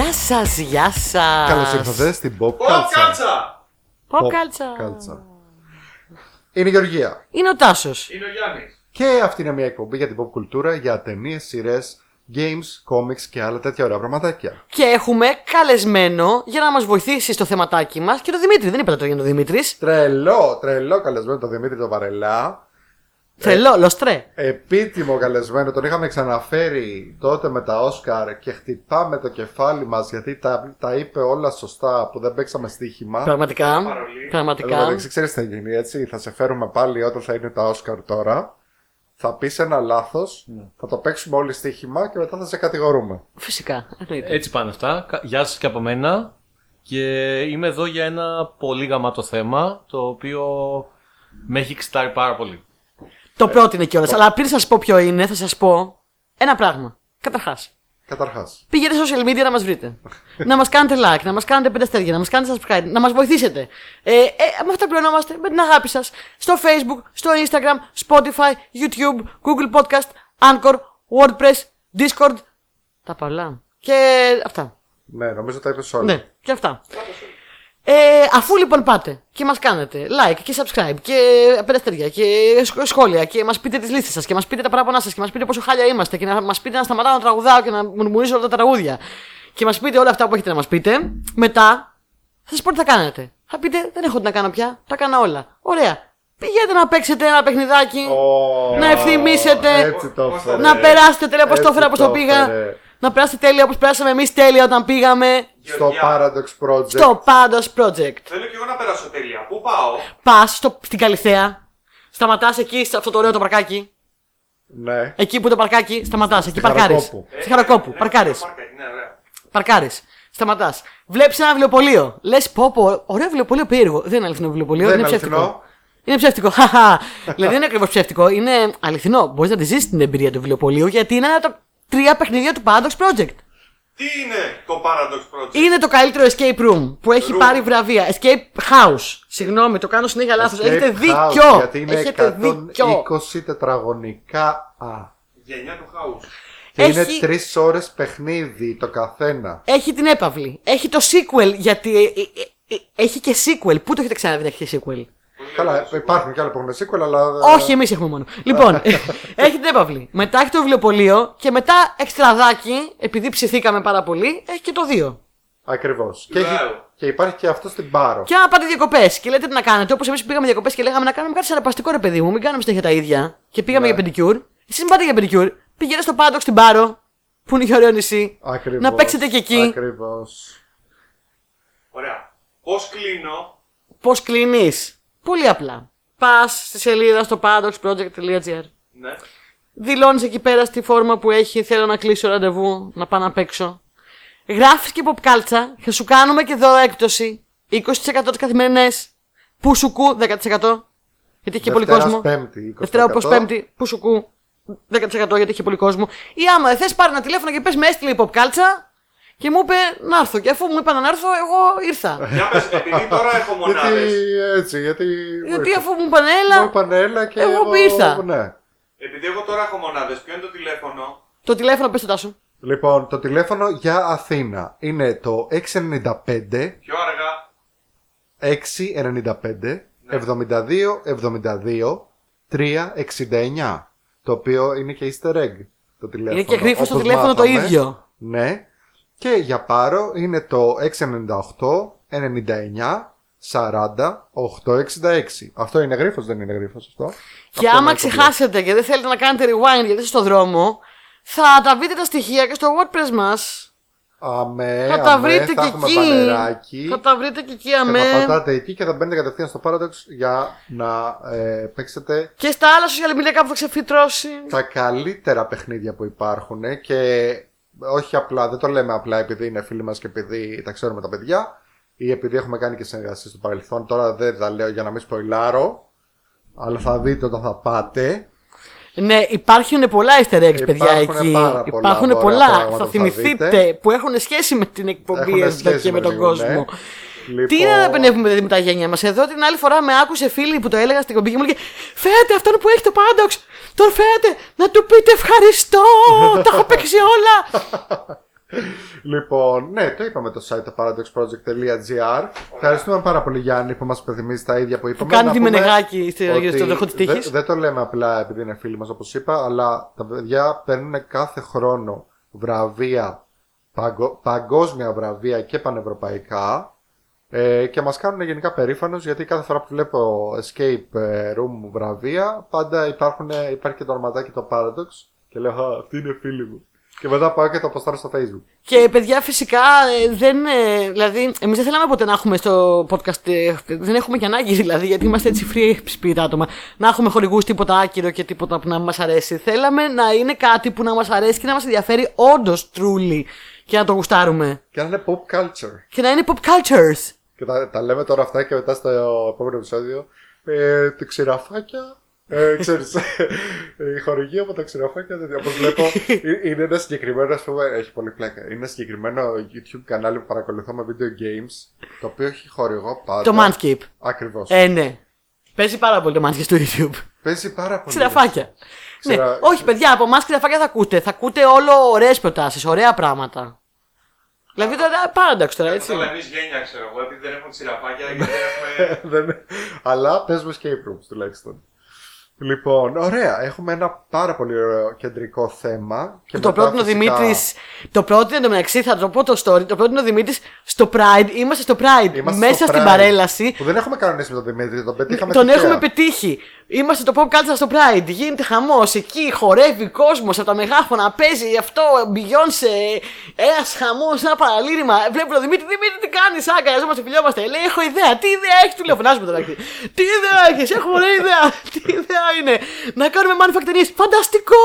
Γεια σας, γεια σας. Καλώς ήρθατε στην Pop Ω, Κάλτσα. κάτσα! Πω Pop κάλτσα. Κάλτσα. Είναι η Γεωργία. Είναι ο Τάσος. Είναι ο Γιάννης. Και αυτή είναι μια εκπομπή για την pop κουλτούρα, για ταινίες, σειρές, games, comics και άλλα τέτοια ωραία πραγματάκια. Και έχουμε καλεσμένο για να μας βοηθήσει στο θεματάκι μας και τον Δημήτρη. Δεν είπατε το για τον Δημήτρης. Τρελό, τρελό καλεσμένο τον Δημήτρη τον Βαρελά. Θέλω, λοστρέ. Επίτιμο καλεσμένο, τον είχαμε ξαναφέρει τότε με τα Όσκαρ και χτυπάμε το κεφάλι μας γιατί τα, τα είπε όλα σωστά που δεν παίξαμε στοίχημα. Πραγματικά. Παρολί. Εδώ Πραγματικά. μεταξύ ξέρεις τι θα γίνει έτσι, θα σε φέρουμε πάλι όταν θα είναι τα Όσκαρ τώρα. Θα πεις ένα λάθος, θα το παίξουμε όλοι στοίχημα και μετά θα σε κατηγορούμε. Φυσικά. εννοείται. Έτσι πάνε αυτά. Κα- Γεια σας και από μένα. Και είμαι εδώ για ένα πολύ γαμάτο θέμα, το οποίο με έχει εξητάρει πάρα πολύ. Το πρότεινε κιόλας. Αλλά πριν σας πω ποιο είναι, θα σας πω ένα πράγμα. Καταρχάς, Καταρχάς. πήγαινε στα social media να μας βρείτε. να μας κάνετε like, να μας κάνετε πέντε αστέρια, να μας κάνετε subscribe, να μας βοηθήσετε. Ε, ε, με αυτά πληρωνόμαστε, με την αγάπη σας. Στο Facebook, στο Instagram, Spotify, YouTube, Google Podcast, Anchor, WordPress, Discord. Τα πολλά. Και αυτά. Ναι, νομίζω τα είπες όλα. Ναι, και αυτά. Ε, αφού λοιπόν πάτε και μας κάνετε like και subscribe και πέντε αστέρια και σχ- σχόλια και μας πείτε τις λίστες σας και μας πείτε τα παράπονά σας και μας πείτε πόσο χάλια είμαστε και να μας πείτε να σταματάω να τραγουδάω και να μουρμουρίσω όλα τα τραγούδια και μας πείτε όλα αυτά που έχετε να μας πείτε, μετά θα σας πω τι θα κάνετε. Θα πείτε δεν έχω τι να κάνω πια, τα κάνω όλα. Ωραία. Πηγαίνετε να παίξετε ένα παιχνιδάκι, Ω, να ευθυμίσετε, Έτσι το έφερε. να περάσετε τέλεια όπως το Έτσι έφερα, όπως το το πήγα, έφερε. Να περάσετε τέλεια όπως περάσαμε εμείς τέλεια όταν πήγαμε Στο Γεωργιά, Paradox Project. στο Pandos Project. Θέλω και εγώ να περάσω τέλεια. Πού πάω; Πας στην Καλιθέα, σταματάς εκεί σε αυτό το ωραίο το παρκάκι. Ναι. Εκεί που το παρκάκι, σταματάς. Εκεί Στη παρκάρεις. Χαρακόπου. Στη Χαρακόπου, Ναι, παρκάρεις. στο παρκάκι, Ναι, ωραία. Παρκάρεις. Σταματάς. Βλέπεις ένα βιβλιοπωλείο. Λες, πω, πω, ωραίο βιβλιοπωλείο περίεργο. Δεν είναι αληθινό βιβλιοπωλείο, Δεν είναι είναι ψεύτικο. αληθινό. Είναι ψεύτικο. Χαχα. δηλαδή δεν είναι ακριβώς ψεύτικο. Είναι αληθινό. Μπορείς να τη ζήσεις την εμπειρία του βιβλιοπωλείου γιατί είναι ένα από τα τρία παιχνίδια του Paradox Project. Τι είναι το Paradox Project? Είναι το καλύτερο escape room που έχει Room. πάρει βραβεία. Escape house. Συγγνώμη, το κάνω συνέχεια λάθος. Escape Έχετε House, δίκιο. Γιατί είναι Έχετε δίκιο. 120 τετραγωνικά. Α. Γενιά του House. Και Έχει- είναι τρεις ώρες παιχνίδι το καθένα. Έχει την έπαυλη. Έχει το sequel γιατί. ε, ε, ε, έχει και sequel. Πού το έχετε ξαναδεί να έχει και sequel; Καλά, υπάρχουν και άλλα που έχουν sequel, αλλά. Όχι, εμείς έχουμε μόνο. λοιπόν, έχει την έπαυλη. Μετά έχει το βιβλιοπωλείο και μετά εξτραδάκι, επειδή ψηθήκαμε πάρα πολύ, έχει και το 2. Ακριβώς. Και, έχει- Wow. και υπάρχει και αυτό στην Πάρο. Και άμα πάτε διακοπές και λέτε τι να κάνετε, όπως εμείς πήγαμε διακοπές και λέγαμε να κάνουμε κάτι σαραπαστικό ρε παιδί μου, μην κάνουμε συνέχεια τα ίδια. Και πήγαμε Ναι. για πεντικιούρ. Εσείς πάτε για πεντικιούρ, πηγαίνετε στο πάντοξ στην Πάρο, που είναι και ωραίο νησί. Ακριβώς. Να παίξετε και εκεί. Ακριβώς. Ωραία. Πώς κλείνω; Πώς κλείνεις; Πολύ απλά. Πας στη σελίδα στο pandoxproject.gr. Ναι. Δηλώνεις εκεί πέρα στη φόρμα που έχει θέλω να κλείσω ραντεβού, να πάω να παίξω. Γράφεις και ποπκάλτσα και σου κάνουμε και δώρο έκπτωση 20% τις καθημερινές. Που σου κου 10%. Γιατί έχει και πολύ κόσμο. Πέμπτη. 20%. Δευτέρα όπως Πέμπτη, που σου κου 10% γιατί έχει πολύ κόσμο. Ή άμα δεν θες, πάρει ένα τηλέφωνο και πες με έστειλε η ποπκάλτσα και μου είπε να έρθω. Και αφού μου είπαν να έρθω, εγώ ήρθα. Για πες, επειδή τώρα έχω Γιατί μονάδες. έτσι, γιατί. γιατί αφού μου είπαν Μου έλα, είπαν έλα και. Εγώ ήρθα. Ναι. Επειδή εγώ τώρα έχω μονάδες, ποιο είναι το τηλέφωνο; το τηλέφωνο πες το τάσο. Λοιπόν, το τηλέφωνο για Αθήνα είναι το 695 Πιο αργά. 695 72 72 369. Το οποίο είναι και easter egg το τηλέφωνο. Είναι και γρήφο στο όπως τηλέφωνο το μάθαμε. ίδιο. Ναι. Και για πάρο είναι το 698 99 40 866. Αυτό είναι γρίφος, δεν είναι γρίφος αυτό. Και Αυτό άμα είναι το ξεχάσετε και δεν θέλετε να κάνετε rewind γιατί είστε στο δρόμο, θα τα βρείτε τα στοιχεία και στο WordPress μας. Αμέ, Θα τα αμέ, βρείτε θα και έχουμε εκεί. πανεράκι. Θα τα βρείτε και εκεί Και θα αμέ. πατάτε εκεί και θα μπαίνετε κατευθείαν στο Paradox για να ε, παίξετε Και στα άλλα social media κάπου θα ξεφυτρώσει. τα καλύτερα παιχνίδια που υπάρχουν ε, και όχι απλά, δεν το λέμε απλά επειδή είναι φίλοι μας και επειδή τα ξέρουμε τα παιδιά ή επειδή έχουμε κάνει και συνεργασίες στο παρελθόν. Τώρα δεν τα λέω για να μην σποϊλάρω, αλλά θα δείτε όταν θα πάτε. Ναι, υπάρχουν πολλά easter eggs, παιδιά, Υπάρχουν εκεί. πάρα πολλά υπάρχουν ωραία πολλά. πράγματα Θα που θα θυμηθείτε δείτε. που έχουν σχέση με την εκπομπή Έχουν εδώ σχέση και με με τον λίγο, κόσμο. ναι. Λοιπόν, Τι είναι να επενεύουμε δηλαδή, με τα γένια μας. Εδώ την άλλη φορά με άκουσε φίλη που το έλεγα στην κομπή και μου λέγε Φέρετε αυτόν που έχει το Pandox. Τον φέρετε να του πείτε ευχαριστώ. τα έχω παίξει όλα. λοιπόν, ναι, το είπαμε το site το paradoxproject.gr. Ευχαριστούμε πάρα πολύ Γιάννη που μας υπενθυμίζει τα ίδια που Που είπαμε. κάνει Να τη πούμε μενεγάκι στο ότι στο δοχό της δεν- τύχης. Δεν το λέμε απλά επειδή είναι φίλοι μας όπως είπα, αλλά τα παιδιά παίρνουν κάθε χρόνο βραβεία, παγκο- παγκόσμια βραβεία και πανευρωπαϊκά. Ε, και μας κάνουν γενικά περήφανος γιατί κάθε φορά που βλέπω escape ε, room βραβεία πάντα υπάρχουν, υπάρχει και το αρματάκι το Paradox και λέω «Α, αυτή είναι φίλη μου και μετά πάω και το αποστάρω στο facebook Και παιδιά, φυσικά ε, δεν. ε, Δηλαδή, εμείς δεν θέλαμε ποτέ να έχουμε στο podcast. ε, δεν έχουμε και ανάγκη δηλαδή, γιατί είμαστε έτσι free spirit άτομα. Να έχουμε χορηγούς τίποτα άκυρο και τίποτα που να μας αρέσει. Θέλαμε να είναι κάτι που να μας αρέσει και να μας ενδιαφέρει όντως truly και να το γουστάρουμε. και να είναι pop culture Και να είναι pop cultures. Και τα, τα λέμε τώρα αυτά και μετά στο επόμενο επεισόδιο ε, τα ξηραφάκια ε, ξέρεις, η χορηγία από τα ξηραφάκια, δηλαδή, όπως βλέπω, ε, είναι ένα συγκεκριμένο, ας πούμε, έχει πολύ πλάκα. Είναι ένα συγκεκριμένο YouTube κανάλι που παρακολουθώ με video games, το οποίο έχει χορηγό πάντα. Το Manscape. Ακριβώς. Ε, ναι. Παίζει πάρα πολύ το Manscape στο YouTube. Παίζει πάρα πολύ. Ξηραφάκια. Ναι, Ξηρα- όχι παιδιά, από εμάς ξηραφάκια θα ακούτε. Θα ακούτε όλο ωραίες προτάσεις, ωραία πράγματα. Δηλαδή τώρα Paradox τώρα, έτσι. Αλλά εμείς γένια ξέρω εγώ, επειδή δεν έχουμε τσιραπάκια και δεν έχουμε. Δεν- Αλλά παίζουμε escape rooms τουλάχιστον. Λοιπόν, ωραία. Έχουμε ένα πάρα πολύ ωραίο κεντρικό θέμα. Και το μετά πρότεινε ο φυσικά- Δημήτρη. Το πρότεινε εντωμεταξύ, θα το πω το story. Το πρότεινε ο Δημήτρης στο Pride. Είμαστε στο Pride. Είμαστε μέσα στο στην Pride, παρέλαση. Που δεν έχουμε κανονίσει με τον Δημήτρη, τον πετύχαμε Τον τυχαία. έχουμε πετύχει. Είμαστε το Pop Culture στο Pride. Γίνεται χαμός. Εκεί χορεύει κόσμος από τα μεγάφωνα. Παίζει αυτό. Beyoncé. Ένας χαμός, ένα παραλήρημα. Βλέπω τον Δημήτρη. Δημήτρη, τι κάνεις. Άκα, ζούμε, φιλιόμαστε. Λέει, έχω ιδέα. Τι ιδέα έχεις. Του λέω, φωνάζουμε τώρα. Τι ιδέα έχεις. Έχω ωραία ιδέα. Τι ιδέα είναι. Να κάνουμε manufacturing ταινίες. Φανταστικό.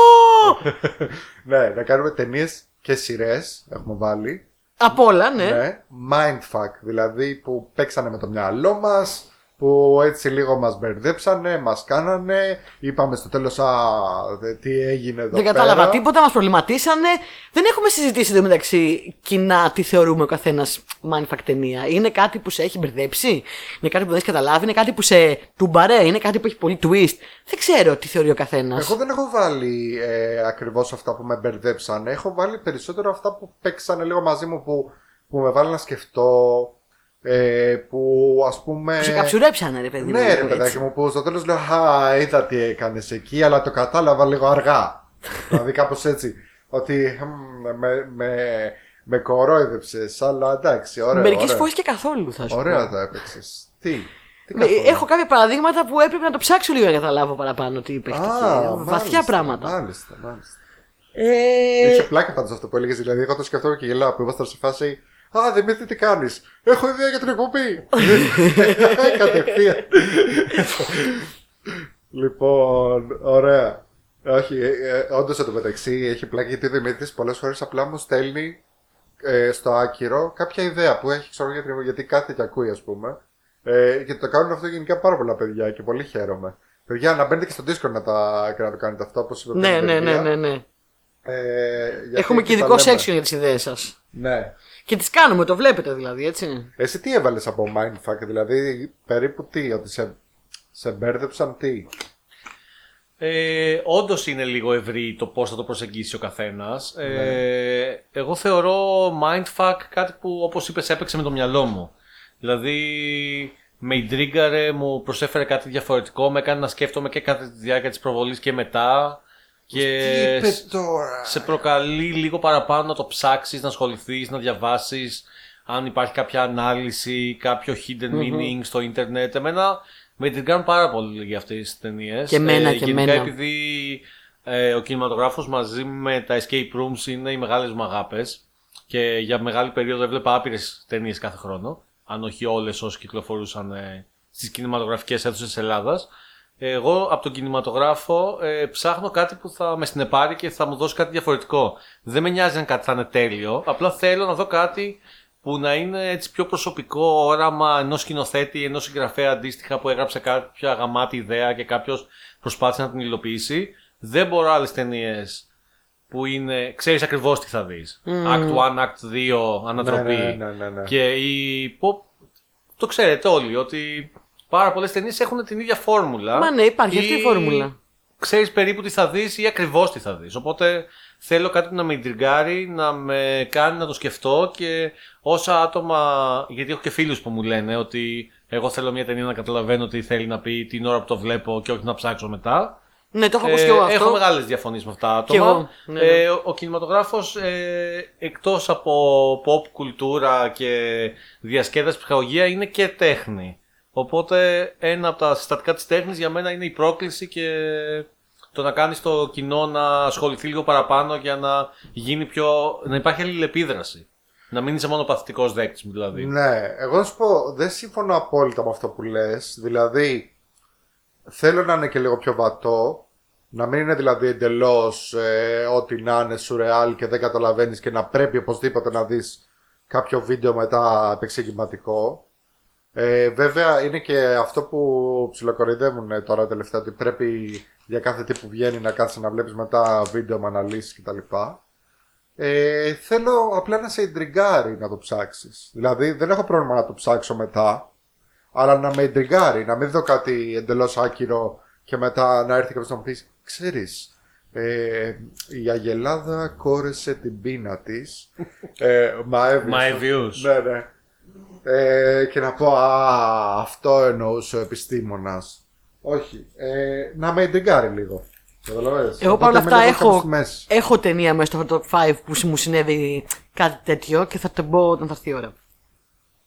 Ναι, να κάνουμε ταινίες και σειρές. Έχουμε βάλει. Απ' όλα, ναι. Ναι. Mindfuck, δηλαδή που παίξανε με το μυαλό μας, που έτσι λίγο μας μπερδέψανε, μας κάνανε. Είπαμε στο τέλος, Α, δε- τι έγινε εδώ Δεν πέρα. κατάλαβα τίποτα, μας προβληματίσανε. Δεν έχουμε συζητήσει εδώ μεταξύ κοινά τι θεωρούμε ο καθένας mindfuck ταινία. Είναι κάτι που σε έχει μπερδέψει, είναι κάτι που δεν έχεις καταλάβει, είναι κάτι που σε τουμπαρέ, είναι κάτι που έχει πολύ twist; Δεν ξέρω τι θεωρεί ο καθένας. Εγώ δεν έχω βάλει ε, ακριβώς αυτά που με μπερδέψανε. Έχω βάλει περισσότερο αυτά που παίξανε λίγο μαζί μου που, που με βάλει να σκεφτώ. Ε, που ας πούμε. Σε καψουρέψανε, ρε παιδί μου. Ναι, ρε έτσι. παιδάκι μου, που στο τέλος λέω Α, είδα τι έκανες εκεί, αλλά το κατάλαβα λίγο αργά. δηλαδή κάπως έτσι. Ότι μ, με, με, με κορόιδεψες, αλλά εντάξει, ωραία. Μερικές ωραία. φορές και καθόλου θα σου Ωραία πω. τα έπαιξες. Τι, τι Ναι, καθόλου. Έχω κάποια παραδείγματα που έπρεπε να το ψάξω λίγο για να καταλάβω παραπάνω τι είπε. Α, Βαθιά μάλιστα, πράγματα. Μάλιστα, μάλιστα. Ε, Είχε πλάκα πάντως αυτό που έλεγες. Δηλαδή, εγώ το σκεφτόμουν και γελάω που ήμασταν σε φάση. Α, Δημήτρη, τι κάνεις; Έχω ιδέα για την εκπομπή. Κατευθείαν. λοιπόν, ωραία. Όχι, ε, ε, όντως εντωμεταξύ έχει πλάκα γιατί ο Δημήτρης πολλές φορές απλά μου στέλνει ε, στο άκυρο κάποια ιδέα που έχει ξέρω για την γιατί κάθε και ακούει, ας πούμε. Ε, και το κάνουν αυτό γενικά πάρα πολλά παιδιά και πολύ χαίρομαι. Παιδιά, να μπαίνετε και στο Discord να, τα, και να το κάνετε αυτό, όπως είπε ναι, πριν η ναι, ναι, παιδιά. ναι, ναι. Ε, γιατί Έχουμε και εκεί τα ειδικό λέμε. section για τις ιδέες σας. Ναι. Και τις κάνουμε, το βλέπετε δηλαδή, έτσι. Εσύ τι έβαλες από Mindfuck, δηλαδή περίπου τι, ότι σε, σε μπέρδεψαν τι; Ε, Όντως είναι λίγο ευρύ το πώς θα το προσεγγίσει ο καθένας. Ε, εγώ θεωρώ mindfuck κάτι που όπως είπες έπαιξε με το μυαλό μου. Δηλαδή με ιντρίγκαρε, μου προσέφερε κάτι διαφορετικό, με έκανε να σκέφτομαι και κατά τη διάρκεια της προβολής και μετά. Και τώρα. σε προκαλεί λίγο παραπάνω να το ψάξεις, να ασχοληθείς, να διαβάσεις αν υπάρχει κάποια ανάλυση, κάποιο hidden meaning στο ίντερνετ. Εμένα με την κάνουν πάρα πολύ για αυτές τις ταινίες. Και εμένα, και γενικά εμένα. επειδή ε, ο κινηματογράφος μαζί με τα escape rooms είναι οι μεγάλες μου αγάπες και για μεγάλη περίοδο έβλεπα άπειρες ταινίες κάθε χρόνο, αν όχι όλες όσοι κυκλοφορούσαν ε, στις κινηματογραφικές αίθουσες της Ελλάδας. Εγώ από τον κινηματογράφο ε, ψάχνω κάτι που θα με συνεπάρει και θα μου δώσει κάτι διαφορετικό. Δεν με νοιάζει αν κάτι θα είναι τέλειο. Απλά θέλω να δω κάτι που να είναι έτσι πιο προσωπικό όραμα ενός σκηνοθέτη, ενός συγγραφέα αντίστοιχα που έγραψε κάποια γαμάτη ιδέα και κάποιος προσπάθησε να την υλοποιήσει. Δεν μπορώ άλλες ταινίες που είναι, ξέρεις ακριβώς τι θα δεις. Act 1, Act 2, ανατροπή. Ναι, ναι, ναι, ναι, ναι. Και η pop, το ξέρετε όλοι ότι πάρα πολλές ταινίες έχουν την ίδια φόρμουλα. Μα ναι, υπάρχει αυτή η Ή φόρμουλα. ξέρεις περίπου τι θα δεις ή ακριβώς τι θα δεις. Οπότε θέλω κάτι που να με ιντριγκάρει, να με κάνει να το σκεφτώ και όσα άτομα. Γιατί έχω και φίλους που μου λένε ότι εγώ θέλω μια ταινία να καταλαβαίνω τι θέλει να πει την ώρα που το βλέπω και όχι να ψάξω μετά. Ναι, το έχω ακούσει και εγώ αυτό. Έχω μεγάλες διαφωνίες με αυτά τα Και άτομα. εγώ, ναι, ναι. Ε, ο ο κινηματογράφος ε, εκτός από pop κουλτούρα και διασκέδαση ψυχαγωγία είναι και τέχνη. Οπότε ένα από τα συστατικά της τέχνης για μένα είναι η πρόκληση και το να κάνεις το κοινό να ασχοληθεί λίγο παραπάνω για να γίνει πιο. να υπάρχει αλληλεπίδραση. Να μην είσαι μόνο παθητικός δέκτης δηλαδή. Ναι, εγώ να σου πω, δεν συμφωνώ απόλυτα με αυτό που λες. Δηλαδή, θέλω να είναι και λίγο πιο βατό. Να μην είναι δηλαδή εντελώς ό,τι να είναι σουρεάλ και δεν καταλαβαίνεις και να πρέπει οπωσδήποτε να δεις κάποιο βίντεο μετά επεξηγηματικό. Ε, βέβαια είναι και αυτό που ψιλοκορυδεύουν τώρα τελευταία ότι πρέπει για κάθε τι που βγαίνει να κάτσει να βλέπεις μετά βίντεο με αναλύσεις κτλ. Ε, θέλω απλά να σε ιντριγκάρει να το ψάξεις. Δηλαδή δεν έχω πρόβλημα να το ψάξω μετά, αλλά να με ιντριγκάρει, να μην δω κάτι εντελώς άκυρο και μετά να έρθει κάποιος να μου πεις, ξέρεις, ε, η Αγελάδα κόρεσε την πείνα της. ε, my views. My views. Ναι, ναι. Ε, και να πω, α, αυτό εννοούσε ο επιστήμονας. Όχι, ε, να με ιντριγκάρει λίγο. Καταλαβαίνεις. Εγώ Οπότε παρόλα αυτά είμαι λίγο κάπου έχω, στη μέση. έχω ταινία μέσα στο top 5 που μου συνέβη κάτι τέτοιο και θα το πω όταν θα έρθει η ώρα.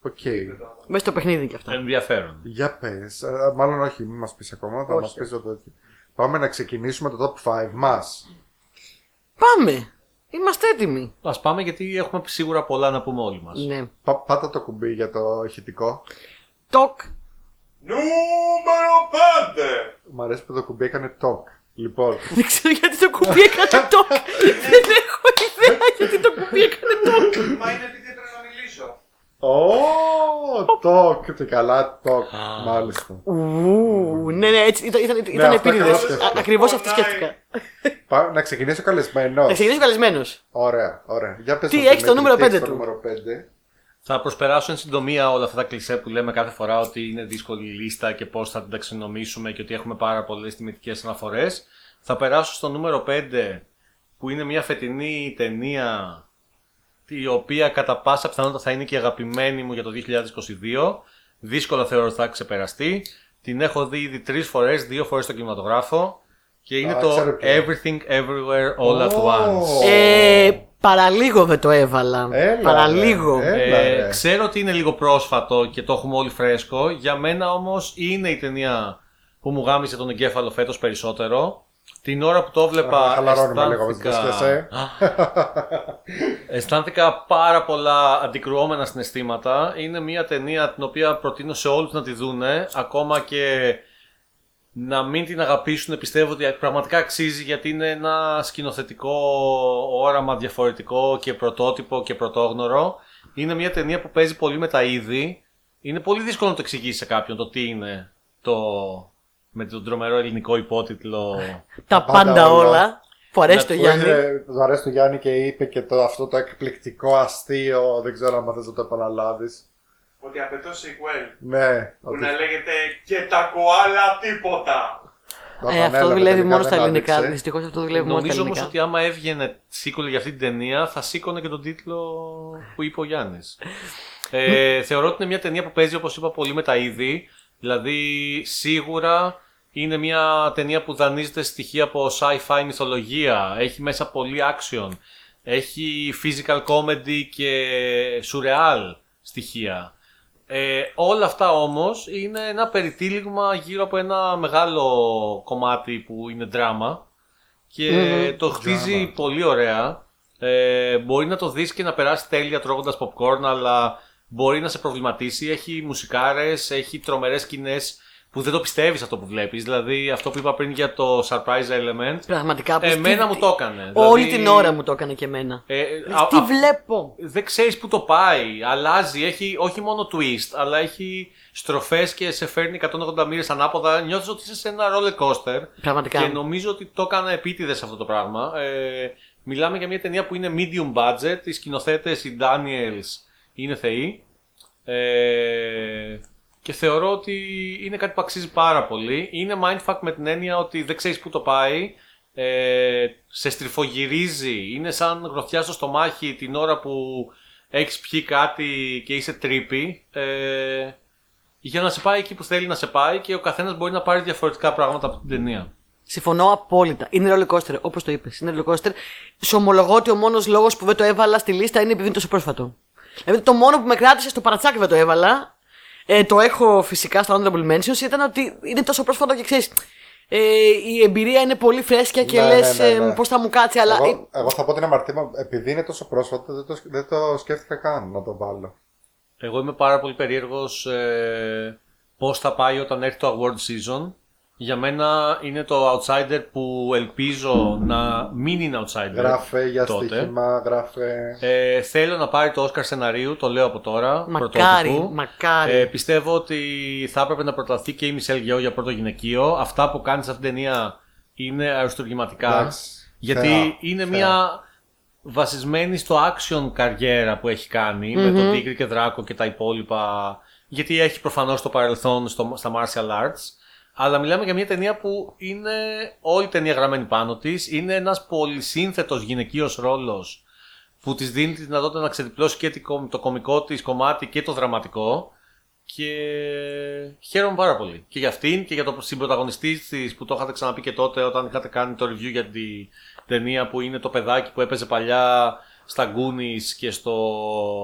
Οκ. Μέσα στο παιχνίδι και αυτά. Ενδιαφέρον. Για πες. Ε, μάλλον όχι, μην μας πεις ακόμα, θα Όχι. μας πεις το τέτοιο. Πάμε να ξεκινήσουμε το top 5 μας. Πάμε! Είμαστε έτοιμοι. Α πάμε γιατί έχουμε σίγουρα πολλά να πούμε όλοι μας. Ναι. Πα, πάτα το κουμπί για το ηχητικό. Τοκ. Νούμερο 5! Μ' αρέσει που το κουμπί έκανε talk. Λοιπόν, Δεν ξέρω γιατί το κουμπί έκανε τοκ. Δεν έχω ιδέα γιατί το κουμπί έκανε τοκ. Μα είναι επειδή πρέπει να μιλήσω. Ω, talk, τι καλά talk, μάλιστα. Ου, Ναι, ναι, έτσι ήταν, ήταν, ήταν αυτό επίτηδες. ακριβώς σκέφτηκα. Ακριβώς αυτό σκέφτηκα. Πά, να ξεκινήσει ο καλεσμένος. Θα ξεκινήσει καλεσμένος. Ωραία, ωραία. Για πες Τι μας, έχεις το Δημήτρη, νούμερο τι έχεις πέντε το του; νούμερο 5. Θα προσπεράσω εν συντομία όλα αυτά τα κλισέ που λέμε κάθε φορά ότι είναι δύσκολη η λίστα και πώς θα την ταξινομήσουμε και ότι έχουμε πάρα πολλές τιμητικές αναφορές. Θα περάσω στο νούμερο 5 που είναι μια φετινή ταινία η οποία κατά πάσα πιθανότητα θα είναι και η αγαπημένη μου για το 2022. Δύσκολα θεωρώ ότι θα ξεπεραστεί. Την έχω δει ήδη τρεις φορές, δύο φορές στο κινηματογράφο και είναι Α, το ξέρω ποιο είναι. Everything Everywhere All at Ω. Once. Ε, παραλίγο δεν το έβαλα. Έλα, παραλίγο. ρε. Έλα, Ε, ρε. ξέρω ότι είναι λίγο πρόσφατο και το έχουμε όλοι φρέσκο. Για μένα όμως είναι η ταινία που μου γάμισε τον εγκέφαλο φέτος περισσότερο. Την ώρα που το έβλεπα Α, χαλαρώνουμε λίγο με τις αισθάνθηκα... δυσκολίες, αισθάνθηκα πάρα πολλά αντικρουόμενα συναισθήματα. Είναι μια ταινία την οποία προτείνω σε όλους να τη δούνε. Ακόμα και να μην την αγαπήσουν πιστεύω ότι πραγματικά αξίζει γιατί είναι ένα σκηνοθετικό όραμα διαφορετικό και πρωτότυπο και πρωτόγνωρο. Είναι μια ταινία που παίζει πολύ με τα είδη. Είναι πολύ δύσκολο να το εξηγήσει σε κάποιον το τι είναι το με τον τρομερό ελληνικό υπότιτλο. Τα πάντα πάντα όλα. όλα. Που αρέσει το Που Γιάννη. είναι- Του αρέσει το Γιάννη και είπε και το, αυτό το εκπληκτικό αστείο. Δεν ξέρω αν θες να το επαναλάβεις. Ότι απαιτώ sequel. Ναι, Που ότι να λέγεται και τα κοάλα τίποτα. το Ε, αυτό επανέλαβε, δουλεύει τελικά μόνος στα δεν ελληνικά. άντεξε. Δυστυχώς αυτό δουλεύει μόνος στα Νομίζω όμως ελληνικά. ότι άμα έβγαινε sequel για αυτή την ταινία θα σήκωνε και τον τίτλο που είπε ο Γιάννης. Ε, θεωρώ ότι είναι μια ταινία που παίζει όπως είπα πολύ με τα είδη. Δηλαδή σίγουρα είναι μια ταινία που δανείζεται στοιχεία από sci-fi μυθολογία. Έχει μέσα πολύ action. Έχει physical comedy και surreal στοιχεία. Ε, όλα αυτά όμως είναι ένα περιτύλιγμα γύρω από ένα μεγάλο κομμάτι που είναι δράμα και Μμμ. το χτίζει Δράμα. πολύ ωραία. Ε, μπορεί να το δεις και να περάσει τέλεια τρώγοντας popcorn αλλά μπορεί να σε προβληματίσει. Έχει μουσικάρες, έχει τρομερές σκηνές που δεν το πιστεύεις αυτό που βλέπεις. Δηλαδή αυτό που είπα πριν για το surprise element. Πραγματικά. πως Εμένα τι- μου το έκανε. Όλη Δηλαδή, την ώρα μου το έκανε και εμένα. ε, Λες, α- Τι α- βλέπω; δεν ξέρεις που το πάει, αλλάζει, έχει όχι μόνο twist, αλλά έχει στροφές και σε φέρνει 180 μοίρες ανάποδα, νιώθεις ότι είσαι σε ένα roller coaster Πραγματικά. και νομίζω ότι το έκανα επίτηδες αυτό το πράγμα. Ε, μιλάμε για μια ταινία που είναι medium budget, οι σκηνοθέτες, οι Daniels είναι θεοί ε, και θεωρώ ότι είναι κάτι που αξίζει πάρα πολύ. Είναι mindfuck με την έννοια ότι δεν ξέρεις πού το πάει, ε, σε στριφογυρίζει, είναι σαν γροθιάς στο στομάχι την ώρα που έχεις πιει κάτι και είσαι τρύπη. Ε, για να σε πάει εκεί που θέλει να σε πάει και ο καθένας μπορεί να πάρει διαφορετικά πράγματα από την ταινία. Συμφωνώ απόλυτα. Είναι roller coaster, όπως το είπες. Είναι roller coaster. Σου ομολογώ ότι ο μόνος λόγος που δεν το έβαλα στη λίστα είναι επειδή είναι τόσο πρόσφατο. Δηλαδή το μόνο που με κράτησε στο παρατσάκι δεν το έβαλα. Ε, το έχω φυσικά στο Honorable Mentions ήταν ότι είναι τόσο πρόσφατο και ξέρεις. Ε, η εμπειρία είναι πολύ φρέσκια και Ναι, λες ναι, ναι, ναι. πώς θα μου κάτσει, αλλά. Εγώ, εγώ θα πω την αμαρτία μου, επειδή είναι τόσο πρόσφατο, δεν το, δεν το σκέφτηκα καν να το βάλω. Εγώ είμαι πάρα πολύ περίεργος ε, πώς θα πάει όταν έρθει το award season. Για μένα είναι το outsider που ελπίζω να μην είναι outsider. Γράφε για τότε. στοίχημα, γράφε. Ε, θέλω να πάρει το Oscar σεναρίου, το λέω από τώρα. Μακάρι, πρωτότυπου. μακάρι. Ε, πιστεύω ότι θα έπρεπε να προταθεί και η Μισελ Γεώ για πρώτο γυναικείο. Αυτά που κάνει σε αυτήν την ταινία είναι αριστουργηματικά. Εντάξει, γιατί θεά, είναι θεά. μια βασισμένη στο action καριέρα που έχει κάνει, με τον Τίγρη και Δράκο και τα υπόλοιπα. Γιατί έχει προφανώς το παρελθόν στο, στα martial arts. Αλλά μιλάμε για μια ταινία που είναι όλη η ταινία γραμμένη πάνω της. Είναι ένας πολυσύνθετος γυναικείος ρόλος που της δίνει τη δυνατότητα να ξεδιπλώσει και τη κομ- το κομικό της κομμάτι και το δραματικό. Και χαίρομαι πάρα πολύ. Και για αυτήν και για το συμπροταγωνιστή της που το είχατε ξαναπεί και τότε όταν είχατε κάνει το review για την ταινία που είναι το παιδάκι που έπαιζε παλιά στα Goonies και στο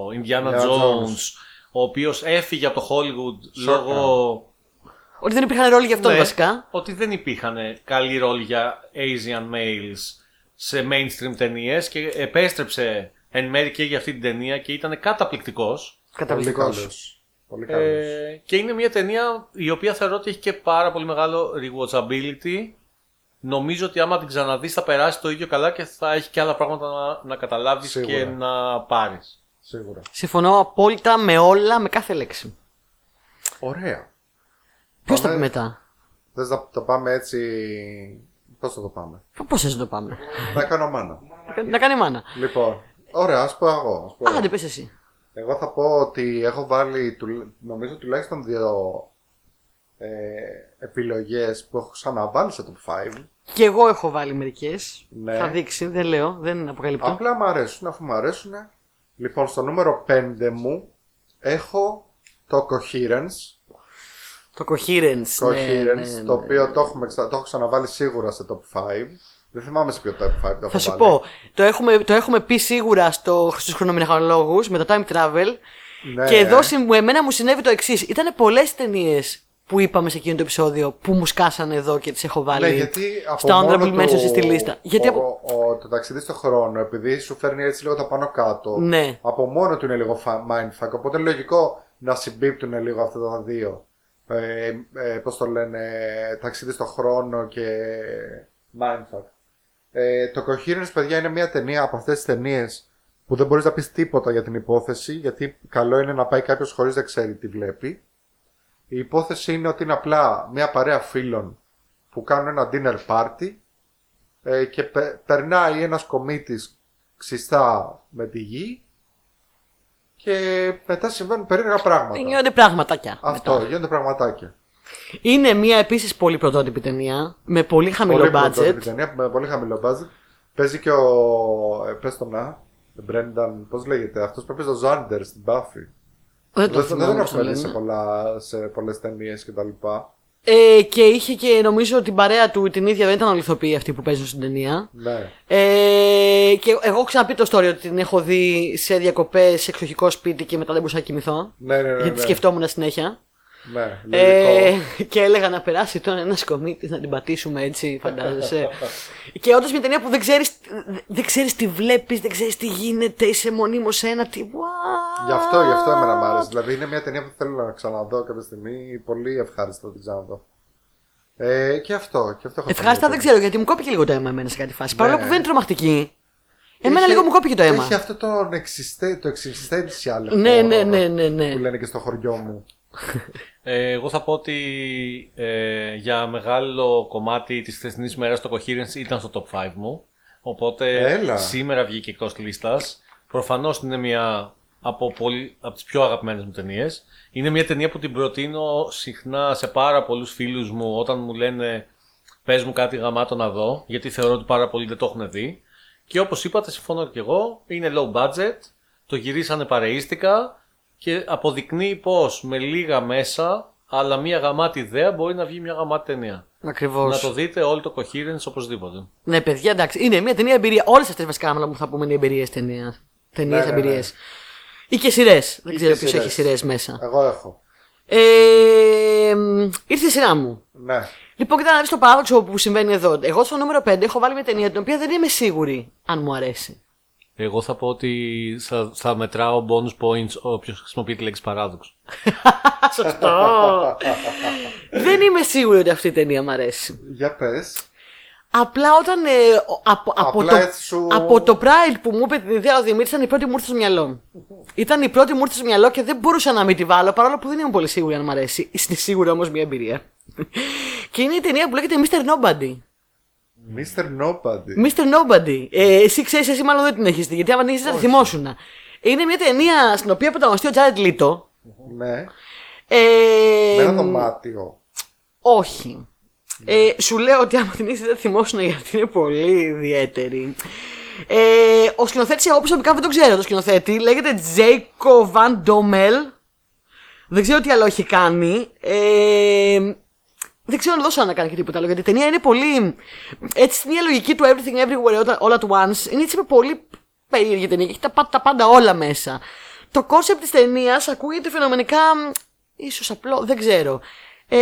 Indiana Indiana Jones. Jones. Ο οποίος έφυγε από το Hollywood Σόκα. λόγω Ότι δεν υπήρχαν ρόλοι για αυτόν ναι, βασικά. ότι δεν υπήρχαν καλοί ρόλοι για Asian males σε mainstream ταινίες και επέστρεψε εν μέρει και για αυτή την ταινία και ήταν καταπληκτικός. Πολύ Καταπληκτικό. καλός. Πολύ καλός. Ε, και είναι μια ταινία η οποία θεωρώ ότι έχει και πάρα πολύ μεγάλο rewatchability. Νομίζω ότι άμα την ξαναδείς θα περάσει το ίδιο καλά και θα έχει και άλλα πράγματα να, να καταλάβεις Σίγουρα. και να πάρεις. Σίγουρα. Συμφωνώ απόλυτα με όλα, με κάθε λέξη. Ωραία. Ποιος θα Πάμε- πει μετά; Θες να το πάμε έτσι. Πώς θα το πάμε; Πώς θες να το πάμε; να κάνω μάνα. να κάνει μάνα. Λοιπόν, ωραία, ας πω εγώ. Ας πω εγώ. Άντε, πες εσύ. Εγώ θα πω ότι έχω βάλει του- νομίζω τουλάχιστον δύο ε, επιλογές που έχω ξαναβάλει σε top 5. Και εγώ έχω βάλει μερικές. Ναι. Θα δείξει, δεν λέω, δεν αποκαλύπτω. Απλά μου αρέσουν, αφού μου αρέσουν. Λοιπόν, στο νούμερο 5 μου έχω το Coherence. Το Coherence. Coherence, ναι, ναι, ναι. το οποίο το, έχουμε, ξα- το έχω ξαναβάλει σίγουρα σε top 5. Δεν θυμάμαι σε ποιο top 5 το έχω Θα σου βάλει. πω, το έχουμε, το έχουμε πει σίγουρα στο, στους χρονομηχανολόγους με το time travel Ναι. και εδώ συ- μου- εμένα μου συνέβη το εξής. Ήταν πολλές ταινίες που είπαμε σε εκείνο το επεισόδιο που μου σκάσανε εδώ και τις έχω βάλει Ναι, γιατί από στα μόνο honorable του- mentions στη λίστα. Γιατί ο, από... ο, το ταξίδι στο χρόνο, επειδή σου φέρνει έτσι λίγο τα πάνω κάτω, Ναι. από μόνο του είναι λίγο fa- mindfuck. Οπότε είναι λογικό να συμπίπτουν λίγο αυτά τα δύο. Ε, ε, Πώς το λένε, ταξίδι στο χρόνο και mindfuck. Ε, το Coherence, παιδιά, είναι μια ταινία από αυτές τις ταινίες που δεν μπορείς να πεις τίποτα για την υπόθεση, γιατί καλό είναι να πάει κάποιος χωρίς να ξέρει τι βλέπει. Η υπόθεση είναι ότι είναι απλά μια παρέα φίλων που κάνουν ένα dinner party ε, και πε- περνάει ένας κομίτης ξιστά με τη γη και μετά συμβαίνουν περίεργα πράγματα. Γίνονται πραγματάκια. Αυτό, μετά. γίνονται πραγματάκια. Είναι μια επίσης πολύ πρωτότυπη ταινία με πολύ χαμηλό πολύ budget. πρωτότυπη ταινία, με πολύ χαμηλό budget. Παίζει και ο. Ε, πες το να. Μπρένταν, πώς λέγεται, αυτός που έπαιζε ο Ζάντερ στην Buffy. Δεν το Δεν, δεν θυμάμαι τον πώς το έχω δει σε, λένε. πολλά, σε πολλές ταινίες κτλ. Ε, και είχε και νομίζω την παρέα του την ίδια δεν ήταν όλοι ηθοποιοί αυτοί που παίζουν στην ταινία. Ναι. Ε, και εγώ έχω ξαναπεί το story ότι την έχω δει σε διακοπές σε εξοχικό σπίτι και μετά δεν μπορούσα να κοιμηθώ. Ναι, ναι, ναι. γιατί ναι. σκεφτόμουν συνέχεια. Ναι, Ε, λογικό. και έλεγα να περάσει τώρα ένας κομίτης να την πατήσουμε έτσι, φαντάζεσαι. και όντως μια ταινία που δεν ξέρεις δεν ξέρεις τι βλέπεις, δεν ξέρεις τι γίνεται, είσαι μονίμως σε ένα τι. What? Γι' αυτό, γι' αυτό εμένα μ' άρεσε. Δηλαδή είναι μια ταινία που θέλω να ξαναδώ κάποια στιγμή. Πολύ ευχάριστο να την ξαναδώ. Ε, και αυτό. Και αυτό έχω Ευχάριστα δεν πει. ξέρω γιατί μου κόπηκε λίγο το αίμα εμένα σε κάτι φάση. Παρόλο που δεν είναι τρομακτική. Εμένα Έχει- λίγο μου κόπηκε το αίμα. Έχει αυτό το, existe- το existential. Ναι, horror ναι, ναι, ναι, ναι. Που λένε και στο χωριό μου. Ε, εγώ θα πω ότι ε, για μεγάλο κομμάτι της χθεσινής μέρας το Coherence ήταν στο top 5 μου. Οπότε Έλα. σήμερα βγήκε εκτός λίστας. Προφανώς είναι μια από, πολύ, από τις πιο αγαπημένες μου ταινίες. Είναι μια ταινία που την προτείνω συχνά σε πάρα πολλούς φίλους μου όταν μου λένε πες μου κάτι γαμάτο να δω, γιατί θεωρώ ότι πάρα πολλοί δεν το έχουν δει. Και όπως είπατε, συμφωνώ και εγώ, είναι low budget, το γυρίσανε παρεΐστικα και αποδεικνύει πως με λίγα μέσα, αλλά μια γαμάτη ιδέα μπορεί να βγει μια γαμάτη ταινία. Ακριβώς. Να το δείτε όλο το coherence οπωσδήποτε. Ναι, παιδιά, εντάξει. Είναι μια ταινία εμπειρία. Όλες αυτές βασικά άμα που θα πούμε είναι εμπειρίες ταινία. Ταινίες, Ναι, ναι, ναι. Εμπειρίε. Ή και σειρές. Δεν Ή ξέρω και ποιος έχει σειρές. σειρέ μέσα. Εγώ έχω. Ε, μ, ήρθε η σειρά μου. Ναι. Λοιπόν, κοίτα να δεις το παράδοξο που συμβαίνει εδώ. Εγώ στο νούμερο 5 έχω βάλει μια ταινία την οποία δεν είμαι σίγουρη αν μου αρέσει. Εγώ θα πω ότι θα, θα μετράω bonus points όποιος χρησιμοποιεί τη λέξη παράδοξο. Σωστό. δεν είμαι σίγουρη ότι αυτή η ταινία μου αρέσει. Για πες. Απλά όταν. ε, ο- από, από, Απλά το, έτσι σου- από το Pride που μου είπε την ιδέα ο Δημήτρη ήταν η πρώτη μου ήρθε στο μυαλό. Ήταν η πρώτη μου ήρθε στο μυαλό και δεν μπορούσα να μην τη βάλω παρόλο που δεν είμαι πολύ σίγουρη αν μου αρέσει. Είναι σίγουρα όμως μια εμπειρία. και είναι η ταινία που λέγεται Mr. Nobody. Mr. Nobody. Mr. Nobody. Ε, εσύ ξέρεις, εσύ μάλλον δεν την έχεις δει γιατί άμα την έχεις θα τη θυμόσουν. Είναι μια ταινία στην οποία πρωταγωνιστεί ο Τζάρετ Λίτο. Ναι. Ε, Με ένα δωμάτιο. όχι. Ε, σου λέω ότι άμα την είσαι δεν θυμόσουν γιατί είναι πολύ ιδιαίτερη. Ε, ο σκηνοθέτης, εγώ προσωπικά δεν τον ξέρω το σκηνοθέτη. Λέγεται Jacob Van Dommel. Δεν ξέρω τι άλλο έχει κάνει. Ε, δεν ξέρω αν δώσω να κάνει και τίποτα άλλο. Γιατί η ταινία είναι πολύ. Έτσι, στην ίδια λογική του Everything Everywhere All- All at Once. Είναι έτσι με πολύ περίεργη ταινία και έχει τα, πα- τα πάντα όλα μέσα. Το κόνσεπτ της ταινίας ακούγεται φαινομενικά. ίσως απλό, δεν ξέρω. Ε,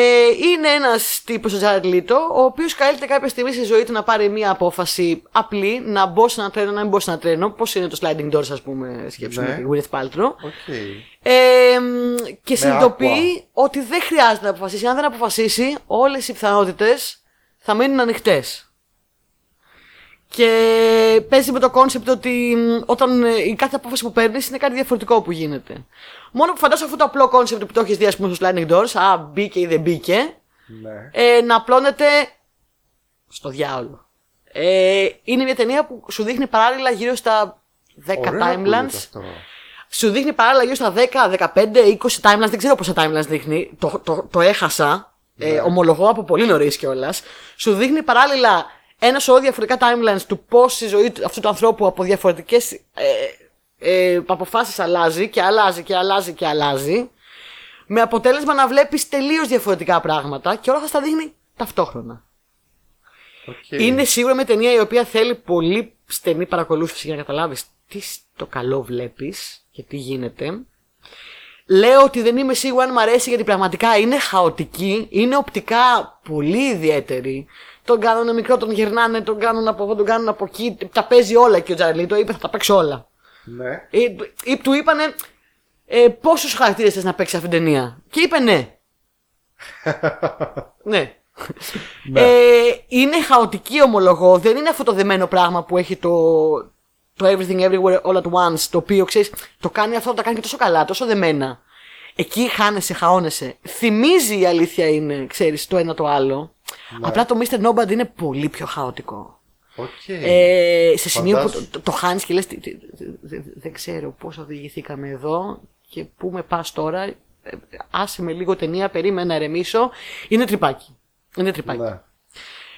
είναι ένας τύπος, ο Jared Leto, ο οποίος καλείται κάποια στιγμή στη ζωή του να πάρει μια απόφαση απλή, να μπω σε ένα τρένο, να μην μπω σε ένα τρένο. Πώς είναι το sliding doors, ας πούμε, σκέψου με Ναι. τη Gwyneth Paltrow. Οκ. Ε, μ, και συνειδητοποιεί aqua. ότι δεν χρειάζεται να αποφασίσει. Αν δεν αποφασίσει, όλες οι πιθανότητες θα μείνουν ανοιχτές. Και παίζει με το κόνσεπτ ότι μ, όταν ε, η κάθε απόφαση που παίρνεις είναι κάτι διαφορετικό που γίνεται. Μόνο που φαντάζομαι αυτό το απλό κόνσεπτ που το έχεις δει, ας πούμε, στο Sliding Doors, α, μπήκε ή δεν μπήκε, Ναι. ε, να απλώνεται στο διάολο. Ε, είναι μια ταινία που σου δείχνει παράλληλα γύρω στα 10 Ωραίο ακούγεται timelines. αυτό. Σου δείχνει παράλληλα γύρω στα 10, 15, 20 timelines. Δεν ξέρω πόσα timelines δείχνει. Το, το, το έχασα. Ε, Ναι. ομολογώ από πολύ νωρίς κιόλας. Σου δείχνει παράλληλα ένα σωρό διαφορετικά timelines του πώς η ζωή του- αυτού του ανθρώπου από διαφορετικές ε, ε, αποφάσεις αλλάζει και αλλάζει και αλλάζει και αλλάζει. Με αποτέλεσμα να βλέπεις τελείως διαφορετικά πράγματα και όλα αυτά τα δείχνει ταυτόχρονα. Οκ. Είναι σίγουρα μια ταινία η οποία θέλει πολύ στενή παρακολούθηση για να καταλάβεις τι στο καλό βλέπεις και τι γίνεται. Λέω ότι δεν είμαι σίγουρα αν μου αρέσει γιατί πραγματικά είναι χαοτική, είναι οπτικά πολύ ιδιαίτερη. Τον κάνουν μικρό, τον γυρνάνε, τον κάνουν από εδώ, τον κάνουν από εκεί. Τα παίζει όλα και ο Jared Leto είπε θα τα παίξω όλα. Ναι. Ε, ε, του είπανε ε, πόσους χαρακτήρες θες να παίξει αυτήν την ταινία; Και είπε ναι. ναι. Ε, είναι χαοτική ομολογώ. Δεν είναι αυτό το δεμένο πράγμα που έχει το, το Everything Everywhere All at Once. Το οποίο ξέρεις, το κάνει αυτό, το κάνει και τόσο καλά, τόσο δεμένα. Εκεί χάνεσαι, χαώνεσαι. Θυμίζει η αλήθεια είναι, ξέρεις, το ένα το άλλο. Απλά το Mr. Nobody είναι πολύ πιο χαοτικό. Οκ. Ε, σε σημείο που Φαντάσου. το, το, το χάνεις και λες: Δεν ξέρω πώς οδηγηθήκαμε εδώ και πού με πας τώρα. Ε, άσε με λίγο ταινία, περίμενα να ερεμήσω. Είναι τρυπάκι. Είναι τρυπάκι. Ναι.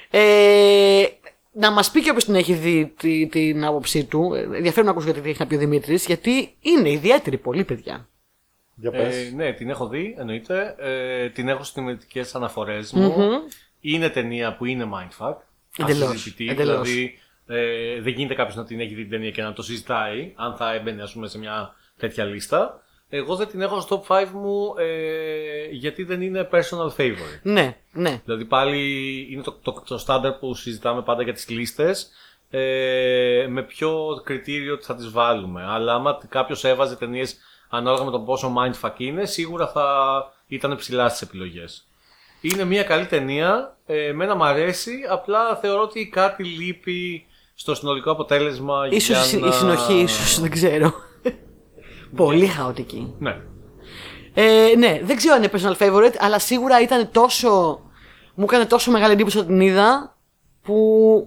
Ε, να μας πει και όποιος την έχει δει τη- την άποψή του. Ε, Ενδιαφέρον να ακούσω γιατί έχει να πει ο Δημήτρης, γιατί είναι ιδιαίτερη πολύ, παιδιά. Για πες. Ε, ναι, την έχω δει, εννοείται. Ε, την έχω στις τιμητικέ αναφορές μου. Είναι ταινία που είναι mindfuck. Εντελώς, ασυζητητή, εντελώς. Δηλαδή, ε, δεν γίνεται κάποιος να την έχει δει την ταινία και να το συζητάει, αν θα έμπαινε ας πούμε, σε μια τέτοια λίστα. Εγώ δεν την έχω στο top 5 μου ε, γιατί δεν είναι personal favorite. Ναι, ναι. Δηλαδή πάλι είναι το, το, το στάνταρ που συζητάμε πάντα για τις λίστες ε, με ποιο κριτήριο ότι θα τις βάλουμε. Αλλά άμα κάποιος έβαζε ταινίες ανάλογα με το πόσο mindfuck είναι, σίγουρα θα ήταν ψηλά στις επιλογές. Είναι μια καλή ταινία, ε, εμένα μ' αρέσει, απλά θεωρώ ότι κάτι λείπει στο συνολικό αποτέλεσμα Ίσως για η να... συνοχή, ίσως δεν ξέρω. πολύ χαοτική. Ναι. Ε, ναι, δεν ξέρω αν είναι personal favorite, αλλά σίγουρα ήταν τόσο. Μου έκανε τόσο μεγάλη εντύπωση όταν την είδα που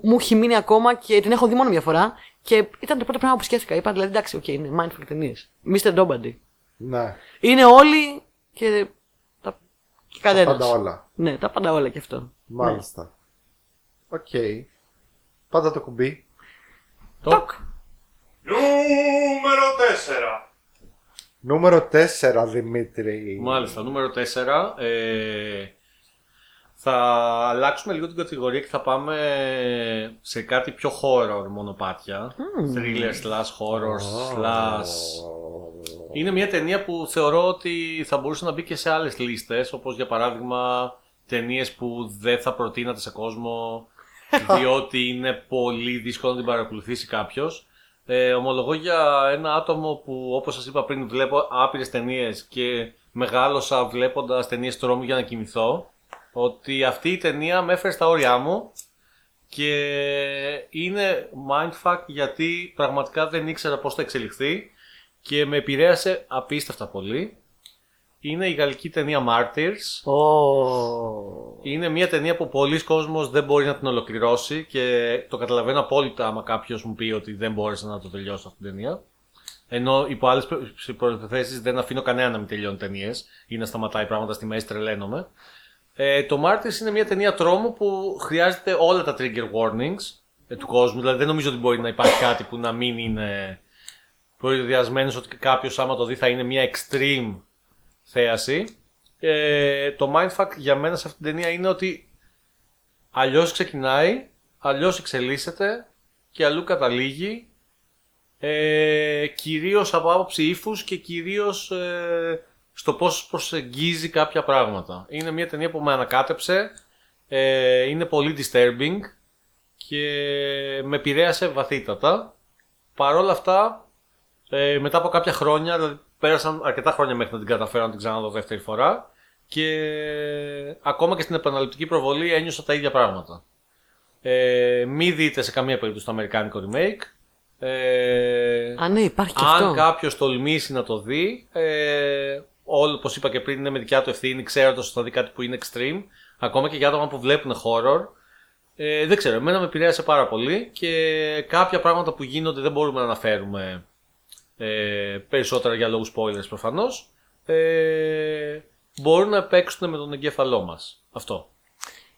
μου έχει μείνει ακόμα και την έχω δει μόνο μια φορά Και ήταν το πρώτο πράγμα που σκέφτηκα. Είπα δηλαδή εντάξει, οκ, είναι mindfuck ταινίες. Mr. Nobody. Ναι, Είναι όλοι και. Τα... και τα κανένας. πάντα όλα. Ναι, τα πάντα όλα και αυτό. Μάλιστα. Οκ. Πάντα το κουμπί. Τοκ. Νούμερο 4. Νούμερο 4, Δημήτρη. Μάλιστα, νούμερο 4. Ε, θα αλλάξουμε λίγο την κατηγορία και θα πάμε σε κάτι πιο horror μονοπάτια. Thriller slash horror slash... Είναι μια ταινία που θεωρώ ότι θα μπορούσε να μπει και σε άλλες λίστες, όπως για παράδειγμα ταινίες που δεν θα προτείνατε σε κόσμο, διότι είναι πολύ δύσκολο να την παρακολουθήσει κάποιος. Ε, ομολογώ για ένα άτομο που όπως σας είπα πριν βλέπω άπειρες ταινίες και μεγάλωσα βλέποντας ταινίες τρόμου για να κοιμηθώ ότι αυτή η ταινία με έφερε στα όρια μου και είναι mindfuck γιατί πραγματικά δεν ήξερα πώς θα εξελιχθεί και με επηρέασε απίστευτα πολύ. Είναι η γαλλική ταινία Martyrs. Ω. Είναι μια ταινία που πολλοί κόσμος δεν μπορεί να την ολοκληρώσει και το καταλαβαίνω απόλυτα άμα κάποιος μου πει ότι δεν μπόρεσε να το τελειώσει αυτή την ταινία. Ενώ υπό άλλες προποθέσει δεν αφήνω κανένα να μην τελειώνει ταινίες ή να σταματάει πράγματα στη μέση, τρελαίνομαι. Ε, το Martyrs είναι μια ταινία τρόμου που χρειάζεται όλα τα trigger warnings ε, του κόσμου. Δηλαδή δεν νομίζω ότι μπορεί να υπάρχει κάτι που να μην είναι προειδιασμένο ότι κάποιος άμα το δει θα είναι μια extreme θέαση. Ε, το mindfuck για μένα σε αυτή την ταινία είναι ότι αλλιώς ξεκινάει, αλλιώς εξελίσσεται και αλλού καταλήγει. Ε, κυρίως από άποψη ύφους και κυρίως ε, στο πώς προσεγγίζει κάποια πράγματα. Είναι μια ταινία που με ανακάτεψε, ε, είναι πολύ disturbing και με επηρέασε βαθύτατα. Παρ' όλα αυτά, ε, μετά από κάποια χρόνια, δηλαδή πέρασαν αρκετά χρόνια μέχρι να την καταφέρω να την ξαναδώ δεύτερη φορά και ακόμα και στην επαναληπτική προβολή ένιωσα τα ίδια πράγματα. Ε, μη δείτε σε καμία περίπτωση το αμερικάνικο remake. Ε, Α, ναι, υπάρχει και αν αυτό. κάποιος τολμήσει να το δει, ε, όλο όπως είπα και πριν είναι με δικιά του ευθύνη, ξέροντας ότι θα δει κάτι που είναι extreme, ακόμα και για άτομα που βλέπουν horror. Ε, δεν ξέρω, εμένα με επηρέασε πάρα πολύ και κάποια πράγματα που γίνονται δεν μπορούμε να αναφέρουμε ε, περισσότερα για λόγους spoilers προφανώς. Ε, μπορούν να παίξουν με τον εγκέφαλό μας. Αυτό.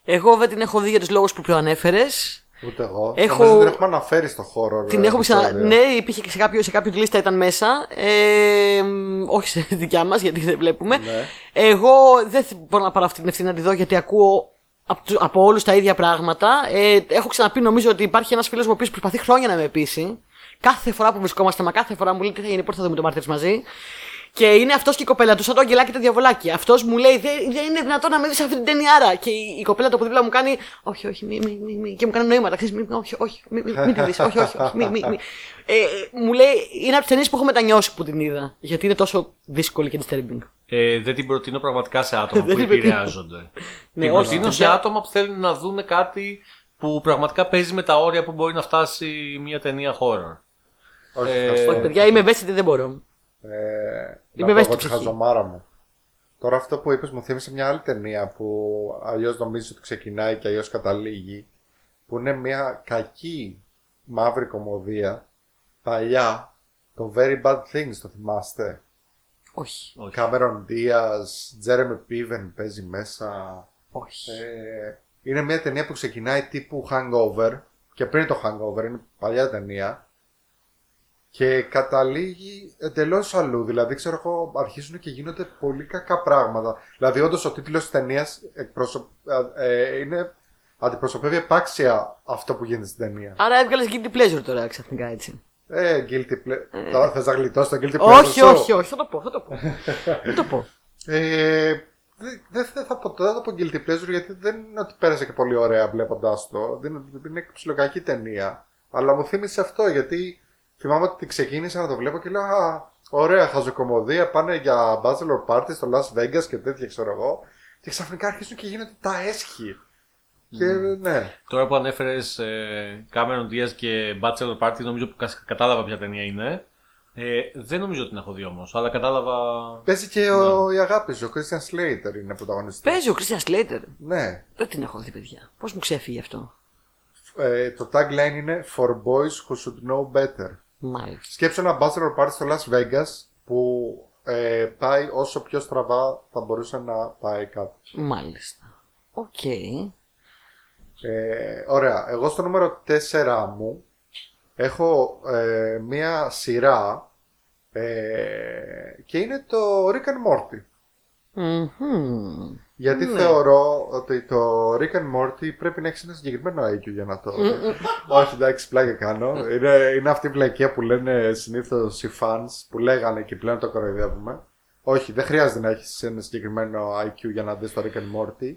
Εγώ δεν την έχω δει για τους λόγους που προανέφερες. Ούτε εγώ. Έχω- Νομίζω την έχουμε αναφέρει στο χώρο. Την έχω ξανα... Ναι, υπήρχε και σε κάποιο, σε κάποιο λίστα ήταν μέσα. Ε, μ, όχι σε δικιά μας, γιατί δεν βλέπουμε. Ναι. Εγώ δεν θε- μπορώ να πάρω αυτή την ευθύνη να τη δω, γιατί ακούω από, του- από όλους τα ίδια πράγματα. Ε, έχω ξαναπεί, νομίζω ότι υπάρχει ένας φίλος μου ο οποίος προσπαθεί χρόνια να με πείσει. Κάθε φορά που βρισκόμαστε, μα κάθε φορά μου λέει τι θα γίνει, πότε θα δούμε το Μάρτυρ μαζί. Και είναι αυτός και η κοπέλα του, σαν το αγγελάκι και το διαβολάκι. Αυτός μου λέει: Δεν, δεν είναι δυνατόν να με δεις αυτή την ταινιάρα. Και η, η κοπέλα του από δίπλα μου κάνει: Όχι, όχι, μη, μη, μη, μη. Και μου κάνει νοήματα. Ξέρεις, μη, μη, όχι, όχι, μη, μη, μην τη δεις. Όχι, όχι, όχι, μη, μη, μη. Ε, ε, μου λέει: Είναι από τις ταινίες που έχω μετανιώσει που την είδα. Γιατί είναι τόσο δύσκολη και disturbing. Ε, δεν την προτείνω πραγματικά σε άτομα Δεν που την προτείνω. επηρεάζονται. Ναι, την όχι, προτείνω σε δεν- άτομα που θέλουν να δουν κάτι που πραγματικά παίζει με τα όρια που μπορεί να φτάσει μια ταινία horror. Όχι, Ε, ευχαριστώ. Όχι, παιδιά, είμαι ευαίσθητη, δεν μπορώ. Ε, Είμαι να πω ευαίσθητη εγώ τη ψυχή. χαζομάρα μου. Τώρα αυτό που είπες μου θύμισε μια άλλη ταινία που αλλιώς νομίζεις ότι ξεκινάει και αλλιώς καταλήγει που είναι μια κακή μαύρη κομμωδία παλιά το Very Bad Things το θυμάστε; Όχι. Όχι. Cameron Diaz, Jeremy Piven παίζει μέσα Όχι. ε, είναι μια ταινία που ξεκινάει τύπου Hangover και πριν το Hangover είναι παλιά ταινία και καταλήγει εντελώς αλλού. Δηλαδή, ξέρω εγώ, αρχίζουν και γίνονται πολύ κακά πράγματα. Δηλαδή, όντως ο τίτλος της ταινίας είναι. Αντιπροσωπεύει επάξια αυτό που γίνεται στην ταινία. Άρα έβγαλες guilty pleasure τώρα ξαφνικά έτσι. Ε, guilty pleasure. Τώρα θες να γλιτώσεις το guilty pleasure. όχι, σου; όχι, όχι, θα το πω, θα το πω. θα το πω. Ε, δεν δεν θα, θα, πω, δεν θα πω guilty pleasure γιατί δεν είναι ότι πέρασε και πολύ ωραία βλέποντας το. Δεν είναι, είναι ψιλοκακή ταινία. Αλλά μου θύμισε αυτό γιατί θυμάμαι ότι ξεκίνησα να το βλέπω και λέω Α, ωραία χαζοκομωδία. Πάνε για bachelor party στο Las Vegas και τέτοια ξέρω εγώ. Και ξαφνικά αρχίζουν και γίνονται τα έσχη. Και ναι. Τώρα που ανέφερες ε, Cameron Diaz και Bachelor Party, νομίζω που κα- κατάλαβα ποια ταινία είναι. Ε, δεν νομίζω ότι την έχω δει όμως, αλλά κατάλαβα. Παίζει και ο, η αγάπη σου, ο Christian Slater είναι πρωταγωνιστής. Παίζει ο Christian Slater. Ναι. Δεν την έχω δει, παιδιά. Πώς μου ξέφυγε αυτό; ε, το tagline είναι For boys who should know better. Μάλιστα. Σκέψου ένα bachelor party στο Las Vegas που ε, πάει όσο πιο στραβά θα μπορούσε να πάει κάποιο. Μάλιστα. Οκ. Ε, ωραία. Εγώ στο νούμερο 4 μου έχω ε, μία σειρά ε, και είναι το Rick and Morty. Μμμ. Γιατί Ναι. θεωρώ ότι το Rick and Morty πρέπει να έχεις ένα συγκεκριμένο IQ για να το. Όχι, εντάξει, πλάκα κάνω. Είναι, είναι αυτή η βλακεία που λένε συνήθως οι fans που λέγανε και πλέον το κοροϊδεύουμε. Όχι, δεν χρειάζεται να έχεις ένα συγκεκριμένο IQ για να δεις το Rick and Morty.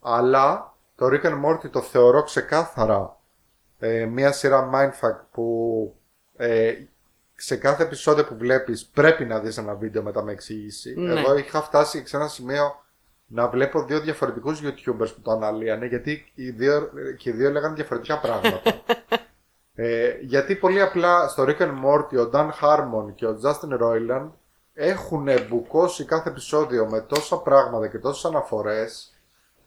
Αλλά το Rick and Morty το θεωρώ ξεκάθαρα ε, μια σειρά mindfuck που ε, σε κάθε επεισόδιο που βλέπεις πρέπει να δεις ένα βίντεο μετά με εξήγηση. Ναι. Εγώ είχα φτάσει σε ένα σημείο να βλέπω δύο διαφορετικούς YouTubers που το αναλύανε γιατί οι δύο, και οι δύο λέγανε διαφορετικά πράγματα. ε, γιατί πολύ απλά στο Rick and Morty ο Dan Harmon και ο Justin Roiland έχουν μπουκώσει κάθε επεισόδιο με τόσα πράγματα και τόσες αναφορές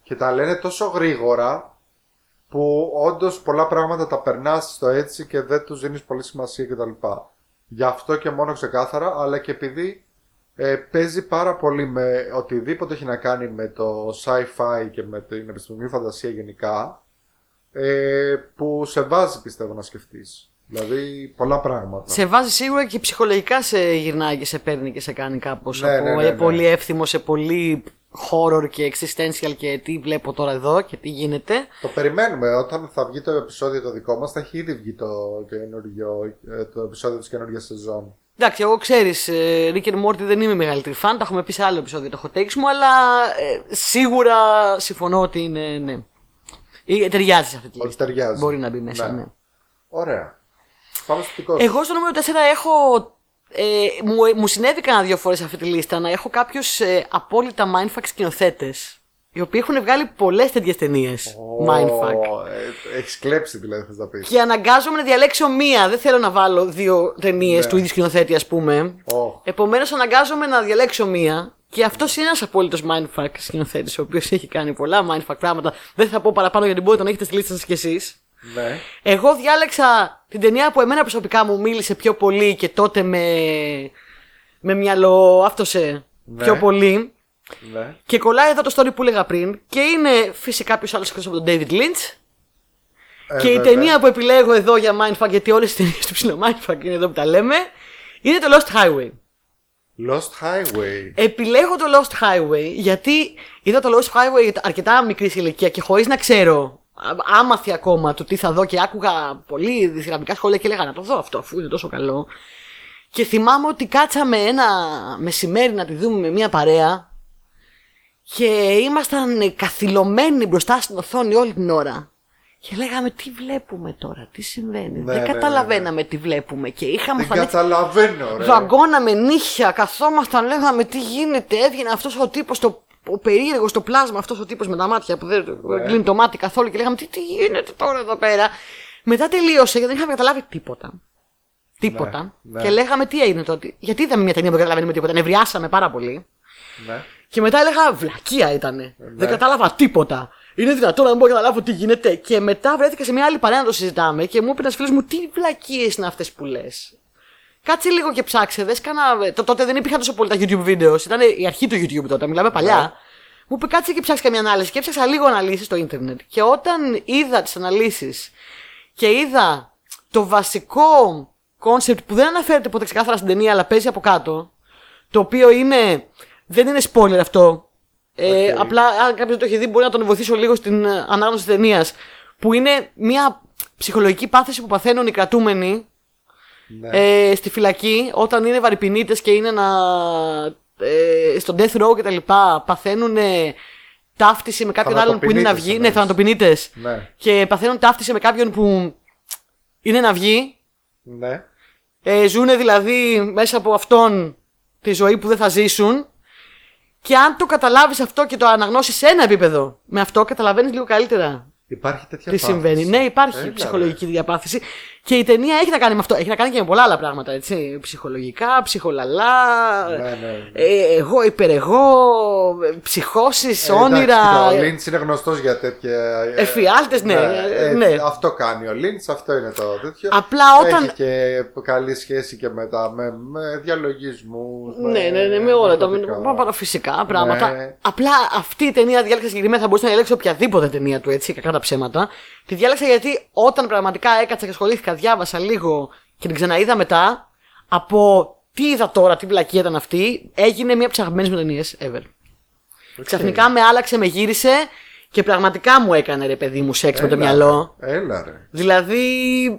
και τα λένε τόσο γρήγορα που όντως πολλά πράγματα τα περνάς στο έτσι και δεν τους δίνεις πολύ σημασία κτλ. Γι' αυτό και μόνο ξεκάθαρα, αλλά και επειδή ε, παίζει πάρα πολύ με οτιδήποτε έχει να κάνει με το sci-fi και με την επιστημονική φαντασία γενικά, ε, που σε βάζει πιστεύω να σκεφτείς. Δηλαδή πολλά πράγματα. Σε βάζει σίγουρα και ψυχολογικά σε γυρνάει και σε παίρνει και σε κάνει κάπως Ναι, από ναι, ναι, ε, ναι. πολύ εύθυμο σε πολύ horror και existential και τι βλέπω τώρα εδώ και τι γίνεται. Το περιμένουμε. Όταν θα βγει το επεισόδιο το δικό μας θα έχει ήδη βγει το, καινούριο, ε, το επεισόδιο της καινούργιας σεζόν. Εντάξει, εγώ ξέρεις, Rick and Morty δεν είμαι μεγαλύτερη φαν. Τα έχουμε πει σε άλλο επεισόδιο το hot takes μου, αλλά ε, σίγουρα συμφωνώ ότι είναι. Ναι. Ή, ταιριάζει σε αυτή τη Ότι λίστα. ταιριάζει. Μπορεί να μπει μέσα, Ναι. ναι. Ωραία. Πάμε στο δικό σου. Εγώ στο νούμερο 4 έχω. Ε, μου, μου συνέβη κανένα δύο φορές αυτή τη λίστα να έχω κάποιους ε, απόλυτα mindfuck σκηνοθέτες. Οι οποίοι έχουν βγάλει πολλές τέτοιες ταινίες. Mindfuck. Ε, Έχεις κλέψει δηλαδή, θες να πεις. Και αναγκάζομαι να διαλέξω μία. Δεν θέλω να βάλω δύο ταινίες Ναι. του ίδιου σκηνοθέτη, ας πούμε. Oh. Επομένως, αναγκάζομαι να διαλέξω μία. Και αυτός είναι ένας απόλυτος mindfuck σκηνοθέτης, ο οποίος έχει κάνει πολλά mindfuck πράγματα. Δεν θα πω παραπάνω γιατί μπορείτε να έχετε στη λίστα σας κι εσείς. Ναι. Εγώ διάλεξα την ταινία που εμένα προσωπικά μου μίλησε πιο πολύ και τότε με, με μυαλό άφτωσε Ναι. πιο πολύ. Ναι. Και κολλάει εδώ το story που έλεγα πριν. Και είναι φυσικά κάποιος άλλος εκτός από τον David Lynch. Ε, και η βέβαια. ταινία που επιλέγω εδώ για Mindfuck, γιατί όλες τι ταινίες του ψηλό Mindfuck είναι εδώ που τα λέμε, είναι το Lost Highway. Lost Highway. Επιλέγω το Lost Highway γιατί είδα το Lost Highway αρκετά μικρής ηλικία και χωρίς να ξέρω α- άμαθη ακόμα το τι θα δω και άκουγα πολύ δυσγραμμικά σχόλια και έλεγα να το δω αυτό αφού είναι τόσο καλό. Και θυμάμαι ότι κάτσαμε ένα μεσημέρι να τη δούμε με μια παρέα και ήμασταν καθυλωμένοι μπροστά στην οθόνη όλη την ώρα. Και λέγαμε τι βλέπουμε τώρα, τι συμβαίνει. Ναι, Δεν ναι, καταλαβαίναμε τι βλέπουμε και είχαμε Δεν φανεί καταλαβαίνω, ρε. Βαγκώναμε νύχια, καθόμασταν, λέγαμε τι γίνεται. Έβγαινε αυτός ο τύπος, το, ο περίεργος στο πλάσμα, αυτός ο τύπος με τα μάτια που δεν Ναι. κλείνει το μάτι καθόλου και λέγαμε τι, τι γίνεται τώρα εδώ πέρα. Μετά τελείωσε γιατί δεν είχαμε καταλάβει τίποτα. Τίποτα. ναι. Και λέγαμε τι έγινε τότε. Γιατί είδαμε μια ταινία που δεν καταλαβαίνουμε τίποτα. Νευριάσαμε πάρα πολύ. Ναι. Και μετά έλεγα βλακεία ήτανε. Δεν κατάλαβα τίποτα. Είναι δυνατόν να μην μπορώ να καταλάβω τι γίνεται. Και μετά βρέθηκα σε μια άλλη παρέα να το συζητάμε και μου είπε ένας φίλος μου τι βλακίες είναι αυτές που λες; Κάτσε λίγο και ψάξε. Δες κανένα... Το, τότε δεν υπήρχαν τόσο πολύ τα YouTube videos. Ήταν η αρχή του YouTube τότε. Μιλάμε παλιά. Ναι. Μου είπε κάτσε και ψάξει καμία ανάλυση. Και έψαξα λίγο αναλύσεις στο ίντερνετ. Και όταν είδα τις αναλύσεις και είδα το βασικό κόνσεπτ που δεν αναφέρεται ποτέ ξεκάθαρα στην ταινία, αλλά παίζει από κάτω. Το οποίο είναι. Δεν είναι spoiler αυτό. Ε, Οκ. απλά, αν κάποιος το έχει δει, μπορεί να τον βοηθήσω λίγο στην ε, ανάγνωση της ταινίας. Που είναι μια ψυχολογική πάθηση που παθαίνουν οι κρατούμενοι Ναι. ε, στη φυλακή όταν είναι βαρυποινίτες και είναι να. Ε, στο death row και τα λοιπά παθαίνουν ε, ταύτιση με κάποιον άλλον που είναι να βγει. Ναι, Θανατοπινίτες θανατοπινίτες. Ναι. Και παθαίνουν ταύτιση με κάποιον που είναι να βγει. Ναι. Ε, ζουν δηλαδή μέσα από αυτόν τη ζωή που δεν θα ζήσουν. Και αν το καταλάβεις αυτό και το αναγνώσεις σε ένα επίπεδο με αυτό, καταλαβαίνεις λίγο καλύτερα Υπάρχει τέτοια τι πάθηση. συμβαίνει. Ναι, υπάρχει Έλα, ψυχολογική διαπάθηση. Και η ταινία έχει να κάνει με αυτό. Έχει να κάνει και με πολλά άλλα πράγματα. Έτσι. Ψυχολογικά, ψυχολαλά. Ναι, ναι. ε, εγώ, υπερεγώ, ψυχώσεις, Ε, εντάξει, όνειρα. κοίτα, Ο Λίντς είναι γνωστός για τέτοια. ε, Εφιάλτες, ναι, ε, ναι. Αυτό κάνει ο Λίντς, αυτό είναι το τέτοιο. Απλά όταν- Έχει και καλή σχέση και με, τα, με, με διαλογισμούς. Ναι, ναι, ναι, με όλα τα με παραφυσικά πράγματα. Ναι. Απλά αυτή η ταινία διάλεξα συγκεκριμένα θα μπορούσα να διαλέξω οποιαδήποτε ταινία του έτσι, κακά τα ψέματα. Τη διάλεξα γιατί όταν πραγματικά έκατσα και ασχολήθηκα, διάβασα λίγο και την ξαναείδα μετά, από τι είδα τώρα, τι βλακία ήταν αυτή, έγινε μια ψαγμένη μου ταινίε ever. Ξαφνικά με άλλαξε, με γύρισε και πραγματικά μου έκανε ρε παιδί μου σεξ με το Έλα, μυαλό. ρε, Έλα, ρε. Δηλαδή.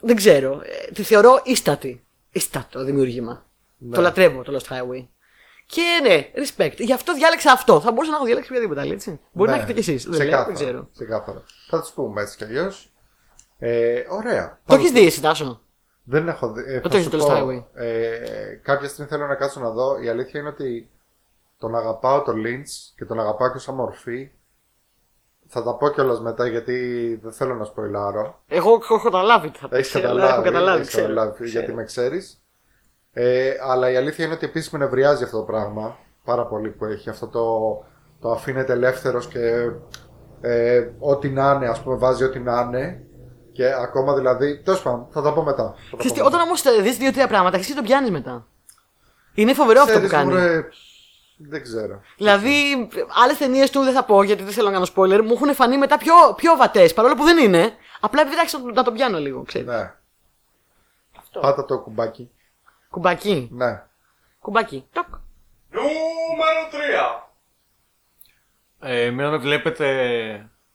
Δεν ξέρω. Ε, Τη θεωρώ ίστατη. Ίστατο δημιούργημα. Ναι. Το λατρεύω το Lost Highway. Και ναι, respect. Γι' αυτό διάλεξα αυτό. Θα μπορούσα να έχω διαλέξει οποιαδήποτε άλλη, έτσι. Μπορεί να Ναι, έχετε κι εσείς. Δεν, λέω, ξεκάθαρα, δεν ξέρω. Ξεκάθαρα. Θα του πούμε έτσι κι αλλιώς. Ε, ωραία. Το Πάντως, έχει δει εσύ, Τάσο. Δεν έχω δει. Ε, το θα έχεις σου δει το πω, Lost Highway. Ε, κάποια στιγμή θέλω να κάτσω να δω. Η αλήθεια είναι ότι τον αγαπάω τον Lynch και τον αγαπάω και σαν μορφή. Θα τα πω κιόλας μετά γιατί δεν θέλω να σποϊλάρω. Εγώ έχω καταλάβει τι θα πει. Έχει καταλάβει, Έχω καταλάβει, έχεις ξέρω. καταλάβει Ξέρω. γιατί με ξέρεις. Ε, αλλά η αλήθεια είναι ότι επίσης με νευριάζει αυτό το πράγμα πάρα πολύ που έχει. Αυτό το, το αφήνεται ελεύθερος και ε, ό,τι να είναι, ας πούμε, βάζει ό,τι να είναι. Και ακόμα δηλαδή. Τέλος πάντων, θα τα πω μετά. Θα τα Ξέρεις πω τι, μετά. όταν όμως δεις δύο-τρία πράγματα, εσύ το πιάνεις μετά. Είναι φοβερό αυτό που Ξέρεις, κάνει. μωρέ, δεν ξέρω. Δηλαδή, άλλες ταινίες του δεν θα πω γιατί δεν θέλω να κάνω spoiler, μου έχουν φανεί μετά πιο, πιο βατές. Παρόλο που δεν είναι. Απλά επειδή άρχισα να το- να το πιάνω λίγο, ξέρεις. Ναι. Πάτα το κουμπάκι. Κουμπάκι. Ναι. Κουμπάκι. Τοκ. Νούμερο 3. Ε, εμένα με βλέπετε,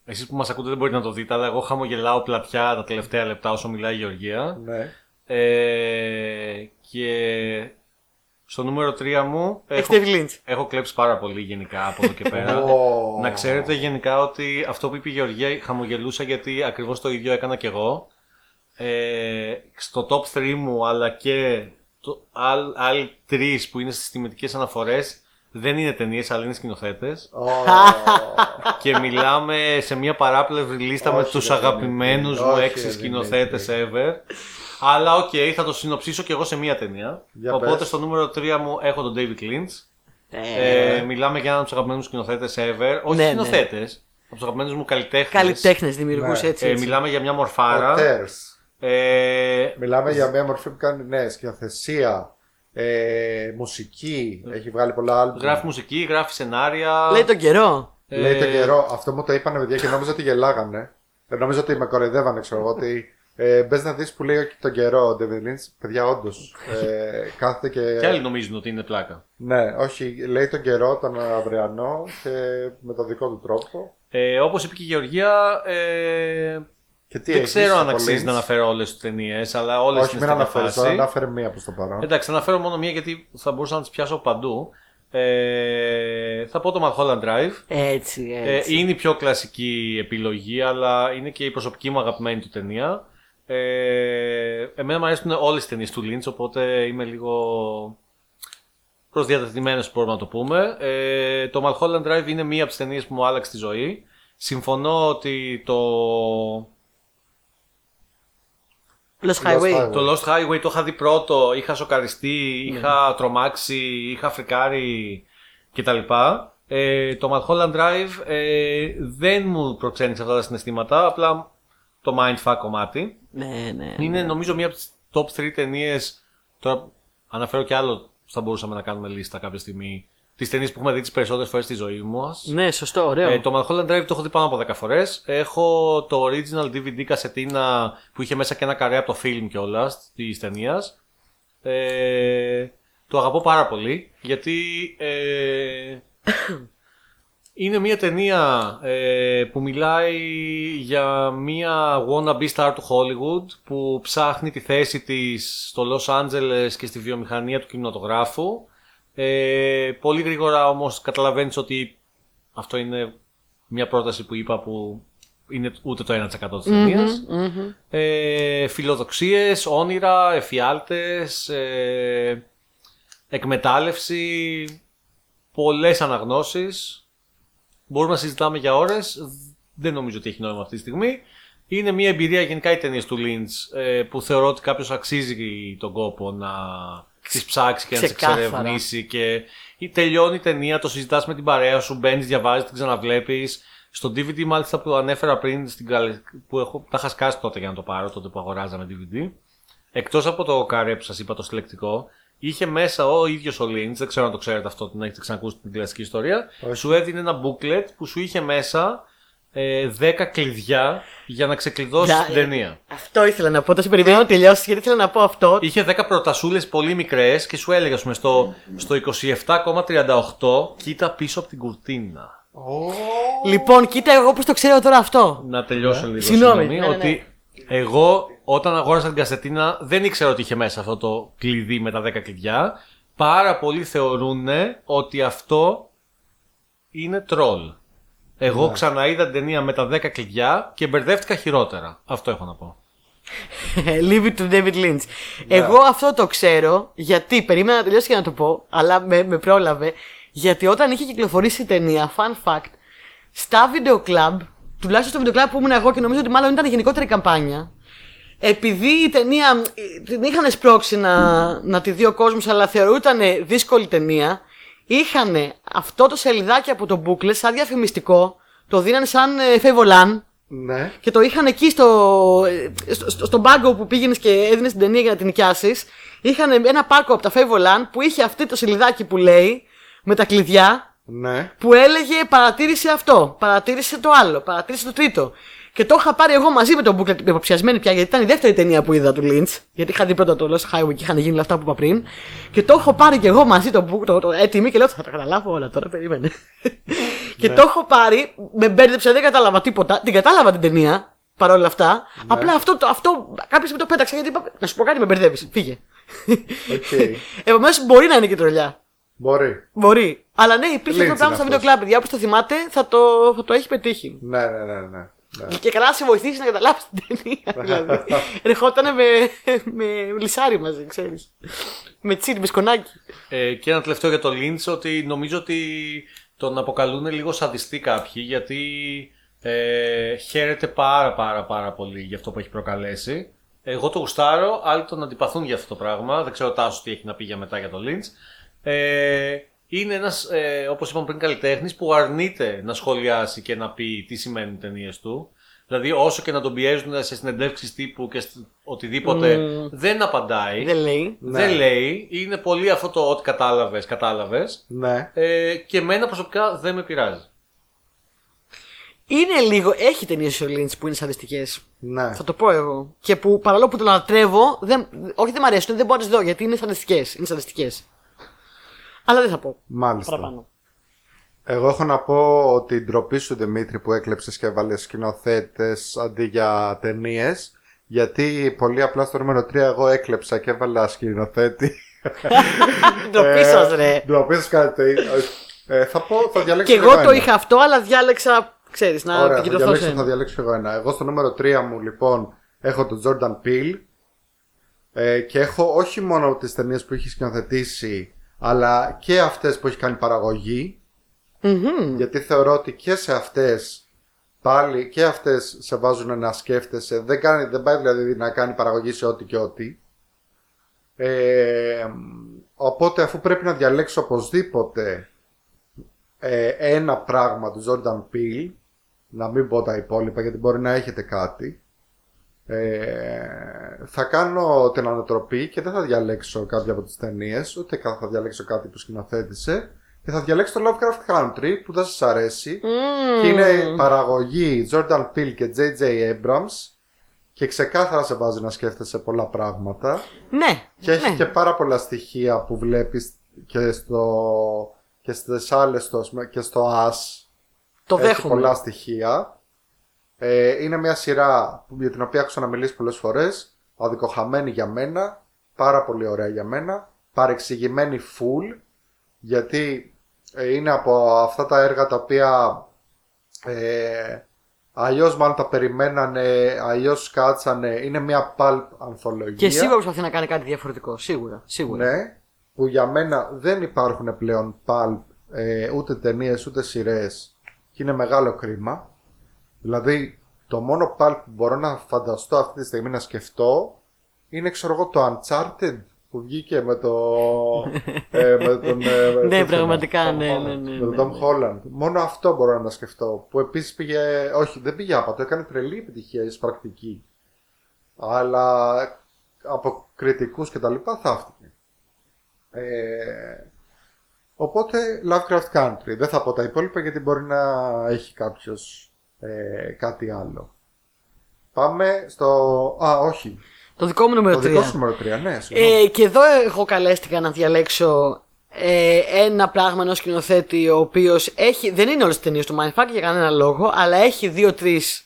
εσείς που μας ακούτε δεν μπορείτε να το δείτε, αλλά εγώ χαμογελάω πλατιά τα τελευταία λεπτά όσο μιλάει η Γεωργία. ναι. Ε, και στο νούμερο 3 μου έχω, Έχει David Lynch. έχω κλέψει πάρα πολύ γενικά από εδώ και πέρα. Ω. Να ξέρετε γενικά ότι αυτό που είπε η Γεωργία χαμογελούσα γιατί ακριβώς το ίδιο έκανα και εγώ. Ε, στο top 3 μου αλλά και το, άλλ, άλλοι τρεις που είναι στις τιμητικές αναφορές δεν είναι ταινίες, αλλά είναι σκηνοθέτες. Ω. και μιλάμε σε μια παράπλευρη λίστα με Όχι, τους ρε, αγαπημένους μου όχι, έξι ρε, σκηνοθέτες Δημήτρη. ever. Αλλά οκ, θα το συνοψίσω και εγώ σε μία ταινία. Για Οπότε πες. στο νούμερο 3 μου έχω τον David Lynch. Ε, Ε, μιλάμε για έναν από τους αγαπημένους σκηνοθέτες ever. Όχι Ναι, ναι. σκηνοθέτες, από τους αγαπημένους μου καλλιτέχνες. Καλλιτέχνες δημιουργούς Ναι. έτσι. Ε, έτσι. μιλάμε για μια Ο μορφάρα. Τέρς. Ε, Μιλάμε για μια μορφή που κάνει ναι, σκηνοθεσία, ε, μουσική, έχει βγάλει πολλά άλμπου. γράφει μουσική, γράφει σενάρια. Λέει τον καιρό. Ε, Λέει τον καιρό, αυτό μου το είπανε παιδιά και νόμιζα ότι γελάγανε. Ε, νόμιζα ότι με κοροϊδεύανε, ξέρω εγώ. Ότι ε, μπες να δεις που λέει τον καιρό ο David Lynch. Παιδιά, όντως. Ε, κάθεται και. Και άλλοι νομίζουν ότι είναι πλάκα. Ναι, όχι, λέει τον καιρό, τον αυριανό και με τον δικό του τρόπο. Ε, Όπως είπε και η Γεωργία, ε, Και τι δεν έχεις ξέρω αν από αξίζει Lynch? να αναφέρω όλες τις ταινίες, αλλά όλες Όχι, είναι μην στην αναφέρεις τώρα, φάση. ανάφερε μία προς το παρόν. Εντάξει, θα αναφέρω μόνο μία γιατί θα μπορούσα να τις πιάσω από παντού. Ε, θα πω το Mulholland Drive. Έτσι, Ε, έτσι. είναι η πιο κλασική επιλογή, αλλά είναι και η προσωπική μου αγαπημένη του ταινία. Ε, εμένα μου αρέσουν όλες τις ταινίες του Lynch, οπότε είμαι λίγο προσδιατεθειμένος μπορούμε να το πούμε. Ε, το Mulholland Drive είναι μία από τις ταινίες που μου άλλαξε τη ζωή. Συμφωνώ ότι το, Lost Highway. Highway. το Lost Highway το είχα δει πρώτο, είχα σοκαριστεί, είχα τρομάξει, είχα φρικάρει κτλ. Ε, το Mulholland Drive ε, δεν μου προξένησε αυτά τα συναισθήματα, απλά το mindfuck κομμάτι. Ναι, ναι. Είναι νομίζω μία από τις top 3 ταινίες. Τώρα αναφέρω κι άλλο, θα μπορούσαμε να κάνουμε λίστα κάποια στιγμή. Τις ταινίες που έχουμε δει τις περισσότερες φορές στη ζωή μου. Ναι, σωστό, ωραίο. Ε, το Mulholland Drive το έχω δει πάνω από 10 φορές. Έχω το original DVD κασετίνα που είχε μέσα και ένα καρέ από το film κιόλας της ταινίας. Ε, το αγαπώ πάρα πολύ γιατί ε, είναι μια ταινία ε, που μιλάει για μια wannabe star του Hollywood που ψάχνει τη θέση της στο Los Angeles και στη βιομηχανία του κινηματογράφου. Ε, πολύ γρήγορα όμως καταλαβαίνεις ότι αυτό είναι μια πρόταση που είπα που είναι ούτε το 1% της ταινίας. Μμμ. Ε, φιλοδοξίες, όνειρα, εφιάλτες, ε, εκμετάλλευση, πολλές αναγνώσεις. Μπορούμε να συζητάμε για ώρες. Δεν νομίζω ότι έχει νόημα αυτή τη στιγμή. Είναι μια εμπειρία γενικά οι ταινίες του Lynch ε, που θεωρώ ότι κάποιος αξίζει τον κόπο να τις ψάξεις και να τις Ξεκάθαρα. εξερευνήσει. Και ή τελειώνει η ταινία, το συζητάς με την παρέα σου, μπαίνεις, διαβάζεις, την ξαναβλέπεις. Στο DVD, μάλιστα που ανέφερα πριν, στην, καλε- που έχω, τα είχα σκάσει τότε για να το πάρω, τότε που αγοράζαμε DVD. Εκτός από το καρέ που σας είπα, το συλλεκτικό, είχε μέσα ο ίδιος ο Lynch, δεν ξέρω αν το ξέρετε αυτό, την έχετε ξανακούσει την κλασική ιστορία. Σου έδινε ένα booklet που σου είχε μέσα ε, 10 κλειδιά για να ξεκλειδώσει Για- την ταινία. Αυτό ήθελα να πω. Το σε περιμένω να τελειώσει γιατί ήθελα να πω αυτό. Είχε 10 προτασούλες πολύ μικρές και σου έλεγε, ας πούμε, στο, στο 27,38 κοίτα πίσω από την κουρτίνα. Λοιπόν, κοίτα εγώ πώς το ξέρω τώρα αυτό. Να τελειώσω λίγο. Συγγνώμη, ναι, ναι, ναι. Ότι εγώ όταν αγόρασα την κασετίνα δεν ήξερα ότι είχε μέσα αυτό το κλειδί με τα 10 κλειδιά. Πάρα πολλοί θεωρούν ότι αυτό είναι τρόλ. Εγώ ξαναείδα την ταινία με τα 10 κλειδιά και μπερδεύτηκα χειρότερα. Αυτό έχω να πω. Leave it to David Lynch. Εγώ αυτό το ξέρω γιατί περίμενα να τελειώσει για να το πω, αλλά με, με πρόλαβε. Γιατί όταν είχε κυκλοφορήσει η ταινία, fun fact, στα βίντεο κλαμπ, τουλάχιστον στο βίντεο κλαμπ που ήμουν εγώ και νομίζω ότι μάλλον ήταν γενικότερη καμπάνια, επειδή η ταινία ε, την είχαν σπρώξει να, να τη δει ο κόσμος, αλλά θεωρούταν δύσκολη ταινία, είχαν αυτό το σελιδάκι από το booklet σαν διαφημιστικό, το δίνανε σαν ε, φεύγολαν Ναι. και το είχαν εκεί στο, στο, στο, στον πάγκο που πήγαινες και έδινες την ταινία για να την νοικιάσεις. Είχαν ένα πάρκο από τα Favoland που είχε αυτό το σελιδάκι που λέει με τα κλειδιά Ναι. που έλεγε παρατήρησε αυτό, παρατήρησε το άλλο, παρατήρησε το τρίτο. Και το είχα πάρει εγώ μαζί με τον booklet, υποψιασμένη πια, γιατί ήταν η δεύτερη ταινία που είδα του Lynch. Γιατί είχα δει πρώτα το Lost Highway και είχαν γίνει όλα αυτά που είπα πριν. Και το έχω πάρει και εγώ μαζί το book, το, το έτοιμη και λέω θα τα καταλάβω όλα τώρα, περίμενε. και το έχω πάρει, με μπέρδεψε, δεν κατάλαβα τίποτα. Την κατάλαβα την ταινία παρόλα αυτά. Απλά αυτό, το, αυτό κάποιος με το πέταξε γιατί είπα, να σου πω κάτι με μπερδεύεις. Φύγε. Οκ. Επομένως μπορεί να είναι και τρολιά. Μπορεί. Μπορεί. Αλλά ναι, υπήρχε Lynch αυτό το πράγμα είναι στα βίντεο αυτός. κλαμπ. παιδιά, όπως το θυμάται, θα το, θα το έχει πετύχει. Ναι, ναι, ναι, ναι. Ναι. Και καλά να σε βοηθήσεις να καταλάβεις την ταινία. δηλαδή. Ερχόταν με, με λισάρι μαζί, ξέρεις. Με τσίρι, με σκονάκι. Ε, και ένα τελευταίο για το Lynch, ότι νομίζω ότι τον αποκαλούν λίγο σαδιστή κάποιοι, γιατί ε, χαίρεται πάρα πάρα πάρα πολύ για αυτό που έχει προκαλέσει. Εγώ το γουστάρω, άλλοι τον αντιπαθούν για αυτό το πράγμα. Δεν ξέρω τάσο τι έχει να πει για μετά για το Lynch. Ε, είναι ένας, ε, όπως είπαμε πριν, καλλιτέχνης που αρνείται να σχολιάσει και να πει τι σημαίνουν οι ταινίες του. Δηλαδή, όσο και να τον πιέζουν σε συνεντεύξεις τύπου και σ- οτιδήποτε, δεν απαντάει. Δεν λέει. Δεν λέει. Είναι πολύ αυτό το ότι κατάλαβες, κατάλαβες. Ναι. Ε, και εμένα προσωπικά δεν με πειράζει. Είναι λίγο. Έχει ταινίες ο Lynch που είναι σαντιστικέ. Ναι. Θα το πω εγώ. Και που παρόλο που τον λατρεύω, δεν, όχι δεν μ' αρέσουν, δεν μπορώ να τις δω γιατί είναι σαντιστικέ. Είναι σαντιστικές. Αλλά δεν θα πω. Μάλιστα. Παραπάνω. Εγώ έχω να πω ότι ντροπή σου Δημήτρη που έκλεψες και έβαλες σκηνοθέτες αντί για ταινίες. Γιατί πολύ απλά στο νούμερο 3 εγώ έκλεψα και έβαλα σκηνοθέτη. Ντροπή σας, ρε. Ντροπή σας κάνετε. Ε, θα πω, θα διαλέξω Και εγώ το ένα. είχα αυτό, αλλά διάλεξα, ξέρεις, να Ωραία, θα επικεντρωθώ σε διαλέξω, θα ένα. διαλέξω εγώ ένα. Εγώ στο νούμερο 3 μου λοιπόν έχω τον Jordan Peele ε, και έχω όχι μόνο τις ταινίες που έχει σκηνοθετήσει αλλά και αυτές που έχει κάνει παραγωγή Μμμ. γιατί θεωρώ ότι και σε αυτές πάλι και αυτές σε βάζουν να σκέφτεσαι δεν, κάνει, δεν πάει δηλαδή να κάνει παραγωγή σε ό,τι και ό,τι ε, οπότε αφού πρέπει να διαλέξω οπωσδήποτε ε, ένα πράγμα του Jordan Peele να μην πω τα υπόλοιπα γιατί μπορεί να έχετε κάτι ε, θα κάνω την ανατροπή και δεν θα διαλέξω κάποια από τις ταινίες, ούτε κα- θα διαλέξω κάτι που σκηνοθέτησε και θα διαλέξω το Lovecraft Country που δεν σας αρέσει Μμμ. και είναι παραγωγή Jordan Peele και J.J. Abrams και ξεκάθαρα σε βάζει να σκέφτεσαι πολλά πράγματα Ναι. και έχει ναι. και πάρα πολλά στοιχεία που βλέπεις και στο και στις άλλες στο, και στο As Το έχει δέχομαι. πολλά στοιχεία. Ε, είναι μια σειρά που- για την οποία έχω ξαναμιλήσει πολλές φορές. Αδικοχαμένη για μένα. Πάρα πολύ ωραία για μένα. Παρεξηγημένη full. Γιατί ε, είναι από αυτά τα έργα τα οποία ε, αλλιώς μάλλον τα περιμένανε, αλλιώς κάτσανε. Είναι μια pulp ανθολογία. Και σίγουρα προσπαθεί να κάνει κάτι διαφορετικό. Σίγουρα. σίγουρα. Ναι, που για μένα δεν υπάρχουν πλέον pulp, ε, ούτε ταινίες ούτε σειρές και είναι μεγάλο κρίμα. Δηλαδή, Το μόνο pulp που μπορώ να φανταστώ αυτή τη στιγμή να σκεφτώ είναι ξέρω εγώ το Uncharted που βγήκε με, το, ε, με τον. ε, Ναι, τέτοιο, πραγματικά, Tom ναι, Holland, ναι, ναι, Με τον ναι, Tom ναι. Holland. Μόνο αυτό μπορώ να σκεφτώ. Που επίσης πήγε. Όχι, δεν πήγε άπατο, έκανε τρελή επιτυχία εις πρακτική. Αλλά από κριτικούς και τα λοιπά θαύτηκε. Ε, οπότε Lovecraft Country. Δεν θα πω τα υπόλοιπα γιατί μπορεί να έχει κάποιος ε, κάτι άλλο. Πάμε στο. Α, όχι. Το δικό μου νούμερο Το δικό 3. σου νούμερο 3, ναι, συγγνώμη. Ε, και εδώ εγώ καλέστηκα να διαλέξω ε, ένα πράγμα ενός σκηνοθέτη ο οποίος έχει. Δεν είναι όλες τις ταινίες του Mindfuck για κανένα λόγο, αλλά έχει δύο-τρεις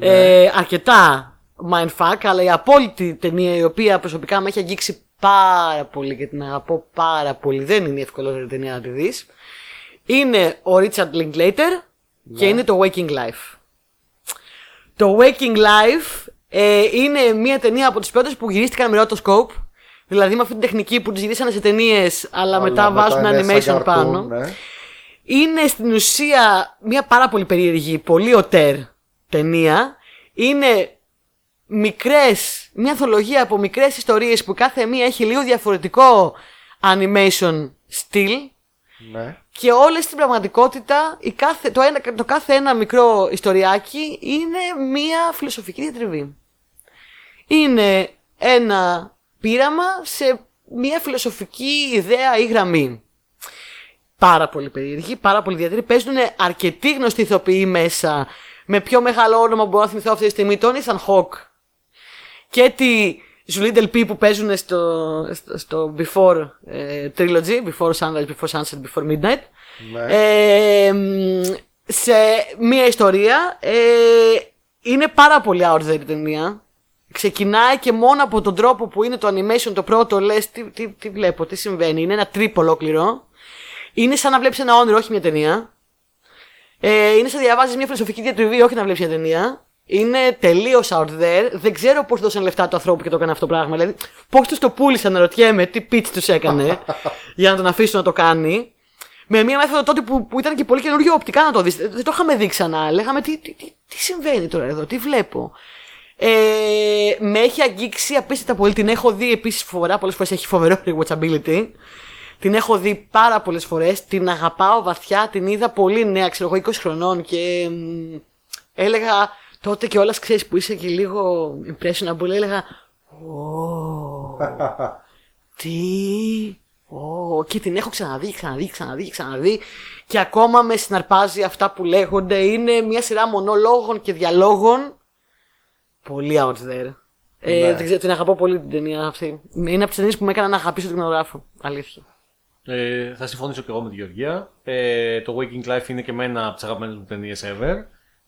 ε, αρκετά Mindfuck, αλλά η απόλυτη ταινία η οποία προσωπικά με έχει αγγίξει πάρα πολύ και την αγαπώ πάρα πολύ, δεν είναι η ευκολότερη ταινία να τη δεις. Είναι ο Richard Linklater και είναι το Waking Life. Το Waking Life ε, είναι μια ταινία από τις πρώτες που γυρίστηκαν με rotoscope. Δηλαδή με αυτή την τεχνική που τις γυρίσανε σε ταινίες, αλλά, μετά βάζουν είναι σαν animation cartoon, πάνω. ναι. Είναι στην ουσία μια πάρα πολύ περίεργη, πολύ οτέρ ταινία. Είναι μικρές, μια ανθολογία από μικρές ιστορίες που κάθε μία έχει λίγο διαφορετικό animation style ναι. και όλες στην πραγματικότητα η κάθε, το, ένα, το κάθε ένα μικρό ιστοριάκι είναι μία φιλοσοφική διατριβή. Είναι ένα πείραμα σε μία φιλοσοφική ιδέα ή γραμμή. Πάρα πολύ περίεργη, πάρα πολύ ιδιαίτερη. Παίζουν αρκετοί γνωστοί ηθοποιοί μέσα. Με πιο μεγάλο όνομα που μπορώ να θυμηθώ αυτή τη στιγμή, τον Ethan Hawke και τη Julie Delpy που παίζουν στο, στο, στο Before ε, Trilogy, Before Sunrise, Before Sunset, Before Midnight. Ναι. Ε, μ, σε μία ιστορία. Ε, είναι πάρα πολύ out there η ταινία. Ξεκινάει και μόνο από τον τρόπο που είναι το animation το πρώτο λες τι, τι, τι βλέπω, τι συμβαίνει. Είναι ένα τρίπ ολόκληρο. Είναι σαν να βλέπεις ένα όνειρο, όχι μια ταινία. Ε, είναι σαν να διαβάζεις μια φιλοσοφική διατριβή, όχι να βλέπεις μια ταινία. Είναι τελείως out there. Δεν ξέρω πώς δώσαν λεφτά του ανθρώπου και το έκανε αυτό το πράγμα. Δηλαδή, πώς τους το πούλησαν, ρωτιέμαι, τι pitch τους έκανε για να τον αφήσουν να το κάνει. Με μια μέθοδο τότε που, που ήταν και πολύ καινούριο οπτικά να το δεις. Δεν το είχαμε δει ξανά. Λέγαμε τι, τι, τι, τι συμβαίνει τώρα εδώ, τι βλέπω. Ε, με έχει αγγίξει απίστευτα πολύ. Την έχω δει επίσης φορά, πολλές φορές έχει φοβερό rewatchability. Την έχω δει πάρα πολλές φορές. Την αγαπάω βαθιά. Την είδα πολύ νέα, ξέρω εγώ, 20 χρονών και μ, έλεγα τότε και όλα ξέρεις που είσαι και λίγο impressionable. Έλεγα. «Ω, τι. Ω, και την έχω ξαναδεί, ξαναδεί, ξαναδεί, ξαναδεί. Και ακόμα με συναρπάζει αυτά που λέγονται. Είναι μια σειρά μονόλογων και διαλόγων. Πολύ out there. Ε, Ναι. δεν ξέρω, την αγαπώ πολύ την ταινία αυτή. Είναι από τις ταινίες που με έκαναν να αγαπήσω τον κινηματογράφο. Αλήθεια. Ε, θα συμφωνήσω και εγώ με τη Γεωργία. Ε, το Waking Life είναι και εμένα από τις αγαπημένες μου ταινίες ever.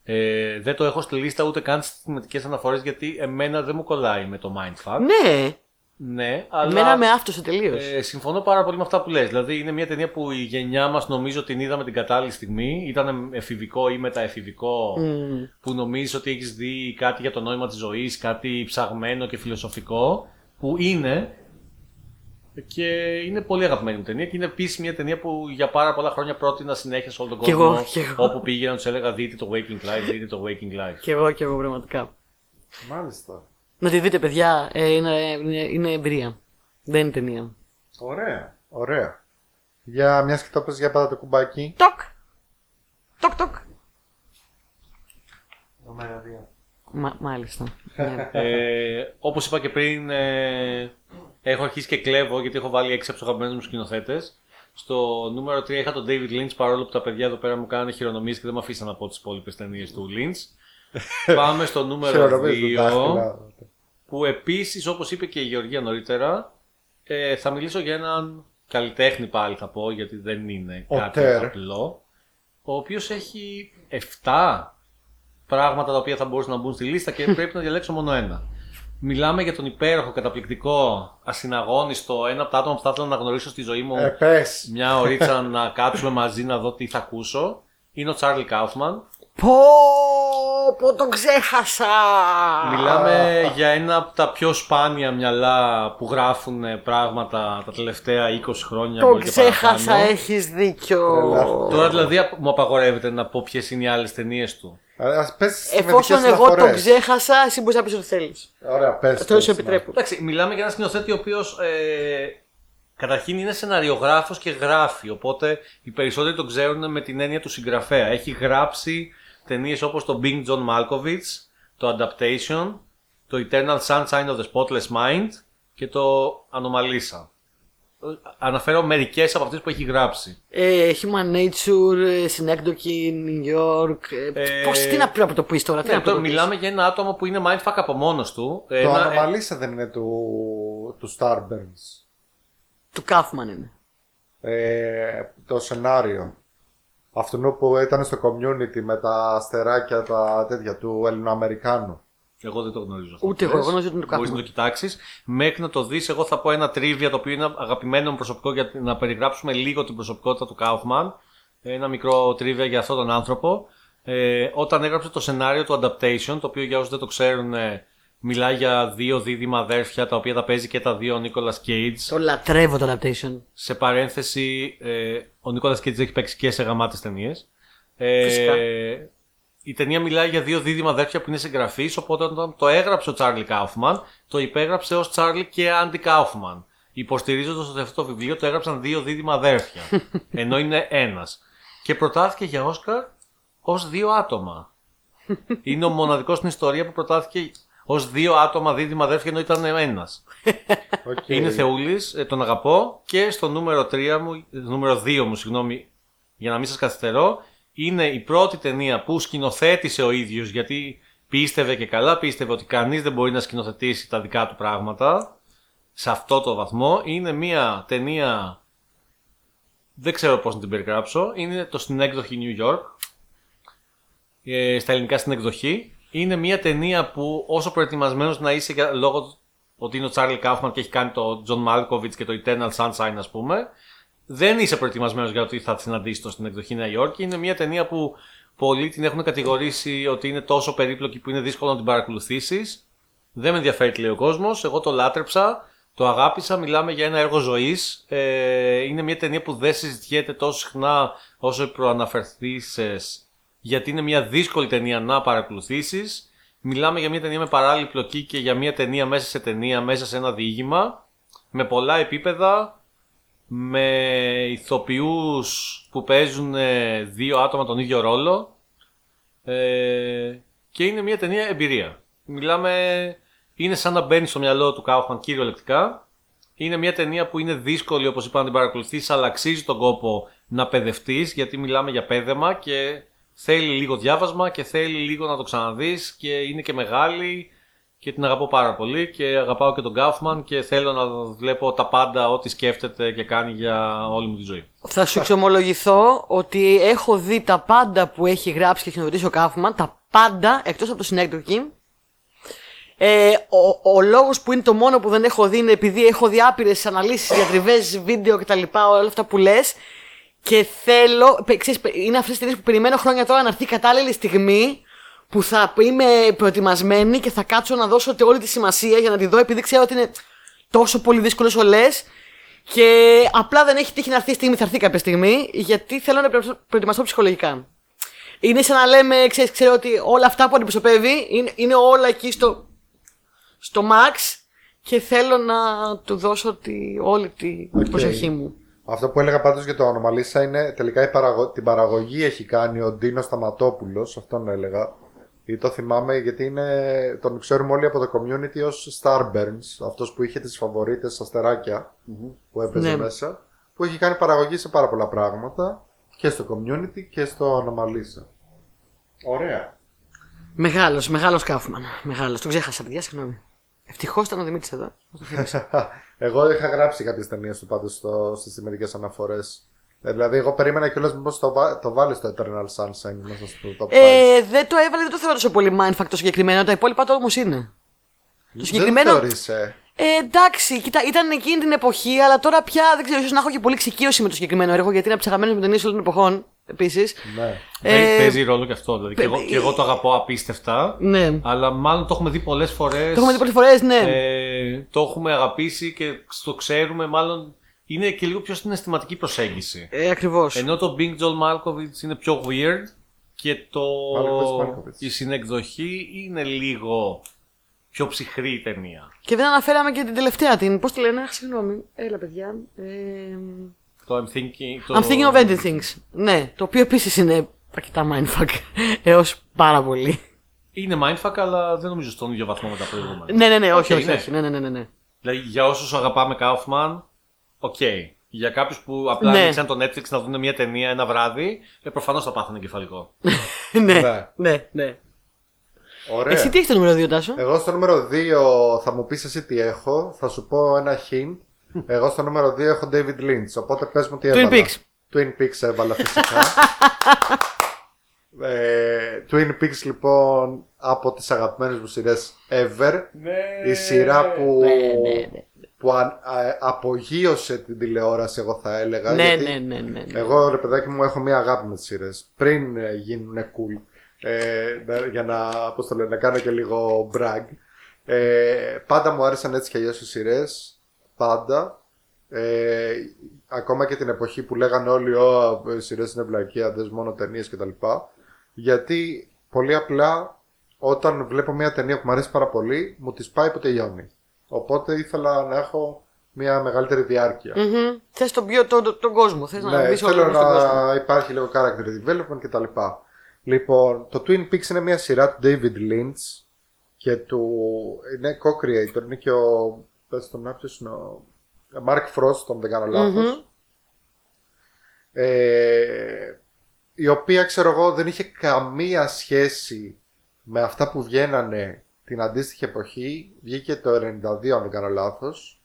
Ε, δεν το έχω στη λίστα ούτε καν στις θεματικέ αναφορές γιατί εμένα δεν μου κολλάει με το Mindfuck. Ναι, Ναι, αλλά. εμένα με άφτωσε τελείως. Ε, συμφωνώ πάρα πολύ με αυτά που λες. Δηλαδή είναι μια ταινία που η γενιά μας νομίζω την είδαμε την κατάλληλη στιγμή. Ήταν εφηβικό ή μεταεφηβικό που νομίζεις ότι έχεις δει κάτι για το νόημα της ζωής, κάτι ψαγμένο και φιλοσοφικό που είναι και είναι πολύ αγαπημένη μου ταινία και είναι επίσης μια ταινία που για πάρα πολλά χρόνια πρότεινα συνέχεια σε όλο τον Κι κόσμο. εγώ, κι εγώ. Όπου πήγαινα τους έλεγα δείτε το Waking Life, δείτε το Waking Life. Κι εγώ, κι εγώ πραγματικά. Μάλιστα. Να τη δείτε, παιδιά. Ε, είναι, είναι, είναι εμπειρία. Δεν είναι ταινία. Ωραία. Ωραία. Για μιας και το πες, για πάτα το κουμπάκι. Τοκ! Τοκ, τοκ. Νούμερο 2. Μα, μάλιστα. Ναι. ε, Όπως είπα και πριν, ε, έχω αρχίσει και κλέβω γιατί έχω βάλει 6 από τους αγαπημένους μου σκηνοθέτες. Στο νούμερο 3 είχα τον David Lynch παρόλο που τα παιδιά εδώ πέρα μου κάνανε χειρονομίες και δεν με αφήσαν να πω τις υπόλοιπες ταινίες του Lynch. Πάμε στο νούμερο Χειρονομίες τα 2 δάχτυλα. που επίσης, όπως είπε και η Γεωργία νωρίτερα, ε, θα μιλήσω για έναν καλλιτέχνη πάλι θα πω γιατί δεν είναι Ο κάτι Τερ. απλό. Ο οποίος έχει 7 πράγματα τα οποία θα μπορούσαν να μπουν στη λίστα και πρέπει να διαλέξω μόνο ένα. Μιλάμε για τον υπέροχο, καταπληκτικό, ασυναγώνιστο, ένα από τα άτομα που θα ήθελα να γνωρίσω στη ζωή μου Ε, πες. μια ωρίτσα να κάτσουμε μαζί να δω τι θα ακούσω. Είναι ο Τσάρλι Κάουφμαν. Πω, πω τον ξέχασα. Μιλάμε για ένα από τα πιο σπάνια μυαλά που γράφουν πράγματα τα τελευταία 20 χρόνια. Τον μπορεί και ξέχασα, παραπάνω. έχεις δίκιο. Τρελάθηκα. Τώρα δηλαδή μου απαγορεύεται να πω ποιες είναι οι άλλες ταινίες του. Ας πες με Εφόσον δικές εγώ το αναφορές. ξέχασα, εσύ μπορείς να πεις ό,τι θέλεις. Ωραία, πες. Αυτό πες, σου ναι. επιτρέπω. Εντάξει, μιλάμε για ένας σκηνοθέτη ο οποίος ε, καταρχήν είναι σεναριογράφος και γράφει. Οπότε οι περισσότεροι τον ξέρουν με την έννοια του συγγραφέα. Έχει γράψει ταινίες όπως το Bing John Malkovich, το Adaptation, το Eternal Sunshine of the Spotless Mind και το Anomalisa. Ε, Αναφέρω μερικές από αυτές που έχει γράψει. Ε, Human Nature, ε, Synecdoche, New York. Ε, Ε, πώς, τι να πρέπει να το πει τώρα, τι Ναι, να το τώρα πεις. μιλάμε για ένα άτομο που είναι mindfuck από μόνος του. Το Ένα- ε, Anomalisa δεν είναι του, του Starburns. Του Kaufman είναι. Ε, το σενάριο. Αυτού που ήταν στο community με τα αστεράκια τα τέτοια του Ελληνοαμερικάνου. Εγώ δεν το γνωρίζω. αυτό Ούτε που εγώ, λες. εγώ νομίζω ότι είναι του Μπορείς να Kaufman. το κοιτάξεις. Μέχρι να το δεις, εγώ θα πω ένα τρίβια το οποίο είναι αγαπημένο μου προσωπικό για να περιγράψουμε λίγο την προσωπικότητα του Kaufman. Ένα μικρό τρίβια για αυτόν τον άνθρωπο. Ε, όταν έγραψε το σενάριο του Adaptation, το οποίο για όσους δεν το ξέρουν, ε, μιλάει για δύο δίδυμα αδέρφια τα οποία τα παίζει και τα δύο ο Nicolas Cage. Το λατρεύω το adaptation. Σε παρένθεση, ε, ο Νίκολας Κέιτς έχει παίξει και σε γαμάτες ταινίες. Ε, Φυσικά. Η ταινία μιλάει για δύο δίδυμα αδέρφια που είναι συγγραφείς, οπότε όταν το έγραψε ο Charlie Kaufman, το υπέγραψε ως Charlie και Άντι Kaufman. Υποστηρίζοντας ότι αυτό το βιβλίο το έγραψαν δύο δίδυμα αδέρφια, ενώ είναι ένας. Και προτάθηκε για Όσκαρ ως δύο άτομα. είναι ο μοναδικός στην ιστορία που προτάθηκε ως δύο άτομα δίδυμα αδέρφια ενώ ήταν ένας. Οκ. Είναι Θεούλης, τον αγαπώ. Και στο νούμερο 3 μου, νούμερο 2 μου, συγγνώμη, για να μην σας καθυστερώ, είναι η πρώτη ταινία που σκηνοθέτησε ο ίδιος γιατί πίστευε και καλά, πίστευε ότι κανείς δεν μπορεί να σκηνοθετήσει τα δικά του πράγματα σε αυτό το βαθμό. Είναι μια ταινία. Δεν ξέρω πώς να την περιγράψω. Είναι το Synecdoche, New York. Ε, στα ελληνικά Συνεκδοχή. Είναι μια ταινία που όσο προετοιμασμένος να είσαι για, λόγω ότι είναι ο Charlie Kaufman και έχει κάνει το John Malkovich και το Eternal Sunshine, ας πούμε, δεν είσαι προετοιμασμένος για ότι θα τη συναντήσεις το στην εκδοχή Νέα Υόρκη. Είναι μια ταινία που πολλοί την έχουν κατηγορήσει ότι είναι τόσο περίπλοκη που είναι δύσκολο να την παρακολουθήσεις. Δεν με ενδιαφέρει τι λέει ο κόσμος. Εγώ το λάτρεψα, το αγάπησα. Μιλάμε για ένα έργο ζωής. Ε, είναι μια ταινία που δεν συζητιέται τόσο συχνά όσο προαναφερθήσεις, γιατί είναι μια δύσκολη ταινία να παρακολουθήσεις. Μιλάμε για μια ταινία με παράλληλη πλοκή και για μια ταινία μέσα σε ταινία, μέσα σε ένα διήγημα, με πολλά επίπεδα, με ηθοποιούς που παίζουν ε, δύο άτομα τον ίδιο ρόλο ε, και είναι μια ταινία εμπειρία. Μιλάμε, είναι σαν να μπαίνει στο μυαλό του Κάουφμαν κυριολεκτικά. Είναι μια ταινία που είναι δύσκολη όπως είπα να την παρακολουθείς αλλά αξίζει τον κόπο να παιδευτείς γιατί μιλάμε για πέδεμα και θέλει λίγο διάβασμα και θέλει λίγο να το ξαναδείς και είναι και μεγάλη και την αγαπώ πάρα πολύ και αγαπάω και τον Κάουφμαν και θέλω να βλέπω τα πάντα ό,τι σκέφτεται και κάνει για όλη μου τη ζωή. Θα σου εξομολογηθώ ότι έχω δει τα πάντα που έχει γράψει και έχει γνωρίσει ο Κάφμαν, τα πάντα εκτός από το συνέκτοκι. Ε, ο, ο λόγος που είναι το μόνο που δεν έχω δει είναι επειδή έχω δει άπειρες αναλύσεις, διατριβές, βίντεο κτλ. Όλα αυτά που λες και θέλω, πε- ξέρεις, πε- είναι αυτές τις ταινίες που περιμένω χρόνια τώρα να έρθει η κατάλληλη στιγμή που θα είμαι προετοιμασμένη και θα κάτσω να δώσω όλη τη σημασία για να τη δω επειδή ξέρω ότι είναι τόσο πολύ δύσκολο όσο λες και απλά δεν έχει τύχει να έρθει η στιγμή, θα έρθει κάποια στιγμή, γιατί θέλω να προετοιμαστώ- προετοιμαστώ ψυχολογικά. Είναι σαν να λέμε, ξέρεις, ξέρω ότι όλα αυτά που αντιπροσωπεύει είναι, είναι όλα εκεί στο, στο max και θέλω να του δώσω τη, όλη τη, την προσοχή μου. Αυτό που έλεγα πάντως για το Ανομαλίσα είναι τελικά η παραγω... την παραγωγή έχει κάνει ο Ντίνος Σταματόπουλος, αυτόν έλεγα. Ή το θυμάμαι γιατί είναι... τον ξέρουμε όλοι από το community ως Starburns, αυτός που είχε τις φαβορίτες αστεράκια που έπαιζε Ναι. μέσα. Που έχει κάνει παραγωγή σε πάρα πολλά πράγματα και στο community και στο Ανομαλίσα. Ωραία. Μεγάλος, μεγάλος Κάφμαν. Μεγάλος, τον ξέχασα, παιδιά, συγγνώμη. Ευτυχώς ήταν ο Δημήτρης εδώ. Μου το θύμισε. εγώ είχα γράψει κάποιες ταινίες του πάντως στο... στις σημερινές αναφορές. Ε, Δηλαδή, εγώ περίμενα κιόλας μήπως το, βα... το βάλεις στο Eternal Sunshine μέσα στο top 5. ε, δεν το έβαλε, δεν το θεωρώ τόσο πολύ mindfuck το συγκεκριμένο. Τα υπόλοιπα το όμως είναι. Το συγκεκριμένο. Δεν θεωρείς, ε. Ε, εντάξει, κοίτα, ήταν εκείνη την εποχή, αλλά τώρα πια δεν ξέρω, ίσως να έχω και πολύ εξοικείωση με το συγκεκριμένο έργο, γιατί είναι από τι αγαπημένε μου ταινίε όλων των εποχών επίσης. Ναι. Παί- Ε, Παίζει ρόλο και αυτό. Δηλαδή, και, εγώ, και εγώ το αγαπώ απίστευτα. Ναι. Αλλά μάλλον το έχουμε δει πολλές φορές. Το έχουμε δει πολλές φορές, ναι. Ε, το έχουμε αγαπήσει και το ξέρουμε. Μάλλον είναι και λίγο πιο συναισθηματική προσέγγιση. Ε, Ακριβώς. Ενώ το Bing Joel Malkovich είναι πιο weird. και το... Μάλκοβιτς, Μάλκοβιτς. η συνεκδοχή είναι λίγο πιο ψυχρή η ταινία. Και δεν αναφέραμε και την τελευταία την. Πώς τη λένε, αχ, συγγνώμη. Έλα, παιδιά. Ε, Το I'm thinking... Το... I'm thinking of ending things. Ναι, το οποίο επίσης είναι αρκετά mindfuck. Έως πάρα πολύ. Είναι mindfuck, αλλά δεν νομίζω στον ίδιο βαθμό με τα προηγούμενα. Ναι, ναι, ναι, όχι, Οκ, όχι, ναι. όχι. Ναι, ναι, ναι, ναι, ναι. Δηλαδή, για όσους αγαπάμε Kaufman, οκ. Για κάποιους που απλά Ναι. ανοίξαν το Netflix να δουν μια ταινία ένα βράδυ, ε, προφανώς θα πάθουν εγκεφαλικό. ναι, Ναι. ναι, ναι. Ωραία. Εσύ τι έχεις το νούμερο 2, Τάσο; Εγώ στο νούμερο 2 θα μου πεις εσύ τι έχω, θα σου πω ένα hint. Εγώ στο νούμερο 2 έχω David Lynch, οπότε πες μου τι Twin έβαλα. Peaks. Twin Peaks έβαλα φυσικά. ε, Twin Peaks λοιπόν από τις αγαπημένες μου σειρές ever. Η σειρά που, Ναι, ναι, ναι. Που α- α- απογείωσε την τηλεόραση εγώ θα έλεγα. Ναι, γιατί ναι, ναι, ναι, ναι. Εγώ ρε παιδάκι μου έχω μια αγάπη με τις σειρές. Πριν ε, γίνουν cool. Ε, να- για να, πώς το λένε, να κάνω και λίγο brag. Ε, πάντα μου άρεσαν έτσι και αλλιώς οι σειρές. Πάντα. Ε, ακόμα και την εποχή που λέγανε όλοι «Ω, οι σειρές είναι βλακεία, δες μόνο ταινίες κτλ. Γιατί πολύ απλά όταν βλέπω μια ταινία που μου αρέσει πάρα πολύ, μου τη πάει που τελειώνει. Οπότε ήθελα να έχω μια μεγαλύτερη διάρκεια. Μμμ. Θες τον, πιο, τον, τον, τον κόσμο. Θες να Ναι, μπεις όλο θέλω στον κόσμο. να υπάρχει λίγο character development και τα λοιπά. Λοιπόν, το Twin Peaks είναι μια σειρά του David Lynch και του είναι co-creator, είναι και ο πες τον να ποιος είναι ο Mark Frost, αν δεν κάνω λάθος. Ε, η οποία, ξέρω εγώ, δεν είχε καμία σχέση με αυτά που βγαίνανε την αντίστοιχη εποχή. Βγήκε το 92, αν δεν κάνω λάθος.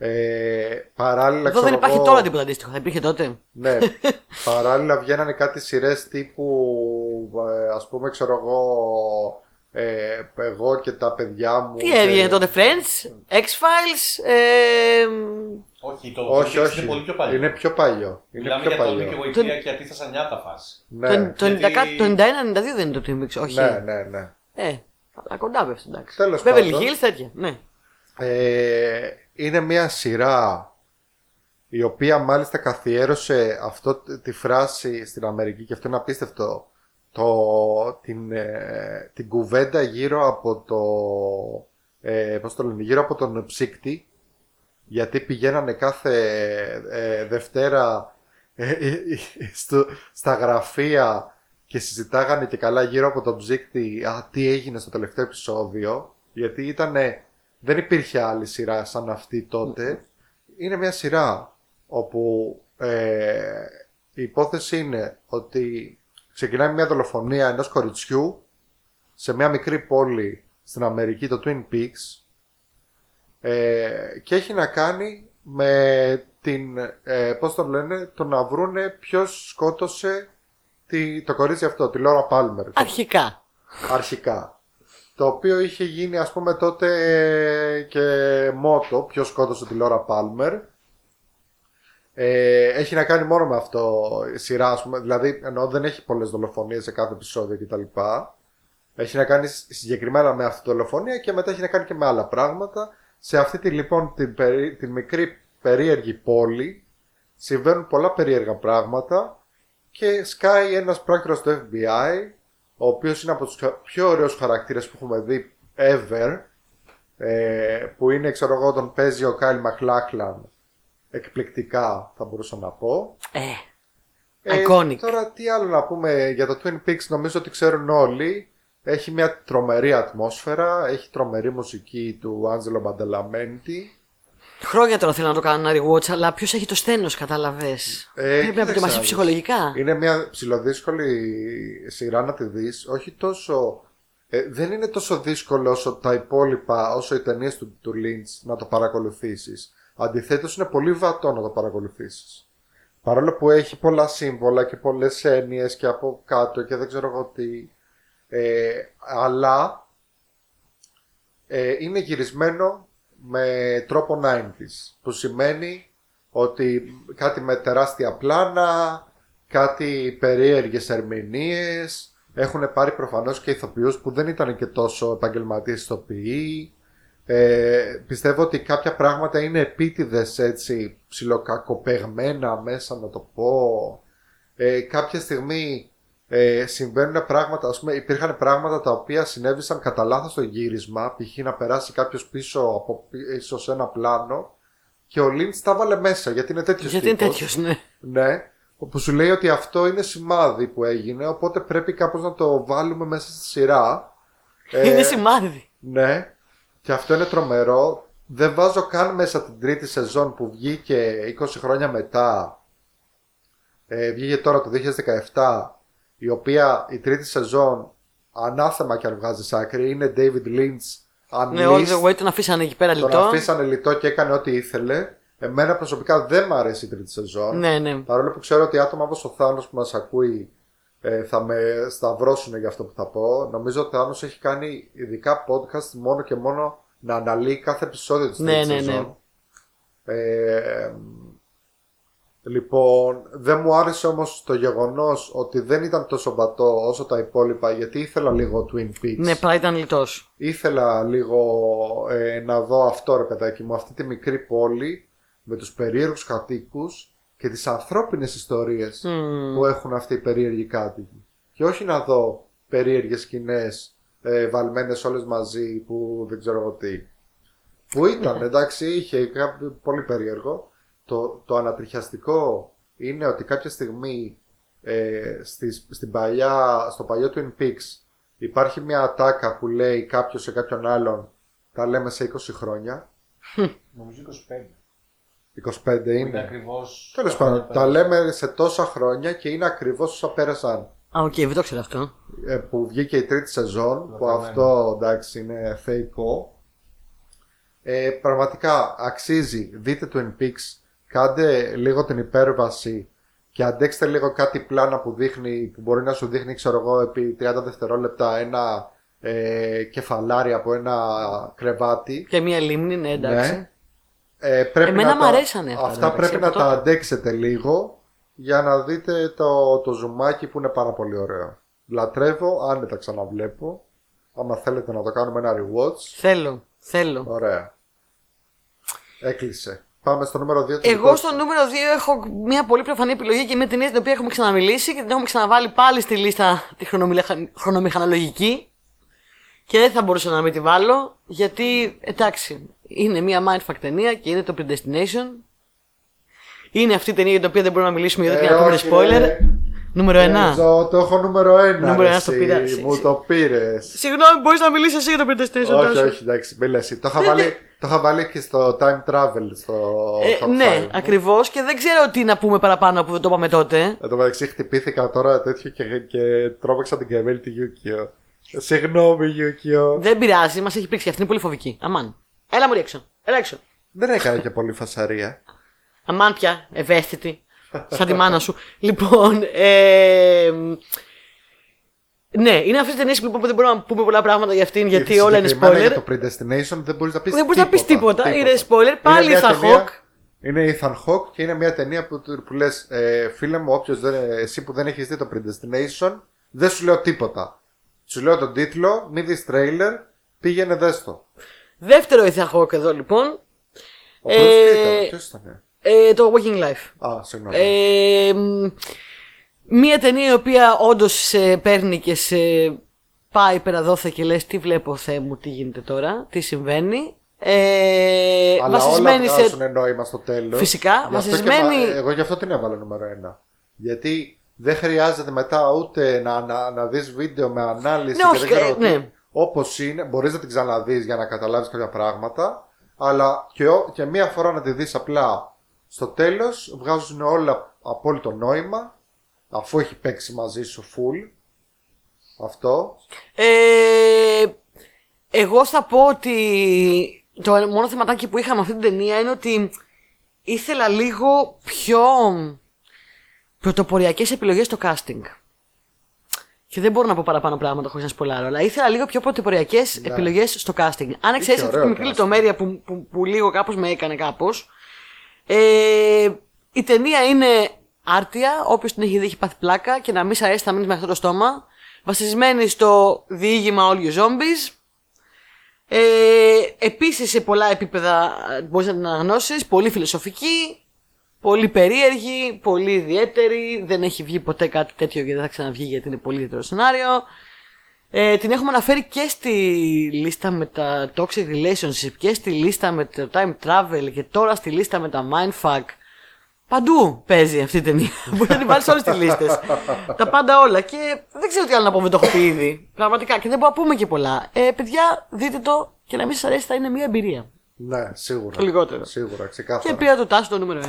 Ε, παράλληλα, Εδώ δεν ξέρω υπάρχει εγώ- τώρα τίποτα αντίστοιχο. Θα υπήρχε τότε. ναι. Παράλληλα βγαίνανε κάτι σειρές τύπου, ε, ας πούμε, ξέρω εγώ, ε, εγώ και τα παιδιά μου. Τι και- έβγαινε τότε, Friends, X-Files. Ε, Όχι, το Όχι, Twin Peaks όχι. είναι πολύ πιο παλιό. Είναι πιο παλιό. Είναι Μιλάμε πιο για τον παλιό. Νίκη Βοηθεία και αντίθεσα νιάτα φάση. Ναι. το, το, γιατί- 90 κάτι- το 91-92 δεν είναι το Twin Peaks, όχι. ναι, ναι, ναι. Ε, αλλά κοντά πέφτει, εντάξει. Τέλος Beverly πάντων. Hills, τέτοια. Ναι. Ε, είναι μια σειρά η οποία μάλιστα καθιέρωσε αυτό τη φράση στην Αμερική και αυτό είναι απίστευτο το, την, ε, την κουβέντα γύρω από το ε, πώς το λένε, γύρω από τον ψύκτη γιατί πηγαίνανε κάθε ε, Δευτέρα ε, ε, ε, στο, στα γραφεία και συζητάγανε και καλά γύρω από τον ψύκτη α, τι έγινε στο τελευταίο επεισόδιο γιατί ήτανε, δεν υπήρχε άλλη σειρά σαν αυτή τότε. Είναι μια σειρά όπου ε, η υπόθεση είναι ότι ξεκινάει μια δολοφονία ενός κοριτσιού σε μια μικρή πόλη στην Αμερική, το Twin Peaks ε, και έχει να κάνει με την, ε, πώς το λένε, το να βρούνε ποιος σκότωσε τη, το κορίτσι αυτό, τη Λόρα Πάλμερ Αρχικά. αρχικά. Το οποίο είχε γίνει ας πούμε τότε ε, και μότο, ποιος σκότωσε τη Λόρα Πάλμερ. Ε, έχει να κάνει μόνο με αυτό η σειρά, ας πούμε, δηλαδή ενώ δεν έχει πολλές δολοφονίες σε κάθε επεισόδιο κτλ. Έχει να κάνει συγκεκριμένα με αυτή τη δολοφονία και μετά έχει να κάνει και με άλλα πράγματα. Σε αυτή τη λοιπόν την, περί- την μικρή περίεργη πόλη συμβαίνουν πολλά περίεργα πράγματα και σκάει ένας πράκτορας του FBI ο οποίος είναι από τους χα- πιο ωραίους χαρακτήρες που έχουμε δει ever ε, που είναι ξέρω εγώ τον παίζει ο Κάιλ Μακλάχλαν εκπληκτικά θα μπορούσα να πω. Ε, iconic. Τώρα τι άλλο να πούμε για το Twin Peaks νομίζω ότι ξέρουν όλοι. Έχει μια τρομερή ατμόσφαιρα έχει τρομερή μουσική του Άντζελο Μπαντελαμέντη Χρόνια τώρα θέλω να το κάνω ένα rewatch, αλλά ποιος έχει το στένο, κατάλαβες; Ε, Πρέπει να κοίταξε προετοιμαστεί να δεις. ψυχολογικά. Είναι μια ψηλοδύσκολη σειρά να τη δεις. Όχι τόσο... ε, δεν είναι τόσο δύσκολο όσο τα υπόλοιπα, όσο οι ταινίες του, του Lynch να το παρακολουθήσεις. Αντιθέτως είναι πολύ βατό να το παρακολουθήσεις. Παρόλο που έχει πολλά σύμβολα και πολλές έννοιες και από κάτω και δεν ξέρω εγώ τι. Ε, αλλά ε, είναι γυρισμένο με τρόπο 90s. Που σημαίνει ότι κάτι με τεράστια πλάνα, κάτι περίεργες ερμηνείες, έχουν πάρει προφανώς και ηθοποιούς που δεν ήταν και τόσο επαγγελματίες ηθοποιοί. Ε, πιστεύω ότι κάποια πράγματα είναι επίτηδες έτσι ψιλοκακοπεγμένα μέσα να το πω. Ε, κάποια στιγμή ε, συμβαίνουν πράγματα, ας πούμε, υπήρχαν πράγματα τα οποία συνέβησαν κατά λάθος στο γύρισμα, π.χ. να περάσει κάποιος πίσω από πίσω σε ένα πλάνο και ο Λίντ τα βάλε μέσα γιατί είναι τέτοιος Γιατί είναι τέτοιος, ναι. Ναι, όπου σου λέει ότι αυτό είναι σημάδι που έγινε, οπότε πρέπει κάπως να το βάλουμε μέσα στη σειρά. Ε, Είναι σημάδι. ναι, και αυτό είναι τρομερό. Δεν βάζω καν μέσα την τρίτη σεζόν που βγήκε 20 χρόνια μετά. Ε, βγήκε τώρα το 2017, η οποία η τρίτη σεζόν ανάθεμα κι αν βγάζει άκρη είναι David Lynch Ναι, all Unleashed. the way τον αφήσανε εκεί πέρα Τον λιτό. αφήσανε λιτό και έκανε ό,τι ήθελε. Εμένα προσωπικά δεν μου αρέσει η τρίτη σεζόν. Ναι, ναι. Παρόλο που ξέρω ότι άτομα όπως ο Θάνος που μας ακούει ε, θα με σταυρώσουν για αυτό που θα πω. Νομίζω ότι ο Θάνος έχει κάνει ειδικά podcast μόνο και μόνο να αναλύει κάθε επεισόδιο της Ναι, τρίτης ναι, ναι. σεζόν. Ε, λοιπόν, δεν μου άρεσε όμως το γεγονός ότι δεν ήταν τόσο μπατό όσο τα υπόλοιπα γιατί ήθελα λίγο Twin Peaks. Ναι, πράγμα ήταν λιτός. Ήθελα λίγο ε, να δω αυτό ρε παιδάκι μου, αυτή τη μικρή πόλη με τους περίεργους κατοίκους και τις ανθρώπινες ιστορίες που έχουν αυτοί οι περίεργοι κάτοικοι. Και όχι να δω περίεργες σκηνές ε, βαλμένες όλες μαζί που δεν ξέρω εγώ τι. Που ήταν, εντάξει, είχε κάποιο πολύ περίεργο. Το, το ανατριχιαστικό είναι ότι κάποια στιγμή ε, στις, στην παλιά, στο παλιό Twin Peaks υπάρχει μια ατάκα που λέει κάποιος σε κάποιον άλλον τα λέμε σε 20 χρόνια. Νομίζω 25. 25 Είναι είναι. ακριβώς. Τέλος πάντων, τα λέμε σε τόσα χρόνια και είναι ακριβώς όσα πέρασαν. Α, οκ, δεν το ξέρω αυτό. Ε, που βγήκε η τρίτη σεζόν, που Λαθασμένο. αυτό εντάξει είναι θεϊκό. Ε, πραγματικά αξίζει. Δείτε Twin Peaks, κάντε λίγο την υπέρβαση και αντέξτε λίγο κάτι πλάνα που δείχνει, που μπορεί να σου δείχνει, ξέρω εγώ, επί 30 δευτερόλεπτα ένα ε, κεφαλάρι από ένα κρεβάτι. Και μία λίμνη, ναι, εντάξει. Ναι. Ε, πρέπει Εμένα να μ' τα- αρέσανε αυτά, Αυτά εντάξει, πρέπει να από τα τότε. αντέξετε λίγο για να δείτε το, το ζουμάκι που είναι πάρα πολύ ωραίο. Λατρεύω, αν δεν τα ξαναβλέπω. Άμα θέλετε να το κάνουμε ένα rewatch. Θέλω, θέλω. Ωραία. Έκλεισε. Πάμε στο νούμερο 2. Εγώ στο νούμερο 2 έχω μια πολύ προφανή επιλογή και μια ταινία την οποία έχουμε ξαναμιλήσει και την έχουμε ξαναβάλει πάλι στη λίστα τη χρονομιλεχα- χρονομηχανολογική. Και δεν θα μπορούσα να μην τη βάλω γιατί εντάξει, είναι μια mindfuck ταινία και είναι το Predestination. Είναι αυτή η ταινία για την οποία δεν μπορούμε να μιλήσουμε γιατί Ε, και να πούμε όχι, spoiler. ρε. Νούμερο 1. το έχω νούμερο 1. Νούμερο ένα στο πήρα. Μου το πήρες. Συγγνώμη, μπορείς να μιλήσεις εσύ για το Predestination. όχι, Τάσο. όχι, εντάξει, μην λες. Το είχα, βάλει, το είχα βάλει και στο time travel στο Ε, top ναι, five. ακριβώς και δεν ξέρω τι να πούμε παραπάνω που δεν το είπαμε τότε. Εν τω μεταξύ χτυπήθηκα τώρα τέτοιο και, και τρόμαξα την καημένη τη Γιούκιο. Συγγνώμη Γιούκιο. Δεν πειράζει, μας έχει πρίξει αυτή είναι πολύ φοβική. Αμάν. Έλα μου έξω. Έλα έξω. Δεν έκανε και πολύ φασαρία. Αμάν πια, ευαίσθητη. Σαν τη μάνα σου. λοιπόν, ε, ναι, είναι αυτές τις ταινίες λοιπόν, που δεν μπορούμε να πούμε πολλά πράγματα για αυτήν γιατί Και όλα είναι συγκεκριμένα spoiler. Για το Predestination δεν μπορείς να πεις Δεν μπορείς να πεις τίποτα. Είναι spoiler. Πάλι μια θα ταινία- Hawke. Είναι Ethan Hawke και είναι μια ταινία που, που λες, ε, φίλε μου, όποιος δεν, εσύ που δεν έχεις δει το Predestination, δεν σου λέω τίποτα. Σου λέω τον τίτλο, μη δεις τρέιλερ, πήγαινε δες το. Δεύτερο Ethan Hawke εδώ λοιπόν. Ο πρώτος Ε, τι ήταν, ποιος ήταν; Ε, το Walking Life. Α, συγγνώμη. Ε, μ, μία ταινία η οποία όντως σε παίρνει και σε πάει πέρα δόθε και λες τι βλέπω Θεέ μου, τι γίνεται τώρα, τι συμβαίνει. Ε, Αλλά όλα βασισμένη σε... βγάζουν νόημα στο τέλος. Φυσικά, βασισμένη- Εγώ γι' αυτό την έβαλα νούμερο ένα. Γιατί δεν χρειάζεται μετά ούτε να, να, να δεις βίντεο με ανάλυση Ναι, και όχι, δεν ξέρω ε, τι. ναι. Όπως είναι, μπορείς να την ξαναδείς για να καταλάβεις κάποια πράγματα. Αλλά και, ο- και μία φορά να τη δεις απλά στο τέλος βγάζουν όλα απόλυτο νόημα. Αφού έχει παίξει μαζί σου full. Αυτό. Ε, εγώ θα πω ότι το μόνο θεματάκι που είχα με αυτή την ταινία είναι ότι ήθελα λίγο πιο πρωτοποριακές επιλογές στο casting. Και δεν μπορώ να πω παραπάνω πράγματα χωρίς να σπολάρω, αλλά ήθελα λίγο πιο πρωτοποριακές Ναι. επιλογές στο casting. Αν εξαιρέσεις αυτή ωραίο τη μικρή casting. λεπτομέρεια που, που, που λίγο κάπως με έκανε κάπως, ε, η ταινία είναι άρτια, όποιος την έχει δει έχει πάθει πλάκα και να μην σ' αρέσει θα μείνεις με αυτό το στόμα. Βασισμένη στο διήγημα All You Zombies. Ε, επίσης σε πολλά επίπεδα μπορείς να την αναγνώσεις, πολύ φιλοσοφική. Πολύ περίεργη, πολύ ιδιαίτερη. Δεν έχει βγει ποτέ κάτι τέτοιο και δεν θα ξαναβγεί γιατί είναι πολύ ιδιαίτερο σενάριο. Ε, την έχουμε αναφέρει και στη λίστα με τα toxic relationship και στη λίστα με το time travel και τώρα στη λίστα με τα mindfuck. Παντού παίζει αυτή η ταινία. Μπορεί να την βάλεις σε όλες τις λίστες. τα πάντα όλα. Και δεν ξέρω τι άλλο να πούμε, το έχω πει ήδη. Πραγματικά. Και δεν μπορούμε να πούμε και πολλά. Ε, παιδιά, δείτε το και να μην σας αρέσει, θα είναι μια εμπειρία. Ναι, σίγουρα. Το λιγότερο. Σίγουρα, Και ξεκάθαρα. πήρα το τάσο το νούμερο 1.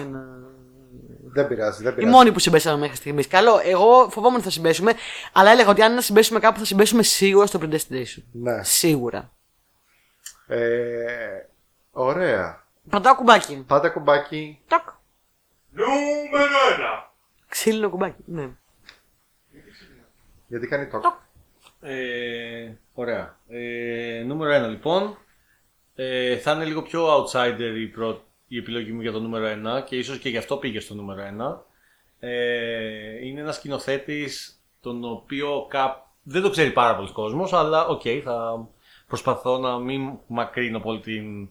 Δεν πειράζει, δεν Η πειράζει. μόνη που συμπέσαμε μέχρι στιγμής. Καλό, εγώ φοβόμουν ότι θα συμπέσουμε, αλλά έλεγα ότι αν να συμπέσουμε κάπου θα συμπέσουμε σίγουρα στο Predestination. Ναι. Σίγουρα. Ε, ωραία. Πατάω κουμπάκι. Πάτε κουμπάκι. Τάκ. Νούμερο 1. Ξύλινο κουμπάκι. Ναι. Γιατί κάνει το. Ε, ωραία. Ε, νούμερο 1 λοιπόν. Ε, θα είναι λίγο πιο outsider η, πρω... η επιλογή μου για το νούμερο 1 και ίσως και γι' αυτό πήγε στο νούμερο 1. Ε, είναι ένας σκηνοθέτης τον οποίο κάπ... δεν το ξέρει πάρα πολύς κόσμος, αλλά οκ, θα προσπαθώ να μην μακρύνω πολύ την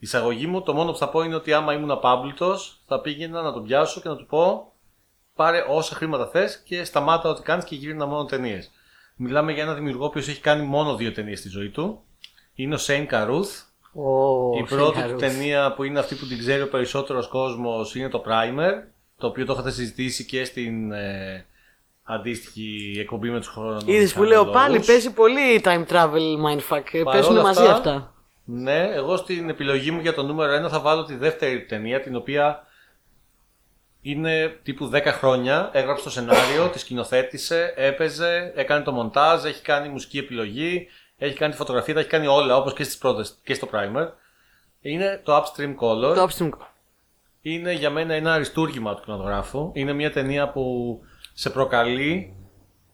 εισαγωγή μου. Το μόνο που θα πω είναι ότι άμα ήμουν ζάμπλουτος θα πήγαινα να τον πιάσω και να του πω πάρε όσα χρήματα θες και σταμάτα ό,τι κάνεις και γύρνα μόνο ταινίες. Μιλάμε για ένα δημιουργό που έχει κάνει μόνο δύο ταινίες στη ζωή του. Είναι ο Σέιν Καρούθ. Ο η πρώτη του Σέγγαρος. ταινία που είναι αυτή που την ξέρει ο περισσότερος κόσμος είναι το Primer. Το οποίο το είχατε συζητήσει και στην ε, αντίστοιχη εκπομπή με τους χρόνους. Είδες που λέω πάλι παίζει πολύ time travel mindfuck. Ε, Παρόλα Παίζουν μαζί αυτά, αυτά. Ναι, εγώ στην επιλογή μου για το νούμερο 1 θα βάλω τη δεύτερη ταινία, την οποία είναι τύπου 10 χρόνια. Έγραψε το σενάριο, τη σκηνοθέτησε, έπαιζε, έκανε το μοντάζ, έχει κάνει μουσική επιλογή, έχει κάνει τη φωτογραφία, τα έχει κάνει όλα όπως και στις πρώτες και στο primer. Είναι το Upstream Color. Το upstream. Είναι για μένα ένα αριστούργημα του κινηματογράφου. Είναι μια ταινία που σε προκαλεί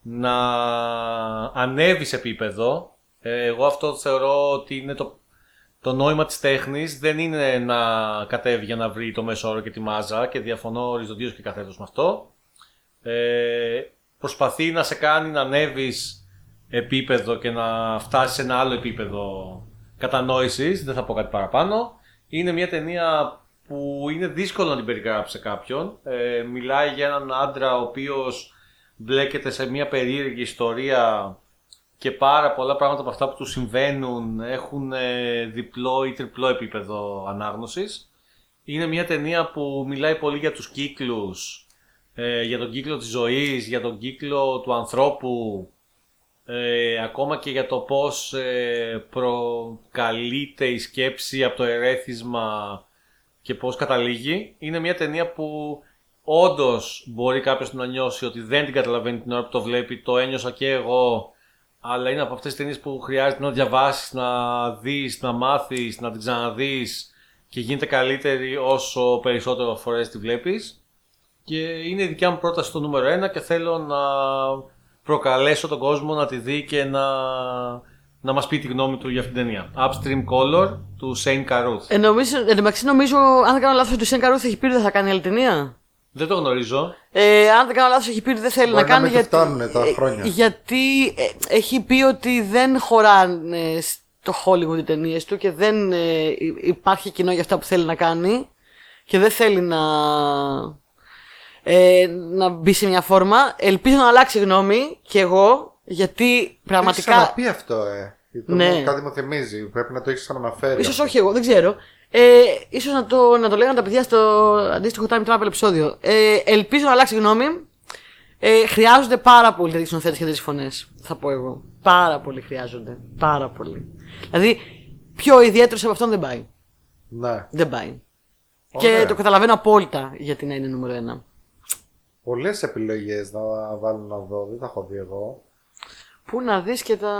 να ανέβεις σε επίπεδο. Ε, εγώ αυτό θεωρώ ότι είναι το, το νόημα της τέχνης. Δεν είναι να κατέβει για να βρει το μέσο όρο και τη μάζα και διαφωνώ οριζοντίως και καθέτος με αυτό. Ε, προσπαθεί να σε κάνει να ανέβεις επίπεδο και να φτάσεις σε ένα άλλο επίπεδο κατανόησης, δεν θα πω κάτι παραπάνω. Είναι μια ταινία που είναι δύσκολο να την περιγράψει σε κάποιον. Ε, μιλάει για έναν άντρα ο οποίος μπλέκεται σε μια περίεργη ιστορία και πάρα πολλά πράγματα από αυτά που τους συμβαίνουν έχουν ε, διπλό ή τριπλό επίπεδο ανάγνωσης. Είναι μια ταινία που μιλάει πολύ για τους κύκλους, ε, για τον κύκλο της ζωής, για τον κύκλο του ανθρώπου, ε, ακόμα και για το πώς ε, προκαλείται η σκέψη από το ερέθισμα και πώς καταλήγει. Είναι μια ταινία που όντως μπορεί κάποιος να νιώσει ότι δεν την καταλαβαίνει την ώρα που το βλέπει, το ένιωσα και εγώ, αλλά είναι από αυτές τις ταινίες που χρειάζεται να διαβάσεις, να δεις, να μάθεις, να την ξαναδείς και γίνεται καλύτερη όσο περισσότερο φορές τη βλέπεις. Και είναι η δικιά μου πρόταση στο νούμερο 1 και θέλω να προκαλέσω τον κόσμο να τη δει και να, να μας πει τη γνώμη του για αυτήν την ταινία. Upstream Color του Shane Carruth. Ε, νομίζω, εν τω μεταξύ, νομίζω, αν δεν κάνω λάθος, ότι ο Σεν Καρούθ έχει πει ότι δεν θα κάνει άλλη ταινία. Δεν το γνωρίζω. Ε, αν δεν κάνω λάθος, έχει πει ότι δεν θέλει Μπορεί να να κάνει. μην τους φτάνουνε τα ε, χρόνια. γιατί ε, έχει πει ότι δεν χωράνε στο Hollywood οι ταινίες του και δεν ε, υ- υπάρχει κοινό για αυτά που θέλει να κάνει και δεν θέλει να. Ε, να μπει σε μια φόρμα. Ελπίζω να αλλάξει γνώμη και εγώ γιατί Έχεις πραγματικά. ξαναπεί αυτό, ε. Το Ναι. μου- Κάτι μου θυμίζει. Πρέπει να το έχεις ξαναναφέρει. Ίσως όχι εγώ, δεν ξέρω. Ε, ίσως να το, να το λέγανε τα παιδιά στο αντίστοιχο time travel επεισόδιο. Ε, ελπίζω να αλλάξει γνώμη. Ε, χρειάζονται πάρα πολύ τέτοιοι συνοθέτες και τέτοιες φωνές, θα πω εγώ. Πάρα πολύ χρειάζονται. Πάρα πολύ. Δηλαδή, πιο ιδιαίτερος από αυτόν δεν πάει. Ναι. Δεν πάει. Ωραία. Και το καταλαβαίνω απόλυτα γιατί να είναι νούμερο ένα. Πολλές επιλογές να βάλω να δω. Δεν τα έχω δει εγώ. Πού να δεις και τα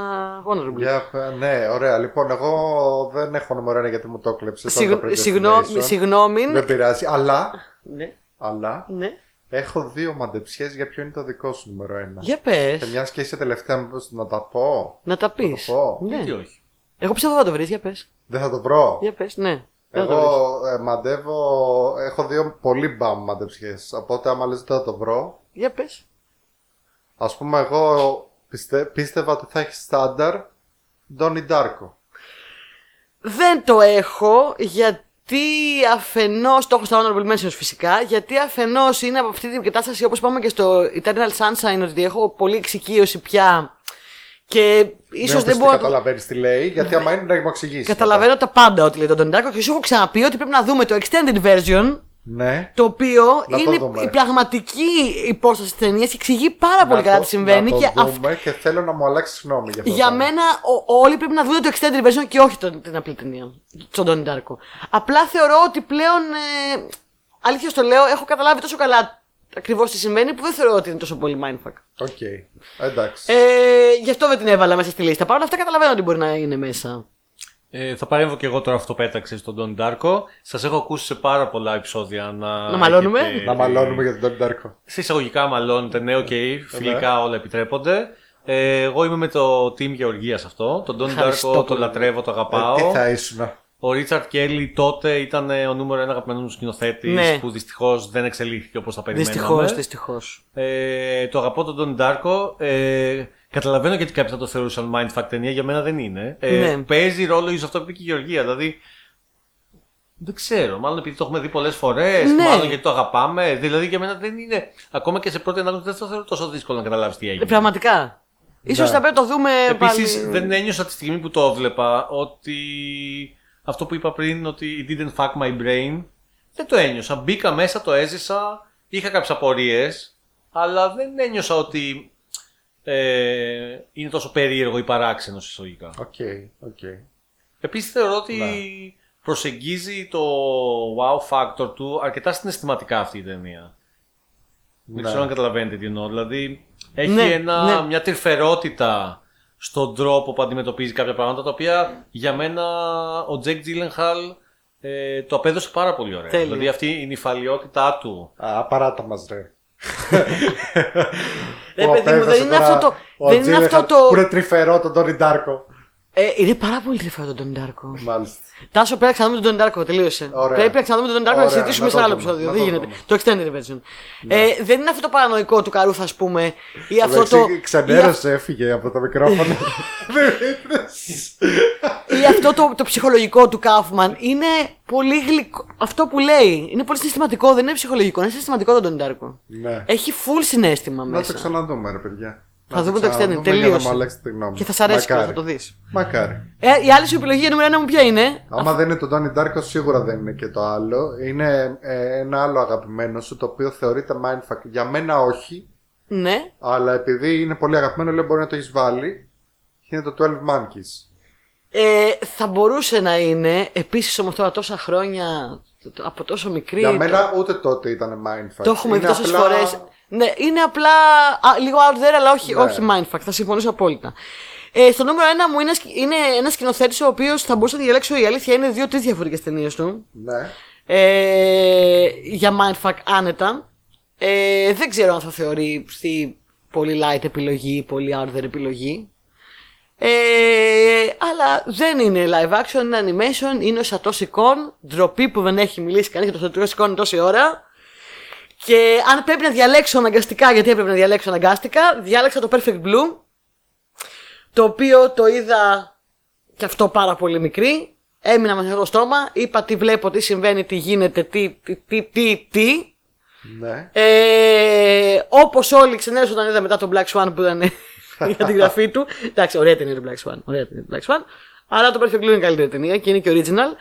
honorable. Για, ναι, ωραία. Λοιπόν, εγώ δεν έχω νούμερο ένα γιατί μου το έκλεψες. Συγγνώ- τώρα το συγγνώ- Predestination. Συγγνώμη. Δεν πειράζει. Αλλά, Ναι, αλλά ναι. έχω δύο μαντεψιές για ποιο είναι το δικό σου νούμερο ένα. Για πες. Και μιας και είσαι τελευταία, μήπως να τα πω. Να τα πεις. το πω. Ναι. Τι όχι; Εγώ πιστεύω θα το βρεις, για πες. Δεν θα το βρω. Για πες, ναι. Δεν θα το βρεις. Εγώ ε, μαντεύω, έχω δύο πολύ μπαμ μαντεψιές. Οπότε άμα λες δεν θα το βρω. Για πες. Ας πούμε εγώ πιστε, πίστευα ότι θα έχεις στάνταρ Ντόνι Ντάρκο. Δεν το έχω γιατί αφενός. Το έχω στα honorable mentions φυσικά. Γιατί αφενός είναι από αυτή την κατάσταση όπως είπαμε και στο Eternal Sunshine ότι έχω πολύ εξοικείωση πια. Και ίσως ναι, δεν μπορώ. να το- καταλαβαίνεις τι λέει, γιατί άμα είναι να μου εξηγήσεις. Καταλαβαίνω τα πάντα ότι λέει τον Donnie Darko και σου έχω ξαναπεί ότι πρέπει να δούμε το extended version. Ναι. Το οποίο Να το είναι δούμε. η πραγματική υπόσταση της ταινίας και εξηγεί πάρα πολύ Να καλά το- τι συμβαίνει. να και το αυ- δούμε και θέλω να μου αλλάξει γνώμη για αυτό. για το πράγμα. μένα ο- όλοι πρέπει να δουν το extended version και όχι τον- την απλή ταινία. Στον Donnie Darko. Απλά θεωρώ ότι πλέον. Ε, αλήθεια στο λέω, έχω καταλάβει τόσο καλά ακριβώς τι συμβαίνει που δεν θεωρώ ότι είναι τόσο πολύ mindfuck. Οκ. Εντάξει. Ε, γι' αυτό δεν την έβαλα μέσα στη λίστα. Παρ' όλα αυτά καταλαβαίνω ότι μπορεί να είναι μέσα. Ε, θα παρέμβω και εγώ τώρα αυτό πέταξε στον Donnie Darko. Σας έχω ακούσει σε πάρα πολλά επεισόδια να. Να μαλώνουμε; έχετε- να μαλώνουμε για τον Donnie Darko. Σε εισαγωγικά μαλώνετε, ναι, οκ, φιλικά όλα επιτρέπονται. Ε, εγώ είμαι με το team Γεωργίας αυτό. Τον Donnie Ευχαριστώ Darko το πολύ. λατρεύω, το Ε, αγαπάω. τι θα ήσουν; Ο Richard Kelly τότε ήταν ε, ο νούμερο ένα αγαπημένος μου σκηνοθέτης Ναι. που δυστυχώς δεν εξελίχθηκε όπως θα περιμέναμε. Δυστυχώς, δυστυχώς. Ε, το αγαπώ τον Donnie Darko. Ε, καταλαβαίνω γιατί κάποιοι θα το θεωρούσαν mindfuck ταινία, για μένα δεν είναι. Ε, Ναι. Παίζει ρόλο ίσως αυτό που είπε και η Γεωργία. Δηλαδή. Δεν ξέρω, μάλλον επειδή το έχουμε δει πολλές φορές, Ναι. μάλλον γιατί το αγαπάμε. Δηλαδή για μένα δεν είναι. Ακόμα και σε πρώτη ανάγνωση δεν το θεωρώ τόσο δύσκολο να καταλάβεις τι έγινε. Ε, Πραγματικά. σω Ναι. θα πρέπει να το δούμε Επίσης, πάλι. δεν ένιωσα τη στιγμή που το έβλεπα ότι αυτό που είπα πριν, ότι it didn't fuck my brain, δεν το ένιωσα. Μπήκα μέσα, το έζησα, είχα κάποιες απορίες, αλλά δεν ένιωσα ότι ε, είναι τόσο περίεργο ή παράξενο εισαγωγικά. Οκ, οκ. Επίσης, θεωρώ ότι Ναι. προσεγγίζει το wow factor του αρκετά συναισθηματικά αυτή η ταινία. Δεν Ναι. ξέρω αν καταλαβαίνετε τι εννοώ. Δηλαδή, έχει Ναι, ένα, ναι. μια τρυφερότητα στον τρόπο που αντιμετωπίζει κάποια πράγματα, τα οποία για μένα ο Jake Gyllenhaal ε, το απέδωσε πάρα πολύ ωραία. Τέλεια. Δηλαδή, αυτή η νηφαλιότητά του. Α, παράτα μας ρε. Ρε, Που παιδί μου, δεν απέδωσε είναι τώρα αυτό το. ο Δεν είναι αυτό Τζίλεχαρτ το. Που είναι τρυφερό τον Donnie Darko. Ε, είναι πάρα πολύ τρυφαίο τον Donnie Darko. Μάλιστα. Τάσο, πρέπει να ξαναδούμε τον Donnie Darko. Τελείωσε. Ωραία. Πρέπει να ξαναδούμε τον Donnie Darko να Ωραία, συζητήσουμε να σε το άλλο δούμε, επεισόδιο. να Δεν το γίνεται. δούμε. Το extended version. Ε, δεν είναι αυτό το παρανοϊκό του καρούθα, ας πούμε. Ή αυτό το. Εντάξει, Ξενέρωσε, έφυγε από το μικρόφωνο. ή αυτό το, το ψυχολογικό του Κάφμαν είναι πολύ γλυκό. Αυτό που λέει είναι πολύ συστηματικό, δεν είναι ψυχολογικό, είναι συστηματικό τον Donnie Darko. Ναι. Έχει full συνέστημα Να το μέσα. ξαναδούμε, ρε παιδιά. Θα Να δούμε το ξαναδούμε extended, Για να τελείωσε. μου αλλάξει τη γνώμη. Και θα σ' αρέσει και Μακάρι. θα το δεις. Μακάρι. Ε, η άλλη σου επιλογή νούμερο ένα μου ποια είναι; Άμα δεν είναι το Donnie Darko, σίγουρα δεν είναι και το άλλο. Είναι ε, ένα άλλο αγαπημένο σου, το οποίο θεωρείται mindfuck. Για μένα όχι, Ναι. αλλά επειδή είναι πολύ αγαπημένο, λέω μπορεί να το έχεις βάλει. Είναι το 12 Monkeys. Ε, θα μπορούσε να είναι. Επίσης όμως τώρα τόσα χρόνια. Από τόσο μικρή. Για μένα ούτε τότε ήταν mindfuck. Το έχουμε δει Είναι τόσες απλά- φορές. Ναι, είναι απλά α, λίγο out there, αλλά όχι, Ναι. όχι mindfuck. Θα συμφωνήσω απόλυτα. Ε, στο νούμερο ένα μου είναι, σκ- είναι ένας σκηνοθέτης ο οποίος θα μπορούσα να διαλέξω. Η αλήθεια είναι δύο-τρεις διαφορετικές ταινίες του. Ναι. Ε, για mindfuck άνετα. Ε, δεν ξέρω αν θα θεωρηθεί πολύ light επιλογή, πολύ out there επιλογή. Ε, αλλά δεν είναι live action, είναι animation, είναι ο Satoshi Kon, ντροπή που δεν έχει μιλήσει κανείς για το Satoshi Kon τόση ώρα. Και αν πρέπει να διαλέξω αναγκαστικά, γιατί έπρεπε να διαλέξω αναγκαστικά, διάλεξα το Perfect Blue, το οποίο το είδα και αυτό πάρα πολύ μικρή. Έμεινα με το στόμα, είπα τι βλέπω, τι συμβαίνει, τι γίνεται, τι, τι, τι, τι, τι. Ναι. Ε, Όπως όλοι ξενέρωσαν όταν είδα μετά τον Black Swan που ήταν για την γραφή του. Εντάξει, ωραία ταινία το Black Swan. Ωραία ταινία το Black Swan. Αλλά το Perfect Blue είναι καλύτερη ταινία και είναι και original.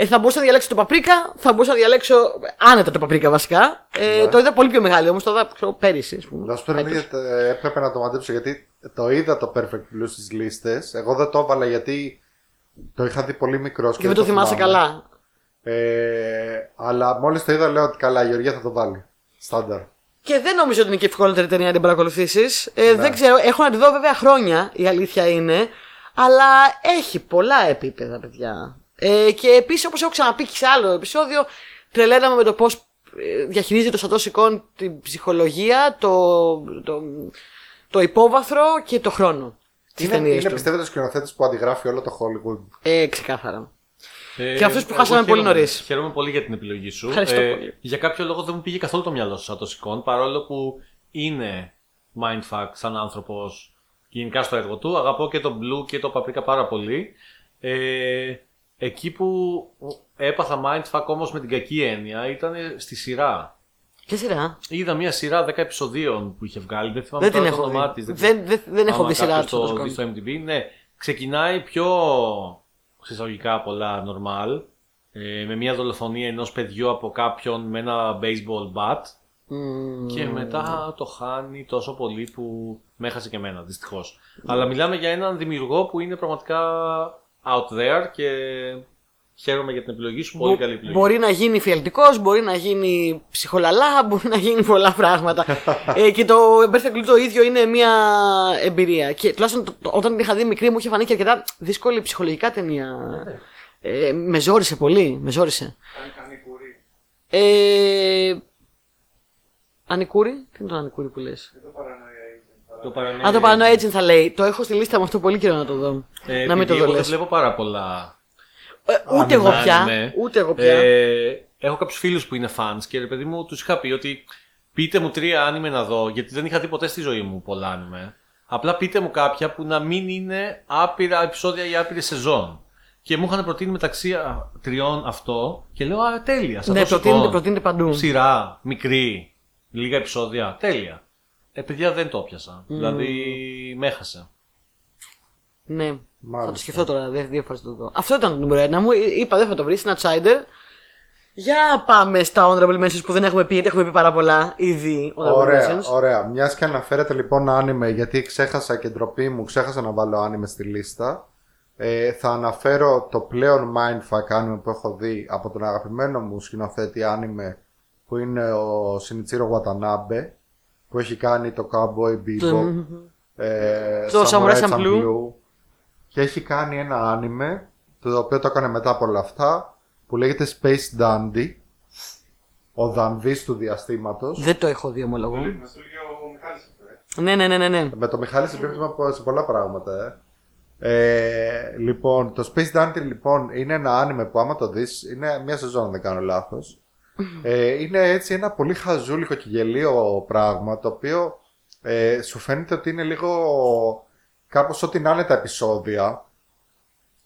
Ε, θα μπορούσα να διαλέξω το Παπρίκα, θα μπορούσα να διαλέξω άνετα το Παπρίκα βασικά. Ε, Ναι. Το είδα πολύ πιο μεγάλο όμως, το είδα ξέρω, πέρυσι. ας πούμε. Να σου πω την Φέτος. αλήθεια, ε, έπρεπε να το μαντέψω γιατί το είδα το Perfect Blue στις λίστες. Εγώ δεν το έβαλα γιατί το είχα δει πολύ μικρός Και δεν το θυμάσαι θυμάμαι. καλά. Ε, αλλά μόλις το είδα λέω ότι καλά η Γεωργία θα το βάλει. Στάνταρ. Και δεν νομίζω ότι είναι και η ευκολότερη ταινία να την παρακολουθήσεις. Ε, Ναι. Δεν ξέρω, έχω να τη δω βέβαια χρόνια, η αλήθεια είναι. Αλλά έχει πολλά επίπεδα, παιδιά. Ε, και επίσης, όπως έχω ξαναπεί και σε άλλο επεισόδιο, τρελαίναμε με το πώς διαχειρίζεται το Σατό Σικόν την ψυχολογία, το, το, το υπόβαθρο και το χρόνο. Της Είναι, ταινίας είναι του. πιστεύετε ο σκηνοθέτης που αντιγράφει όλο το Hollywood; Ε, ξεκάθαρα. Ε, Και αυτούς που εγώ χάσαμε πολύ χαίρομαι- νωρίς. Χαίρομαι πολύ για την επιλογή σου. Ε, Ευχαριστώ πολύ. Για κάποιο λόγο δεν μου πήγε καθόλου το μυαλό σου σαν το σηκών, παρόλο που είναι mindfuck σαν άνθρωπος γενικά στο έργο του. Αγαπώ και τον Blue και το Paprika πάρα πολύ. Ε, Εκεί που έπαθα mindfuck όμως με την κακή έννοια ήταν στη σειρά. Ποια σειρά; Είδα μια σειρά 10 επεισοδίων που είχε βγάλει. Δεν θυμάμαι Δεν την τώρα το έχω όνομά δει. της, Δεν, δεν, δεν έχω Άμα δει σειρά κάποιος του. το δει στο MTV. Ναι, ξεκινάει πιο συσσαγωγικά πολλά normal. ε, με μια δολοφονία ενός παιδιού από κάποιον με ένα baseball bat. Και μετά το χάνει τόσο πολύ που με έχασε και εμένα, δυστυχώς. Αλλά μιλάμε για έναν δημιουργό που είναι πραγματικά out there και χαίρομαι για την επιλογή σου. Πολύ καλή επιλογή. Μπορεί να γίνει φιαλτικό, μπορεί να γίνει ψυχολαλά, μπορεί να γίνει πολλά πράγματα. ε, και το Perfect Blue το ίδιο είναι μια εμπειρία. Και τουλάχιστον το- το- όταν την είχα δει μικρή μου είχε φανεί και αρκετά δύσκολη ψυχολογικά ταινία. Ε, με ζόρισε πολύ, με ζόρισε. Κάνει κάνει κουρί. Ε, Ανικούρη, τι είναι το Ανικούρη που λες; Δεν το παρανοία agent. Το παρανοεί- Α, το Paranoia Agent θα λέει. Το έχω στη λίστα μου αυτό πολύ καιρό να το δω. Ε, να μην το επειδή δω εγώ δεν λες. βλέπω πάρα πολλά. Ε, ούτε εγώ anime. πια. Ούτε εγώ πια. Ε, έχω κάποιους φίλους που είναι fans και ρε παιδί μου τους είχα πει ότι πείτε μου τρία άνιμε να δω, γιατί δεν είχα δει ποτέ στη ζωή μου πολλά άνιμε. Απλά πείτε μου κάποια που να μην είναι άπειρα επεισόδια ή άπειρη σεζόν. Και μου είχαν προτείνει μεταξύ α, τριών αυτό και λέω Α, τέλεια. σαν ναι, τόσο προτείνεται, τον. προτείνεται παντού. Σειρά, μικρή, λίγα επεισόδια. Τέλεια. Ε, παιδιά δεν το πιάσα. Δηλαδή με έχασε. Ναι. Θα Μάλιστα. το σκεφτώ τώρα, δε- δύο φορές το δω. Αυτό ήταν το νούμερο ένα μου. Εί- Είπα δεν θα το βρει, είναι outsider. Για πάμε στα honorable mentions που δεν έχουμε πει, γιατί έχουμε πει πάρα πολλά ήδη. honorable Ωραία, mentions. ωραία. Μιας και αναφέρετε λοιπόν άνιμε, γιατί ξέχασα και ντροπή μου, ξέχασα να βάλω άνιμε στη λίστα. Ε, θα αναφέρω το πλέον mindfuck άνιμε που έχω δει από τον αγαπημένο μου σκηνοθέτη άνιμε που είναι ο Σινιτσίρο Watanabe που έχει κάνει το Cowboy Bebop ε, Το Samurai Samurai Champloo. Champloo και έχει κάνει ένα άνιμε το οποίο το έκανε μετά από όλα αυτά που λέγεται Space Dandy ο Δανδύς του διαστήματος Δεν το έχω δει, ομολογώ. Μας το λέγει ο Μιχάλης αυτό, ε. Ναι, ναι, ναι, ναι. ναι. Με το Μιχάλης συμπίπτουμε από- σε πολλά πράγματα, ε. Ε, λοιπόν, το Space Dandy λοιπόν είναι ένα άνιμε που άμα το δεις, είναι μια σεζόν αν δεν κάνω λάθος. Ε, είναι έτσι ένα πολύ χαζούλικο και γελίο πράγμα το οποίο ε, σου φαίνεται ότι είναι λίγο κάπως ό,τι να είναι τα επεισόδια.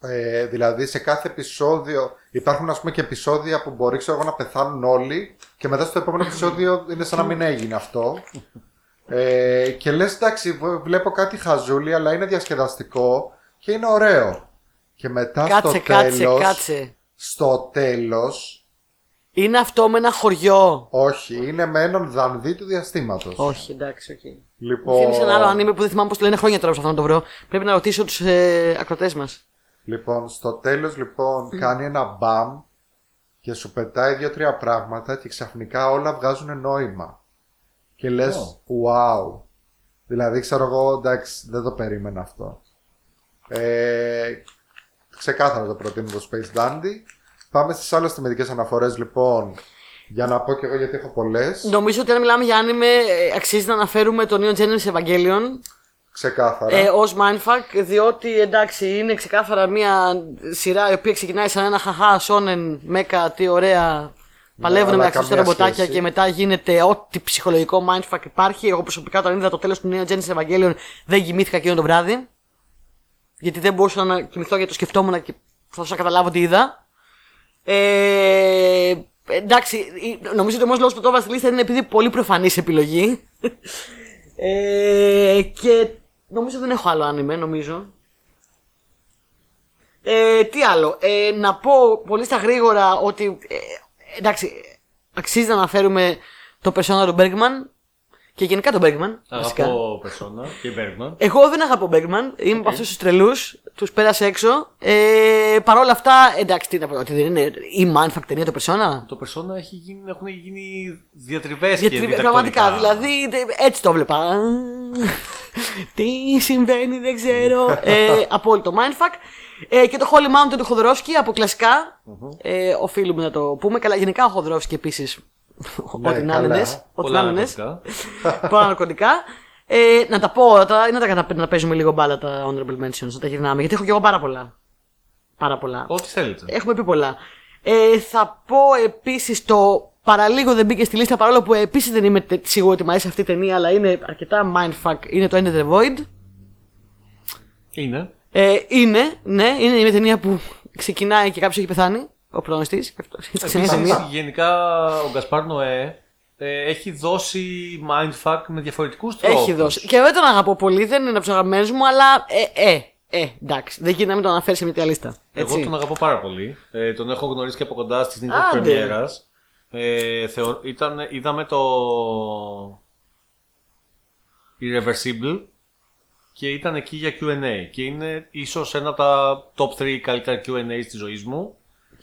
Ε, δηλαδή σε κάθε επεισόδιο υπάρχουν ας πούμε και επεισόδια που μπορεί ξέρω εγώ να πεθάνουν όλοι και μετά στο επόμενο επεισόδιο είναι σαν να μην έγινε αυτό. Ε, και λες εντάξει β- βλέπω κάτι χαζούλι αλλά είναι διασκεδαστικό και είναι ωραίο. Και μετά Κάτσε, στο κάτσε, τέλος, κάτσε. στο τέλος, Είναι αυτό με ένα χωριό. όχι, είναι με έναν δανδύ του διαστήματος. Όχι, εντάξει, οκ. Okay. Λοιπόν, Θυμίζει ένα άλλο ανήμε που δεν θυμάμαι πώς το λένε χρόνια τώρα προσπαθώ να το βρω. Πρέπει να ρωτήσω τους ε, ακροτές μας. Λοιπόν, στο τέλος λοιπόν κάνει ένα μπαμ και σου πετάει δύο-τρία πράγματα και ξαφνικά όλα βγάζουν νόημα. Και λες, wow. Δηλαδή, ξέρω εγώ, εντάξει, δεν το περίμενα αυτό. Ε, ξεκάθαρα το προτείνω το Space Dandy. Πάμε στις άλλες θεμετικές αναφορές λοιπόν, για να πω και εγώ γιατί έχω πολλές. Νομίζω ότι αν μιλάμε για άνιμε, ε, αξίζει να αναφέρουμε το Neon Genesis Evangelion Ξεκάθαρα. ε, ως mindfuck, διότι εντάξει είναι ξεκάθαρα μια σειρά η οποία ξεκινάει σαν ένα χαχά σόνεν μέκα, τι ωραία. Παλεύουν αλλά μεταξύ τους καμία ρομποτάκια σχέση. και μετά γίνεται ό,τι ψυχολογικό mindfuck υπάρχει. Εγώ προσωπικά όταν είδα το τέλος του Neon Genesis Evangelion δεν κοιμήθηκα εκείνο το βράδυ. Γιατί δεν μπορούσα να κοιμηθώ γιατί το σκεφτόμουν και θα να καταλάβω τι είδα. Ε, εντάξει, η- νομίζω ότι ο μόνος λόγος που το έβαλα στη λίστα είναι επειδή πολύ προφανής επιλογή. ε, και νομίζω δεν έχω άλλο άνιμε, νομίζω. Ε, τι άλλο, ε, να πω πολύ στα γρήγορα ότι ε, εντάξει, αξίζει να αναφέρουμε το persona του Bergman και γενικά τον Bergman. βασικά. Αγαπώ Persona και Bergman. Εγώ δεν αγαπώ Bergman. Είμαι από αυτούς τους τρελούς. Τους πέρασε έξω. Ε, Παρ' όλα αυτά, εντάξει, τι να πω, ότι δεν είναι η Mindfuck ταινία το Persona. Το Persona έχει γίνει, έχουν γίνει διατριβές Γιατί και πραγματικά, διδακτορικά. δηλαδή δε- έτσι το βλέπα. Τι συμβαίνει, δεν ξέρω. ε, απόλυτο Mindfuck. Ε, και το Holy Mountain του Χοδρόφσκι από κλασικά. Ε, οφείλουμε να το πούμε. Καλά, γενικά ο Χοδρόφσκι επίσης. Ναι, Ό,τι να καλά. είναι. Ό,τι Πολλά να είναι. ναρκωτικά. Πολλά ναρκωτικά. Ε, να τα πω τώρα ή να τα, κατα- να παίζουμε λίγο μπάλα τα honorable mentions, να τα γυρνάμε. Γιατί έχω και εγώ πάρα πολλά. Πάρα πολλά. Ό,τι θέλετε. Έχουμε πει πολλά. Ε, θα πω επίσης το παραλίγο δεν μπήκε στη λίστα παρόλο που επίσης δεν είμαι τε- σίγουρο ότι μου αρέσει αυτή η ταινία, αλλά είναι αρκετά mindfuck. Είναι το End of the Void. Είναι. Ε, είναι, ναι, είναι μια ταινία που ξεκινάει και κάποιος έχει πεθάνει. Ο πρωταγωνιστή. Επίσης, γενικά ο Γκασπάρ Νοέ ε, έχει δώσει mindfuck με διαφορετικούς τρόπους. Έχει δώσει. Και δεν τον αγαπώ πολύ, δεν είναι από τους αγαπημένους μου, αλλά ε, ε, ε, εντάξει. Δεν γίνεται να μην τον αναφέρεις σε μια τέτοια λίστα. Εγώ Έτσι. τον αγαπώ πάρα πολύ. Ε, τον έχω γνωρίσει και από κοντά στις νύχτες Άντε. πρεμιέρας. Ε, θεω... ήταν, είδαμε το Irreversible και ήταν εκεί για Q&A και είναι ίσως ένα από τα top 3 καλύτερα Q&A της ζωής μου.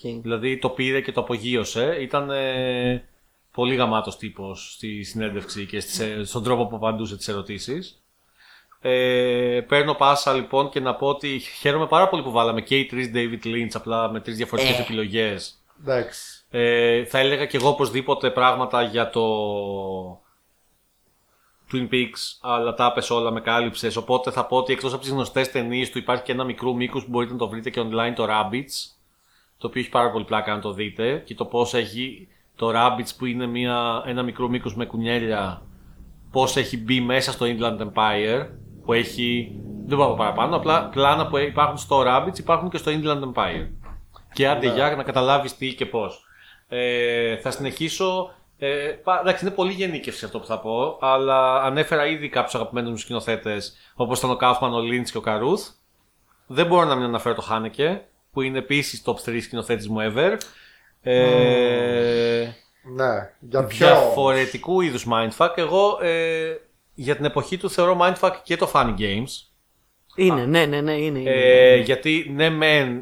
Οκ. Δηλαδή το πήρε και το απογείωσε. Ήταν ε, πολύ γαμάτος τύπος στη συνέντευξη και στις, ε, στον τρόπο που απαντούσε τις ερωτήσεις. Ε, παίρνω πάσα λοιπόν και να πω ότι χαίρομαι πάρα πολύ που βάλαμε και οι τρεις David Lynch απλά με τρεις διαφορετικές Ε. επιλογές. Εντάξει. Ε, θα έλεγα και εγώ οπωσδήποτε πράγματα για το Twin Peaks, αλλά τα έπες όλα, με κάλυψες. Οπότε θα πω ότι εκτός από τις γνωστές ταινίες του υπάρχει και ένα μικρό μήκος που μπορείτε να το βρείτε και online, το Rabbits, το οποίο έχει πάρα πολύ πλάκα να το δείτε και το πώς έχει το Rabbits που είναι μια, ένα μικρό μήκος με κουνιέλια, πώς έχει μπει μέσα στο Inland Empire, που έχει, δεν πάω παραπάνω, απλά πλάνα που υπάρχουν στο Rabbits υπάρχουν και στο Inland Empire. Και άντε για να καταλάβεις τι και πώς. Ε, θα συνεχίσω. Ε, πα- εντάξει, είναι πολύ γενίκευση αυτό που θα πω, αλλά ανέφερα ήδη κάποιους αγαπημένους μου σκηνοθέτες, όπως ήταν ο Κάφμαν, ο Λίντ και ο Καρούθ. Δεν μπορώ να μην αναφέρω το Χάνεκε, που είναι επίσης top 3 σκηνοθέτης μου ever. Ε, Ναι. Για ποιο; διαφορετικού είδους mindfuck. Εγώ ε, για την εποχή του θεωρώ mindfuck και το funny games. Είναι, ναι, ναι, ναι, είναι. είναι. Ε, γιατί ναι, μεν.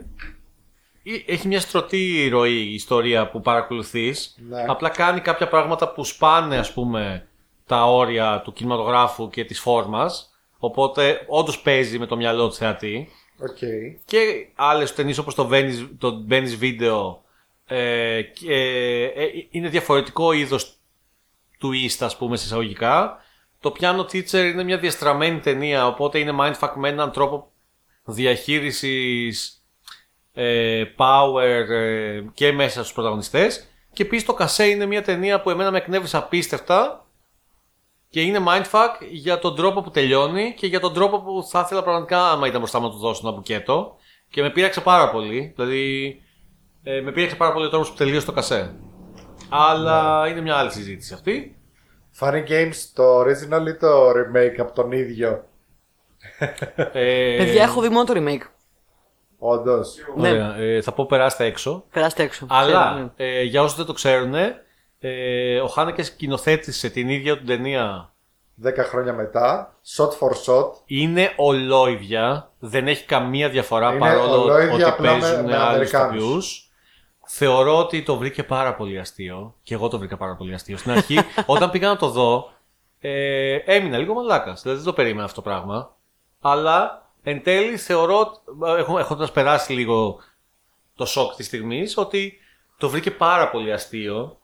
ε, Έχει μια στρωτή ροή η ιστορία που παρακολουθείς Ναι. Απλά κάνει κάποια πράγματα που σπάνε, ας πούμε, τα όρια του κινηματογράφου και της φόρμας. Οπότε όντως παίζει με το μυαλό του θεατή. Οκ. Και άλλες ταινίες όπως το Benny's, το Benny's Video ε, και, ε, είναι διαφορετικό είδος twist, ας πούμε, σε εισαγωγικά. Το Piano Teacher είναι μια διαστραμμένη ταινία, οπότε είναι mindfuck με έναν τρόπο διαχείρισης ε, power ε, και μέσα στους πρωταγωνιστές. Και επίσης το Κασέ είναι μια ταινία που εμένα με εκνεύρισε απίστευτα και είναι mindfuck για τον τρόπο που τελειώνει και για τον τρόπο που θα ήθελα πραγματικά άμα ήταν μπροστά μου να του δώσω ένα μπουκέτο. Και με πείραξε πάρα πολύ. Δηλαδή, ε, με πείραξε πάρα πολύ ο τρόπος που τελείωσε το κασέ. Αλλά είναι μια άλλη συζήτηση αυτή. Funny Games το original ή το remake από τον ίδιο; Ε, Παιδιά, έχω δει μόνο το remake. Όντως. ωραία. Ε, θα πω περάστε έξω. Περάστε έξω. Αλλά Ξέρω, ναι. ε, για όσους δεν το ξέρουν, ε, ο Χάνεκες σκηνοθέτησε την ίδια του ταινία. 10 χρόνια μετά. Shot for shot. Είναι ολόιδια, δεν έχει καμία διαφορά Είναι παρόλο ολόιδια, ότι απλά με- παίζουν με άλλους Αμερικάνους. ηθοποιούς. Θεωρώ ότι το βρήκε πάρα πολύ αστείο. Και εγώ το βρήκα πάρα πολύ αστείο. Στην αρχή, όταν πήγα να το δω, ε, έμεινα λίγο μαλάκας. Δηλαδή δεν το περίμενα αυτό το πράγμα. Αλλά εν τέλει θεωρώ, έχοντας περάσει λίγο το σοκ της στιγμής, ότι το βρήκε πάρα πολύ αστείο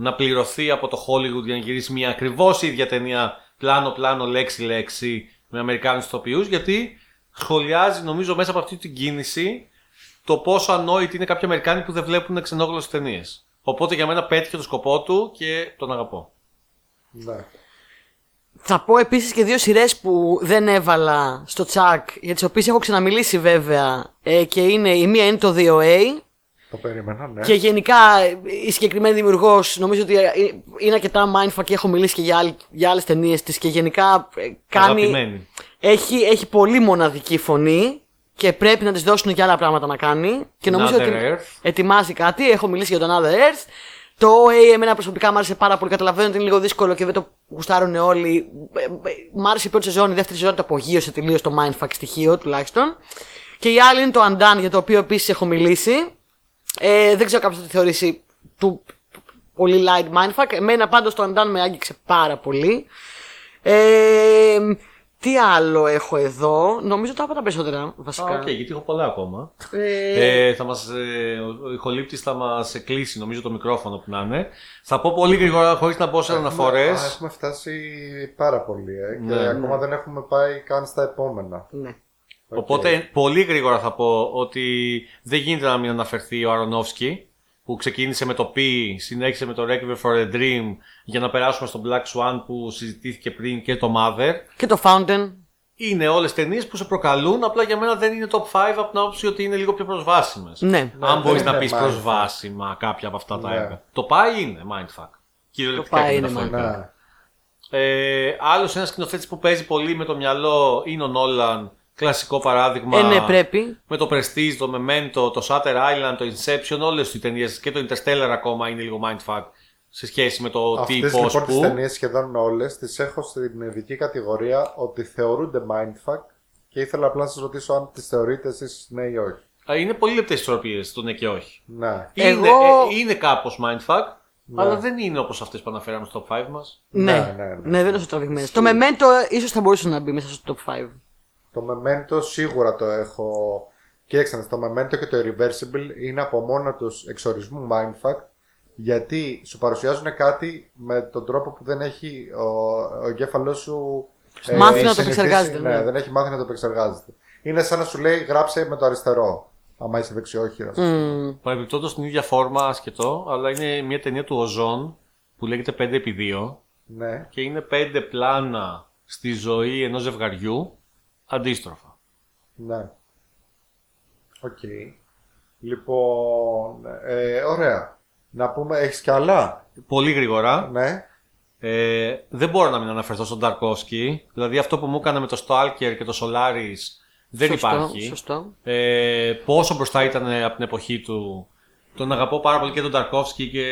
να πληρωθεί από το Hollywood για να γυρίσει μια ακριβώς ίδια ταινία πλάνο-πλάνο, λέξη-λέξη με Αμερικάνους ηθοποιούς γιατί σχολιάζει νομίζω μέσα από αυτή την κίνηση το πόσο ανόητοι είναι κάποιοι Αμερικάνοι που δεν βλέπουν ξενόγλωσσες ταινίες. Οπότε για μένα πέτυχε το σκοπό του και τον αγαπώ. Ναι. Θα πω επίσης και δύο σειρές που δεν έβαλα στο τσακ, για τις οποίες έχω ξαναμιλήσει βέβαια. Ε, και είναι η μία είναι το 2A. Το περίμενα, ναι. Και γενικά ε, η συγκεκριμένη δημιουργός νομίζω ότι ε, είναι αρκετά mindfuck και έχω μιλήσει και για, άλλ- για άλλες ταινίες της. Και γενικά ε, κάνει. Αγαπημένη. Έχει, έχει πολύ μοναδική φωνή και πρέπει να της δώσουν και άλλα πράγματα να κάνει. Και νομίζω Another ότι Earth. ετοιμάζει κάτι. Έχω μιλήσει για τον Other Earth. Το OA εμένα προσωπικά μου άρεσε πάρα πολύ. Καταλαβαίνω ότι είναι λίγο δύσκολο και δεν το γουστάρουν όλοι. Ε, ε, Μ' άρεσε η πρώτη σεζόν, η δεύτερη σεζόν το απογείωσε τελείως το mindfuck στοιχείο τουλάχιστον. Και η άλλη είναι το Undone για το οποίο επίσης έχω μιλήσει. Ε, δεν ξέρω κάποιος θα τη θεωρήσει του πολύ light mindfuck. Εμένα πάντως το Undone με άγγιξε πάρα πολύ. Ε, τι άλλο έχω εδώ; Νομίζω τα είπα τα περισσότερα Α, βασικά. οκ, γιατί έχω πολλά ακόμα. Ε, Ε, θα μας, ε, ο ηχολήπτης θα μας κλείσει νομίζω το μικρόφωνο που να είναι. Θα πω πολύ γρήγορα χωρίς να μπω σε Α, αναφορές. έχουμε φτάσει πάρα πολύ, ε, και Ναι. ακόμα δεν έχουμε πάει καν στα επόμενα. ναι. Οκ. Οπότε πολύ γρήγορα θα πω ότι δεν γίνεται να μην αναφερθεί ο Αρονόφσκι που ξεκίνησε με το Pi, συνέχισε με το Requiem for a Dream για να περάσουμε στο Black Swan που συζητήθηκε πριν και το Mother. Και το Fountain. είναι όλες ταινίες που σε προκαλούν, απλά για μένα δεν είναι top 5 από την άποψη ότι είναι λίγο πιο προσβάσιμες. Ναι. Αν δεν μπορείς να είναι πει mindfuck. προσβάσιμα κάποια από αυτά τα Ναι. έργα. Το πάει είναι mindfuck. Κυριολεκτικά Το πάει και είναι μεταφορικά. Ναι. Ε, Άλλος ένας σκηνοθέτης που παίζει πολύ με το μυαλό είναι ο Νόλαν. Κλασικό παράδειγμα. Ε, ναι, πρέπει. Με το Prestige, το Memento, το Shutter Island, το Inception, όλες οι ταινίες και το Interstellar ακόμα είναι λίγο mindfuck σε σχέση με το τι, Αυτές πώ, λοιπόν τις που. ταινίες σχεδόν όλες τις έχω στην ειδική κατηγορία ότι θεωρούνται mindfuck και ήθελα απλά να σας ρωτήσω αν τις θεωρείτε εσείς ναι ή όχι. Α, Είναι πολύ λεπτές ισορροπίε το ναι και όχι. Ναι. Είναι, Εγώ- ε, είναι κάπως mindfuck, Ναι. αλλά δεν είναι όπως αυτές που αναφέραμε στο top 5 μας. Ναι, Ναι, ναι, ναι, ναι. δεν είναι τόσο τραβηγμένε. Το Memento ίσως θα μπορούσε να μπει μέσα στο top 5. Το Memento σίγουρα το έχω. Κοίταξε, το Memento και το Irreversible είναι από μόνο τους εξορισμού mindfuck γιατί σου παρουσιάζουν κάτι με τον τρόπο που δεν έχει ο, ο εγκέφαλός σου. Μάθει να το συνηθίσει- επεξεργάζεται, Ναι, ναι. δεν έχει μάθει να το επεξεργάζεται. Είναι σαν να σου λέει γράψε με το αριστερό. Άμα είσαι δεξιόχειρα. Mm. Παρεμπιπτόντως στην ίδια φόρμα σκετό, αλλά είναι μια ταινία του Οζόν που λέγεται 5x2 Ναι. και είναι 5 πλάνα στη ζωή ενός ζευγαριού αντίστροφα. Ναι. Οκ. Λοιπόν, ε, ωραία. Να πούμε, έχεις κι άλλα; Πολύ γρήγορα. Ναι. Ε, δεν μπορώ να μην αναφερθώ στον Ταρκόφσκι. Δηλαδή αυτό που μου έκανε με το Stalker και το Solaris δεν σωστό, υπάρχει. Σωστό. Ε, πόσο μπροστά ήταν από την εποχή του. Τον αγαπώ πάρα πολύ και τον Ταρκόφσκι και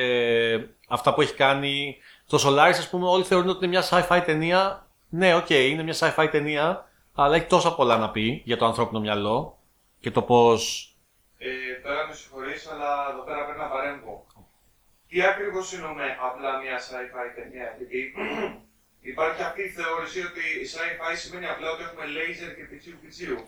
αυτά που έχει κάνει. Το Solaris, ας πούμε, όλοι θεωρούν ότι είναι μια sci-fi ταινία. Ναι, οκ, είναι μια sci-fi ταινία, αλλά έχει τόσα πολλά να πει για το ανθρώπινο μυαλό και το πώ. Ε, τώρα με συγχωρείς, αλλά εδώ πέρα πρέπει να παρέμβω. Τι ακριβώς εννοούμε απλά μια sci-fi ταινία, γιατί υπάρχει αυτή η θεώρηση ότι sci-fi σημαίνει απλά ότι έχουμε λέιζερ και πιτσίου πιτσίου.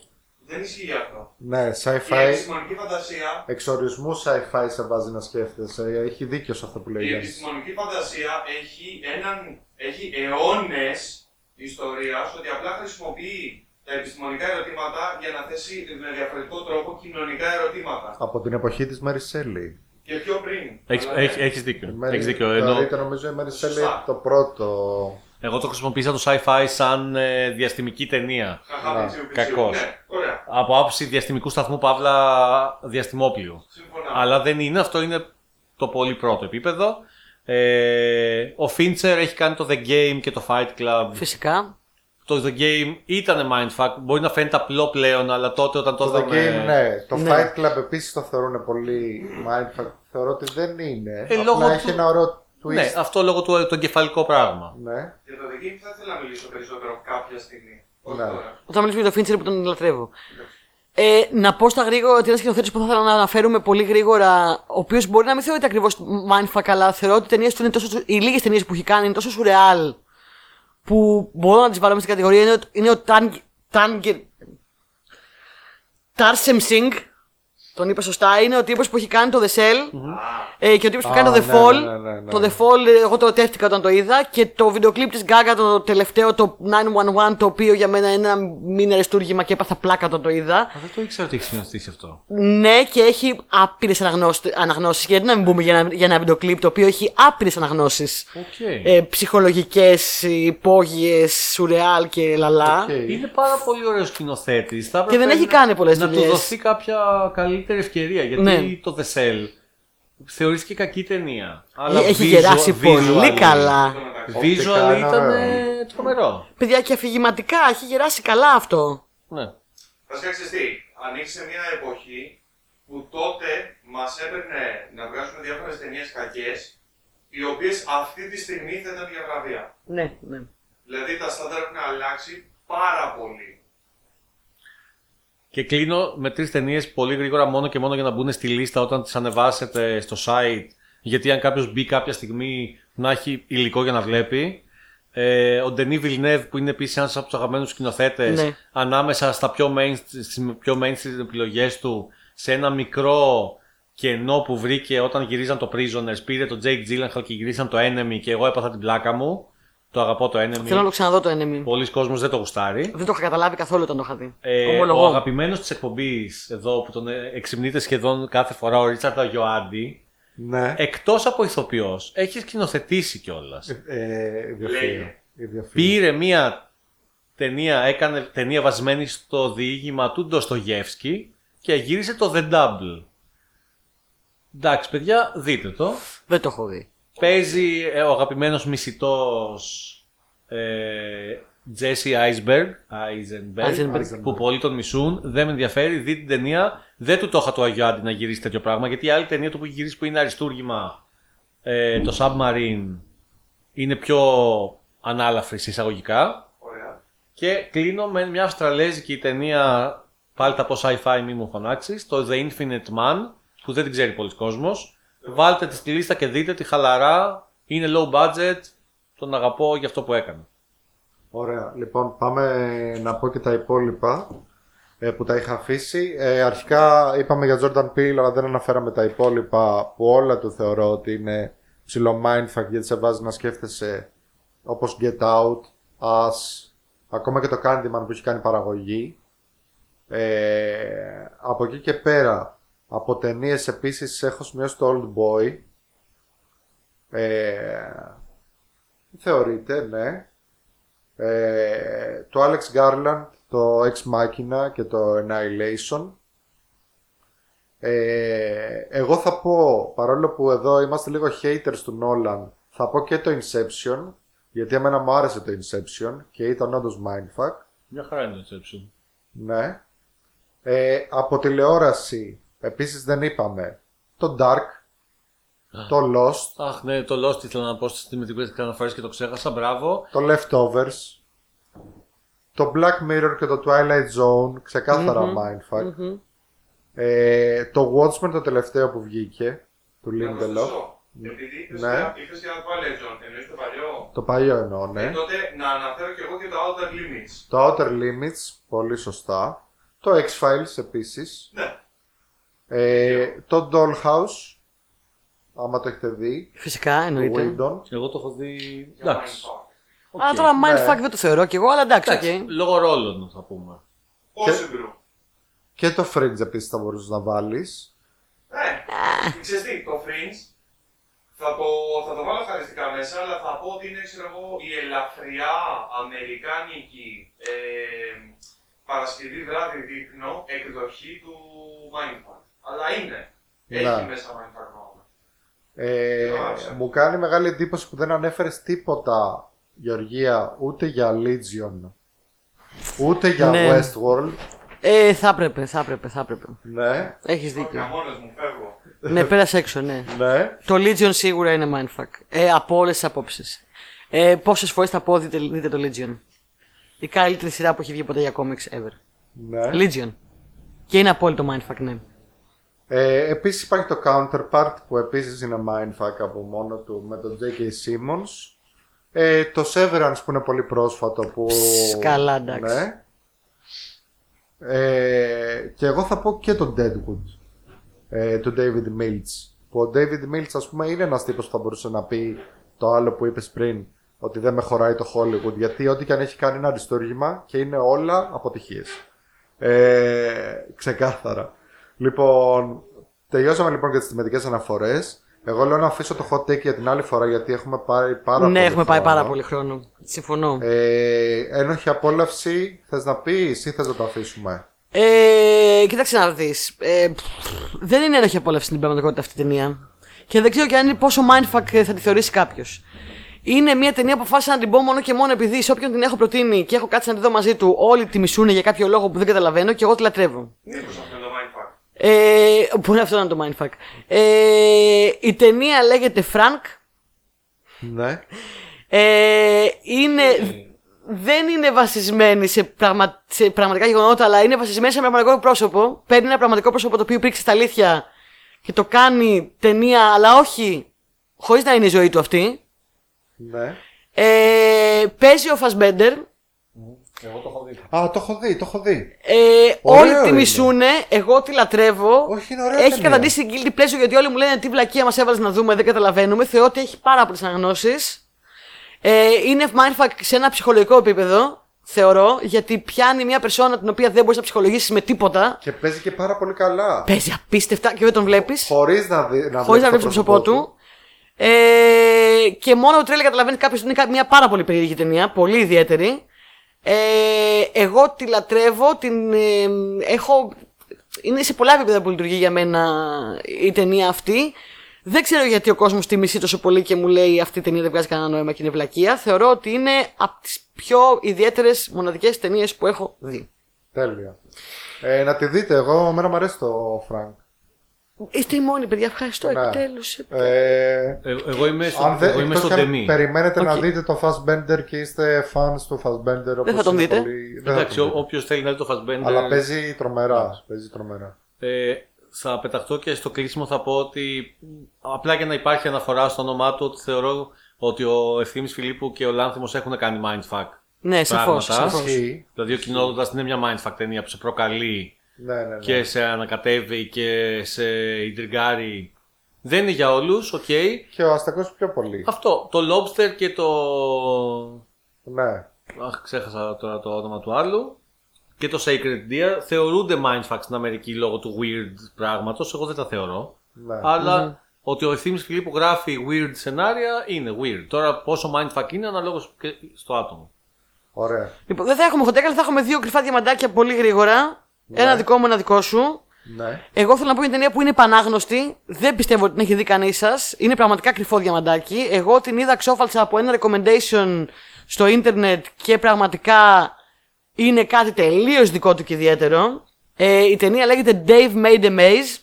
Δεν ισχύει αυτό. Ναι, Η sci-fi. επιστημονική φαντασία, Εξορισμού sci-fi σε βάζει να σκέφτεσαι. Έχει δίκιο σε αυτό που λέει. η Γιάννης. επιστημονική φαντασία έχει, έναν, έχει αιώνες ιστορίας ότι απλά χρησιμοποιεί τα επιστημονικά ερωτήματα για να θέσει με διαφορετικό τρόπο κοινωνικά ερωτήματα. Από την εποχή της Mary Shelley. Και πιο πριν. Έχεις, Αλλά ναι. έχεις, έχεις δίκιο. Η Mary- Έχεις δίκιο. δηλαδή, Ενώ το νομίζω η Mary Shelley Σωστά. το πρώτο. εγώ το χρησιμοποίησα το sci-fi σαν ε, διαστημική ταινία. Χαχά, Ναι, πιτσίου, πιτσίου. κακός. Ναι, ωραία. Από άποψη διαστημικού σταθμού Παύλα διαστημόπλοιου. Συμφωνώ. Αλλά δεν είναι, αυτό είναι το πολύ πρώτο επίπεδο. Ε, ο Fincher έχει κάνει το The Game και το Fight Club. Φυσικά. Το The Game ήταν mindfuck. Μπορεί να φαίνεται απλό πλέον, αλλά τότε όταν το, Το The είδαμε- Game, ναι. Το Ναι. Fight Club επίσης το θεωρούν πολύ mindfuck. Θεωρώ ότι δεν είναι. Ε, Απλά λόγω έχει του- ένα ωραίο twist. Ναι, αυτό λόγω του το εγκεφαλικό πράγμα. Ναι. Για το The Game θα ήθελα να μιλήσω περισσότερο κάποια στιγμή. Όχι Ναι. τώρα. Όταν μιλήσουμε για το Fincher που τον λατρεύω. Ε, να πω στα γρήγορα ότι ένας σκηνοθέτης που θα ήθελα να αναφέρουμε πολύ γρήγορα, ο οποίος μπορεί να μην θεωρείται ακριβώς mindfuck, αλλά θεωρώ ότι οι ταινίες του είναι τόσο. Οι λίγες ταινίες που έχει κάνει είναι τόσο σουρεάλ που μπορώ να τις βάλω στην κατηγορία είναι, ο- είναι ο Τάνγκερ. Τάρσεμ Σινγκ. Τον είπα σωστά. Είναι ο τύπος που έχει κάνει το The Cell. Ε, και ο τύπος που Α, κάνει το The ναι, Fall. ναι, ναι, ναι, ναι. Το The Fall, ε, εγώ το ρωτεύτηκα όταν το είδα. Και το βίντεο κλιπ της Gaga, το τελευταίο, το 911, το οποίο για μένα είναι ένα μήνα αριστούργημα και έπαθα πλάκα όταν το είδα. Α, δεν το ήξερα ότι έχει συνοστήσει αυτό. Ναι, και έχει άπειρες αναγνώσεις. Γιατί να μην πούμε για ένα, για ένα βίντεο κλιπ το οποίο έχει άπειρες αναγνώσεις. Οκέι. Ε, Ψυχολογικές, υπόγειες, σουρεάλ και λαλά. Οκ. Είναι πάρα πολύ ωραίος σκηνοθέτης. Και δεν έχει κάνει πολλές Να του δουλειές. δοθεί κάποια καλύτερη ευκαιρία. Γιατί Ναι. το The Cell θεωρήθηκε κακή ταινία. Αλλά Έχει visual- γεράσει πολύ visually- καλά. Οπτικά Visual είναι ήταν ωραίο. ε, τρομερό. Παιδιά, και αφηγηματικά έχει γεράσει καλά αυτό. Ναι. Βασικά ξέρεις τι, ανοίξει σε μια εποχή που τότε μας έπαιρνε να βγάζουμε διάφορες ταινίες κακές, οι οποίες αυτή τη στιγμή θα ήταν για βραβεία. Ναι, ναι. Δηλαδή τα στάνταρ έχουν αλλάξει πάρα πολύ. Και κλείνω με τρεις ταινίες πολύ γρήγορα μόνο και μόνο για να μπουν στη λίστα όταν τις ανεβάσετε στο site. Γιατί αν κάποιος μπει κάποια στιγμή να έχει υλικό για να βλέπει. Ε, ο Denis Villeneuve που είναι επίσης ένας από τους αγαπημένους σκηνοθέτες, Ναι. ανάμεσα στα πιο main, στις πιο mainstream επιλογές του, σε ένα μικρό κενό που βρήκε όταν γυρίζαν το Prisoners. Πήρε το Jake Gyllenhaal και γυρίσαν το Enemy και εγώ έπαθα την πλάκα μου. Το αγαπώ το Enemy. Θέλω να το ξαναδώ το enemy. Πολλοί κόσμος δεν το γουστάρει. Δεν το είχα καταλάβει καθόλου όταν το είχα δει. Ε, ο Ομολογώ. αγαπημένος της εκπομπής εδώ που τον ε, εξυμνείται σχεδόν κάθε φορά, ο Ρίτσαρντ Αγιοάντι, Ναι. εκτός από ηθοποιός, έχεις σκηνοθετήσει κιόλας. Ε, ιδιοφυΐα. Λέγε. Ιδιοφυΐα. Πήρε μία ταινία, έκανε ταινία βασμένη στο διήγημα του Ντοστογεύσκη και γύρισε το The Double. Εντάξει, παιδιά, δείτε το. Δεν το έχω δει. Παίζει ε, ο αγαπημένος μισητός ε, Jesse Iceberg, Eisenberg, Eisenberg. που πολλοί τον μισούν. Δεν με ενδιαφέρει, δείτε την ταινία. Δεν του το είχα το Αγιάντη να γυρίσει τέτοιο πράγμα, γιατί η άλλη ταινία του που έχει γυρίσει που είναι αριστούργημα, ε, το Submarine, είναι πιο ανάλαφρης σε εισαγωγικά. Ωραία. Και κλείνω με μια αυστραλέζικη ταινία, πάλι τα πω sci-fi μη μου φωνάξεις, το The Infinite Man, που δεν την ξέρει πολλοί κόσμος. Βάλτε τη στη λίστα και δείτε τη χαλαρά, είναι low budget, τον αγαπώ για αυτό που έκανε. Ωραία. Λοιπόν, πάμε να πω και τα υπόλοιπα ε, που τα είχα αφήσει. Ε, αρχικά είπαμε για Jordan Peele, αλλά δεν αναφέραμε τα υπόλοιπα που όλα του θεωρώ ότι είναι ψηλό mindfuck γιατί σε βάζει να σκέφτεσαι όπως Get Out, Us, ακόμα και το Candyman που έχει κάνει παραγωγή. Ε, από εκεί και πέρα, από ταινίες επίσης έχω σημειώσει το Old Boy. Ε, θεωρείται, ναι. Ε, το Alex Garland, το Ex Machina και το Annihilation. Ε, εγώ θα πω, παρόλο που εδώ είμαστε λίγο haters του Nolan, θα πω και το Inception, γιατί εμένα μου άρεσε το Inception και ήταν όντως mindfuck. Μια χαρά είναι το Inception. Ναι. Ε, από τηλεόραση, επίσης δεν είπαμε, το Dark, το Lost, Αχ, ναι, το Lost ήθελα να πω στη με την πέτυχα αναφορές και το ξέχασα. Μπράβο. το Leftovers, το Black Mirror και το Twilight Zone, ξεκαθαρα mindfuck. Ε, το Watchmen το τελευταίο που βγήκε, του Να Lindelof. προσθέσω. Επειδή είπες Ναι. για- είπες για το Legend, εννοείς το παλιό. Το παλιό εννοώ, ναι. Ε, τότε να αναφέρω και εγώ και το Outer Limits. Το Outer Limits, πολύ σωστά. Το X-Files επίσης. Ναι. Ε, το Dollhouse, άμα το έχετε δει. Φυσικά, Το εννοείται. Whedon. Εγώ το έχω δει. Για Εντάξει. mindfuck. Αλλά τώρα mindfuck Ναι. δεν το θεωρώ κι εγώ, αλλά εντάξει, οκ. Εντάξει, Λόγω ρόλων θα πούμε. Possible. Και το Fringe επίσης θα μπορούσες να βάλεις. Ε, ξέρεις τι, το Fringe θα το, θα το βάλω χαριστικά μέσα, αλλά θα πω ότι είναι, ξέρω εγώ, η ελαφριά αμερικάνικη ε, Παρασκευή βράδυ δείπνο εκδοχή του Mindfuck. Αλλά είναι. Έχει Ναι. μέσα Mindfuck νόμο. Ε, Μάλιστα. μου κάνει μεγάλη εντύπωση που δεν ανέφερες τίποτα, Γεωργία, ούτε για Legion, ούτε για Ναι. Westworld. Ε, θα έπρεπε, θα έπρεπε, θα έπρεπε. Ναι, Έχεις Για δίκιο. μόνος μου φεύγω. ναι, πέρασε έξω, ναι. ναι. Το Legion σίγουρα είναι mindfuck. Ε, από όλες τις απόψεις. Ε, Πόσες φορές θα πω δείτε, δείτε το Legion. Η καλύτερη σειρά που έχει βγει ποτέ για comics ever. ναι. Legion. Και είναι απόλυτο mindfuck, ναι. Ε, επίσης υπάρχει το Counterpart που επίσης είναι mindfuck από μόνο του με τον J.K. Simmons. Ε, το Severance που είναι πολύ πρόσφατο που... Ψ, καλά, εντάξει. Ναι. Ε, και εγώ θα πω και το Deadwood ε, του David Mills. Που ο David Mills ας πούμε είναι ένας τύπος που θα μπορούσε να πει το άλλο που είπες πριν ότι δεν με χωράει το Hollywood γιατί ό,τι και αν έχει κάνει είναι αριστούργημα και είναι όλα αποτυχίες. Ε, ξεκάθαρα. Λοιπόν, τελειώσαμε λοιπόν και τις θεμετικές αναφορές. Εγώ λέω να αφήσω το hot take για την άλλη φορά γιατί έχουμε πάει πάρα πολύ ναι, έχουμε πάει χρόνο. πάρα πολύ χρόνο. Συμφωνώ. Ε, ένοχη απόλαυση, θες να πεις ή θες να το αφήσουμε; Ε, κοίταξε να δεις. Ε, πφ, δεν είναι ένοχη απόλαυση στην πραγματικότητα αυτή η ταινία. Και δεν ξέρω και αν είναι πόσο mindfuck θα τη θεωρήσει κάποιος. Είναι μια ταινία που αποφάσισα να την πω μόνο και μόνο επειδή σε όποιον την έχω προτείνει και έχω κάτσει να τη δω μαζί του, όλοι τη μισούνε για κάποιο λόγο που δεν καταλαβαίνω και εγώ τη λατρεύω. Μήπως αυτό είναι το Mindfuck. Ε, μπορεί αυτό να είναι το mindfuck. Ε, η ταινία λέγεται Frank. Ναι. Ε, είναι, δεν είναι βασισμένη σε, πραγμα, σε πραγματικά γεγονότα, αλλά είναι βασισμένη σε ένα πραγματικό πρόσωπο. Παίρνει ένα πραγματικό πρόσωπο το οποίο υπήρξε στα αλήθεια και το κάνει ταινία, αλλά όχι χωρίς να είναι η ζωή του αυτή. Ναι. Ε, παίζει ο Φασμπέντερ. Εγώ το έχω δει. Α, το έχω δει, το έχω δει. Ε, Ωραίο όλοι τη είναι. μισούνε, εγώ τη λατρεύω. Όχι, είναι ωραία Έχει ταινία. καταντήσει την guilty pleasure γιατί όλοι μου λένε τι βλακεία μας έβαλες να δούμε, δεν καταλαβαίνουμε. Θεωρώ ότι έχει πάρα πολλές αναγνώσεις. Ε, είναι mindfuck σε ένα ψυχολογικό επίπεδο, θεωρώ, γιατί πιάνει μια περσόνα την οποία δεν μπορείς να ψυχολογήσεις με τίποτα. Και παίζει και πάρα πολύ καλά. Παίζει απίστευτα και δεν τον βλέπεις. Χωρίς να, δει, να Χωρίς να βλέπεις βλέπεις το πρόσωπό του. Ε, και μόνο το τρέλερ καταλαβαίνει κάποιος ότι είναι κα- μια πάρα πολύ περίεργη ταινία, πολύ ιδιαίτερη. Ε, εγώ τη λατρεύω, την ε, έχω... Είναι σε πολλά επίπεδα που λειτουργεί για μένα η ταινία αυτή. Δεν ξέρω γιατί ο κόσμος τη μισεί τόσο πολύ και μου λέει αυτή η ταινία δεν βγάζει κανένα νόημα και είναι βλακεία. Θεωρώ ότι είναι από τις πιο ιδιαίτερες μοναδικές ταινίες που έχω δει. Τέλεια. Ε, να τη δείτε, εγώ εμένα μου αρέσει το Frank. Είστε οι μόνοι, παιδιά. Ευχαριστώ Ναι. επιτέλους. Ε, Ε, εγώ είμαι, στο, αν δεν, εγώ είμαι εκτός στο κι αν Demi. περιμένετε να Οκ. δείτε το Fassbender και είστε fans του Fassbender. όπως θα τον είναι δείτε. πολύ- δεν θα Εντάξει, τον δείτε. όποιος θέλει να δει το Fassbender. Αλλά παίζει τρομερά. Παίζει τρομερά. Ε, θα πεταχτώ και στο κλείσιμο θα πω ότι απλά για να υπάρχει αναφορά στο όνομά του ότι θεωρώ ότι ο Ευθύμης Φιλίππου και ο Λάνθιμος έχουν κάνει mindfuck. Ναι, σαφώς. Πράγματα. Ισχύει. Δηλαδή ο Κυνόδοντας είναι μια mindfuck ταινία που σε προκαλεί Ναι, ναι, ναι. και σε ανακατεύει και σε ιντριγκάρει. Δεν είναι για όλους, οκ. Και ο Αστακός πιο πολύ. Αυτό, το Lobster και το... Ναι. Αχ, ξέχασα τώρα το όνομα του άλλου. Και το Sacred Deer θεωρούνται mindfuck στην Αμερική λόγω του weird πράγματος. Εγώ δεν τα θεωρώ. ναι. Αλλά ότι ο Ευθύμης Φιλίππου γράφει weird σενάρια είναι weird. Τώρα πόσο mindfuck είναι αναλόγως και στο άτομο. Ωραία. Λοιπόν, δεν θα έχουμε χοντέκα, αλλά θα έχουμε δύο κρυφά διαμαντάκια πολύ γρήγορα. Ένα δικό μου, ένα δικό σου. Ναι. Εγώ θέλω να πω μια ταινία που είναι πανάγνωστη. Δεν πιστεύω ότι την έχει δει κανείς σας. Είναι πραγματικά κρυφό διαμαντάκι. Εγώ την είδα ξόφαλτσα από ένα recommendation στο ίντερνετ και πραγματικά είναι κάτι τελείως δικό του και ιδιαίτερο. Ε, η ταινία λέγεται Dave Made a Maze.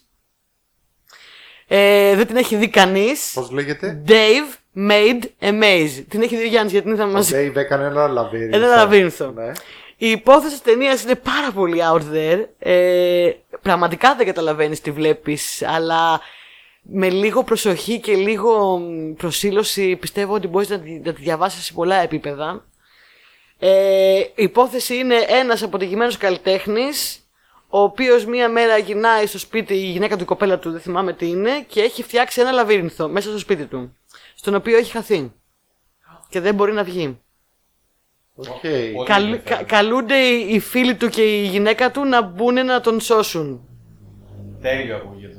Ε, δεν την έχει δει κανείς. Πώς λέγεται; Dave Made a Maze. Την έχει δει ο Γιάννης γιατί την είδαμε Ο μαζί. Dave έκανε ένα λαβύρινθο. Ένα λαβύρινθο. Ναι. Η υπόθεση της ταινίας είναι πάρα πολύ out there. Ε, πραγματικά δεν καταλαβαίνεις τι βλέπεις, αλλά με λίγο προσοχή και λίγο μ, προσήλωση πιστεύω ότι μπορείς να, τη- να τη διαβάσεις σε πολλά επίπεδα. Ε, η υπόθεση είναι ένας αποτυχημένος καλλιτέχνης ο οποίος μία μέρα γυρνάει στο σπίτι, η γυναίκα του η κοπέλα του, δεν θυμάμαι τι είναι, και έχει φτιάξει ένα λαβύρινθο μέσα στο σπίτι του, στον οποίο έχει χαθεί και δεν μπορεί να βγει. Οκ. Πολύ Καλ- ενδιαφέρον. κα- καλούνται οι, οι φίλοι του και η γυναίκα του να μπουν να τον σώσουν. Τέλειο ακούγεται.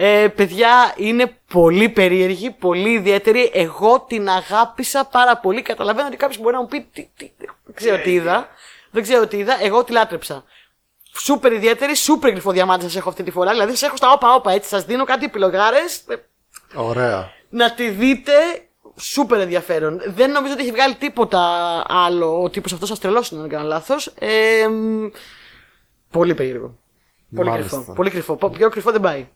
Ε, παιδιά, είναι πολύ περίεργη, πολύ ιδιαίτερη. Εγώ την αγάπησα πάρα πολύ. Καταλαβαίνω ότι κάποιος μπορεί να μου πει. Τι, τι, δεν ξέρω τι είδα. Δεν ξέρω τι είδα. Εγώ τη λάτρεψα. Σούπερ ιδιαίτερη, σούπερ κρυφό διαμάντι σας έχω αυτή τη φορά. Δηλαδή, σας έχω στα όπα-όπα έτσι. Σας δίνω κάτι επιλογάρε. Ωραία. Να τη δείτε. Σούπερ ενδιαφέρον. Δεν νομίζω ότι έχει βγάλει τίποτα άλλο ο τύπος αυτός αστρελό, αν δεν κάνω λάθος. Ε, μ, πολύ περίεργο. Πολύ Μάλιστα. κρυφό. Πολύ κρυφό. Πο- Πιο κρυφό δεν πάει.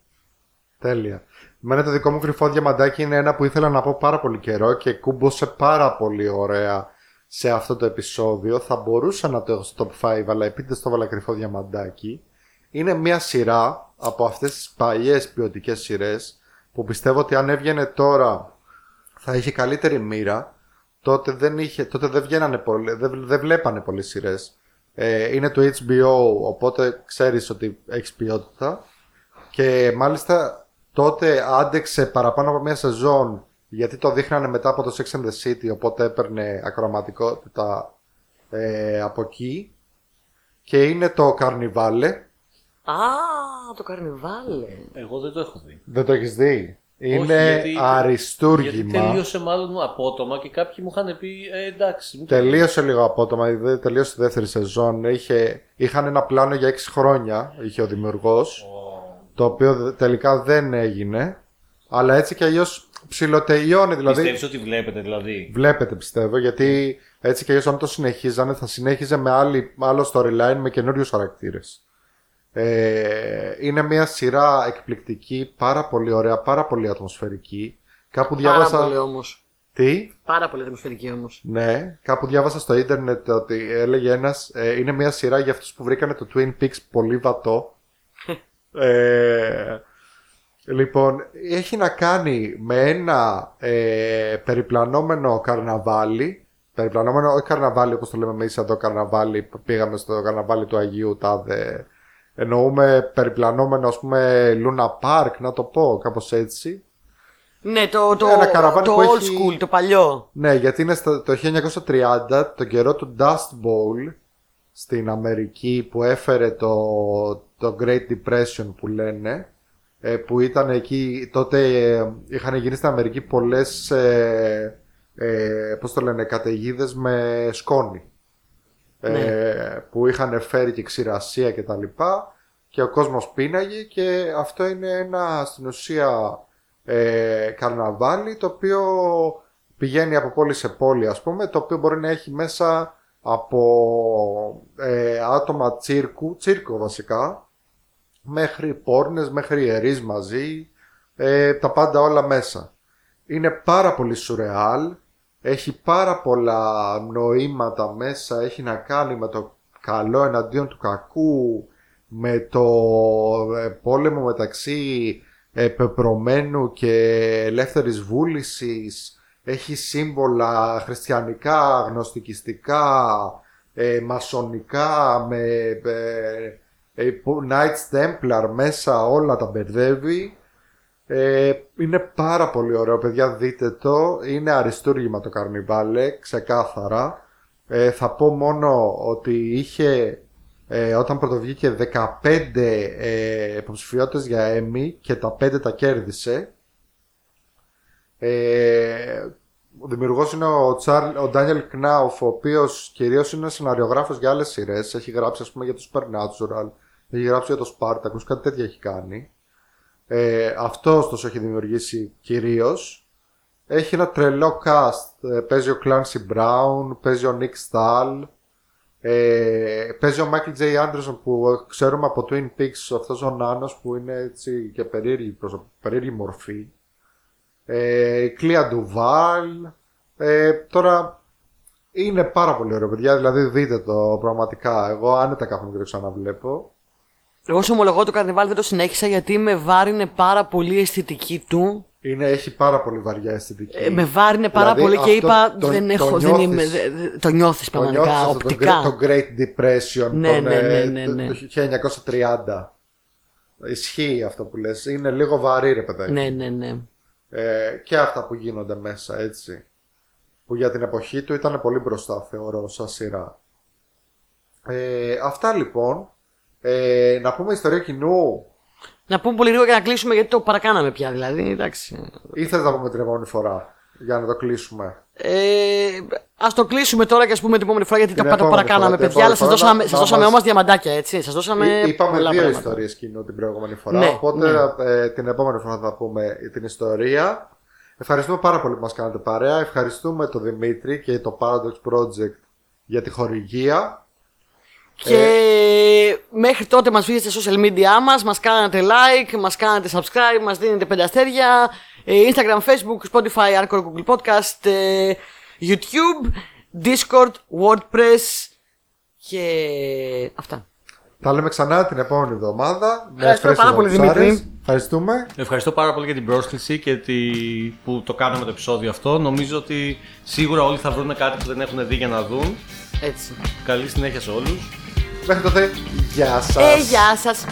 Τέλεια. Εμένα το δικό μου κρυφό διαμαντάκι είναι ένα που ήθελα να πω πάρα πολύ καιρό και κούμπωσε πάρα πολύ ωραία σε αυτό το επεισόδιο. Θα μπορούσα να το έχω στο top 5, αλλά επειδή στο βάλα κρυφό διαμαντάκι. Είναι μια σειρά από αυτές τις παλιές ποιοτικές σειρές που πιστεύω ότι αν έβγαινε τώρα θα είχε καλύτερη μοίρα. Τότε δεν, είχε, τότε δεν, βγαίνανε πολύ, δεν, δεν βλέπανε πολλές σειρές. Ε, είναι το HBO, οπότε ξέρεις ότι έχεις ποιότητα. Και μάλιστα τότε άντεξε παραπάνω από μια σεζόν γιατί το δείχνανε μετά από το Sex and the City οπότε έπαιρνε ακροματικότητα ε, από εκεί και είναι το Καρνιβάλε Α, το καρνιβάλε. Εγώ δεν το έχω δει. δεν το έχεις δει; Είναι Όχι, γιατί- αριστούργημα Γιατί τελείωσε μάλλον απότομα και κάποιοι μου είχαν πει ε, εντάξει. μην το Τελείωσε λίγο απότομα, δηλαδή τελείωσε τη δεύτερη σεζόν. Είχε, είχαν ένα πλάνο για 6 χρόνια, είχε ο δημιουργός, το οποίο δε- τελικά δεν έγινε. Αλλά έτσι κι αλλιώς ψιλοτελειώνει, δηλαδή. Πιστεύεις ότι βλέπετε δηλαδή; Βλέπετε πιστεύω, γιατί έτσι κι αλλιώς αν το συνεχίζανε θα συνέχιζε με άλλη, άλλο storyline με καινούριους χαρακτήρες. Ε, είναι μια σειρά εκπληκτική, πάρα πολύ ωραία, πάρα πολύ ατμοσφαιρική. Κάπου Πάρα διάβασα. πολύ όμως. Τι; Πάρα πολύ ατμοσφαιρική όμως. Ναι, κάπου διάβασα στο ίντερνετ ότι έλεγε ένας, ε, είναι μια σειρά για αυτούς που βρήκανε το Twin Peaks πολύ βατό. ε, λοιπόν, έχει να κάνει με ένα ε, περιπλανόμενο καρναβάλι. Περιπλανόμενο, όχι καρναβάλι όπως το λέμε εμείς εδώ καρναβάλι, που πήγαμε στο καρναβάλι του Αγίου Τάδε. Εννοούμε περιπλανόμενο ας πούμε Luna Park, να το πω κάπως έτσι. Ναι, το, το, Ένα καραβάνι το που old έχει- school, το παλιό. Ναι, γιατί είναι στο, το 1930, τον καιρό του Dust Bowl στην Αμερική που έφερε το, το Great Depression που λένε ε, που ήταν εκεί, τότε ε, είχαν γίνει στην Αμερική πολλές ε, ε, πώς το λένε, καταιγίδες με σκόνη. Ε, που είχαν φέρει και ξηρασία και τα λοιπά και ο κόσμος πίναγε και αυτό είναι ένα στην ουσία ε, καρναβάλι το οποίο πηγαίνει από πόλη σε πόλη ας πούμε το οποίο μπορεί να έχει μέσα από ε, άτομα τσίρκου, τσίρκο βασικά μέχρι πόρνες, μέχρι ιερείς μαζί ε, τα πάντα όλα μέσα. Είναι πάρα πολύ σουρεάλ έχει πάρα πολλά νοήματα μέσα, έχει να κάνει με το καλό εναντίον του κακού, με το ε, πόλεμο μεταξύ πεπρωμένου και ελεύθερης βούλησης, έχει σύμβολα χριστιανικά, γνωστικιστικά, ε, μασονικά, με ε, ε, Knights Templar μέσα όλα τα μπερδεύει. Ε, είναι πάρα πολύ ωραίο, παιδιά, δείτε το. Είναι αριστούργημα το καρνιβάλε, ξεκάθαρα. Ε, θα πω μόνο ότι είχε, ε, όταν πρωτοβγήκε 15 ε, υποψηφιότητες για Emmy και τα 5 τα κέρδισε. Ε, ο δημιουργός είναι ο, Τσάρ, ο Daniel Knauf, ο οποίος κυρίως είναι σεναριογράφος για άλλες σειρές. Έχει γράψει, ας πούμε, για το Supernatural, έχει γράψει για το Spartacus, κάτι τέτοια έχει κάνει. Ε, αυτός ωστόσο έχει δημιουργήσει κυρίως. Έχει ένα τρελό cast. Ε, παίζει ο Clancy Brown, παίζει ο Nick Stahl, ε, παίζει ο Michael J. Anderson που ξέρουμε από Twin Peaks, αυτός ο νάνος που είναι έτσι και περίεργη, περίεργη μορφή. Ε, η Clea Duval. Ε, τώρα είναι πάρα πολύ ωραίο παιδιά, δηλαδή δείτε το πραγματικά. Εγώ άνετα κάθομαι και το ξαναβλέπω. Εγώ σου ομολογώ το καρνιβάλι δεν το συνέχισα γιατί με βάρινε πάρα πολύ η αισθητική του. Είναι, έχει πάρα πολύ βαριά αισθητική. Ε, με βάρινε πάρα Δηλαδή, πολύ και αυτό είπα το- δεν το έχω, δεν νιώθεις. είμαι, δε- δε- το νιώθεις Το πραγματικά, νιώθεις αυτό, το οπτικά. Great- Το Great Depression Ναι, τον, ναι, ε, ναι, ναι, ναι. το 1930. Ισχύει αυτό που λες. Είναι λίγο βαρύ ρε παιδάκι. Ναι, ναι, ναι. Ε, και αυτά που γίνονται μέσα έτσι. Που για την εποχή του ήταν πολύ μπροστά θεωρώ σαν σειρά. Ε, αυτά λοιπόν. Ε, να πούμε ιστορία κοινού. Να πούμε πολύ λίγο για να κλείσουμε γιατί το παρακάναμε πια δηλαδή. Εντάξει. Ή θες να πούμε την επόμενη φορά για να το κλείσουμε; Ε, Α το κλείσουμε τώρα και ας πούμε την επόμενη φορά γιατί Την τα, τα επόμενη παρακάναμε φορά, την παιδιά. Αλλά σας επόμενη δώσαμε, φορά σας να δώσαμε μας- όμως διαμαντάκια έτσι. Σας δώσαμε. Εί- Είπαμε πολλά δύο πράγματα. ιστορίες κοινού την προηγούμενη φορά. Ναι, οπότε ναι. ε, την επόμενη φορά θα πούμε την ιστορία. Ευχαριστούμε πάρα πολύ που μας κάνατε παρέα. Ευχαριστούμε τον Δημήτρη και το Paradox Project για τη χορηγία. Και Ε. μέχρι τότε μας βρίσκετε στα social media μας, μας κάνετε like, μας κάνετε subscribe, μας δίνετε πέντε αστέρια, ε, Instagram, Facebook, Spotify, Anchor, Google Podcast, ε, YouTube, Discord, WordPress και αυτά. Τα λέμε ξανά την επόμενη εβδομάδα. με Ευχαριστώ φρέσκες πάρα πολύ, βαμπουσάρες. Δημήτρη. Ευχαριστούμε. Ευχαριστώ πάρα πολύ για την πρόσκληση και τη... που το κάναμε το επεισόδιο αυτό. Νομίζω ότι σίγουρα όλοι θα βρουν κάτι που δεν έχουν δει για να δουν. Έτσι. Καλή συνέχεια σε όλους. Μέχρι τότε, γεια σας. Ε, γεια σας.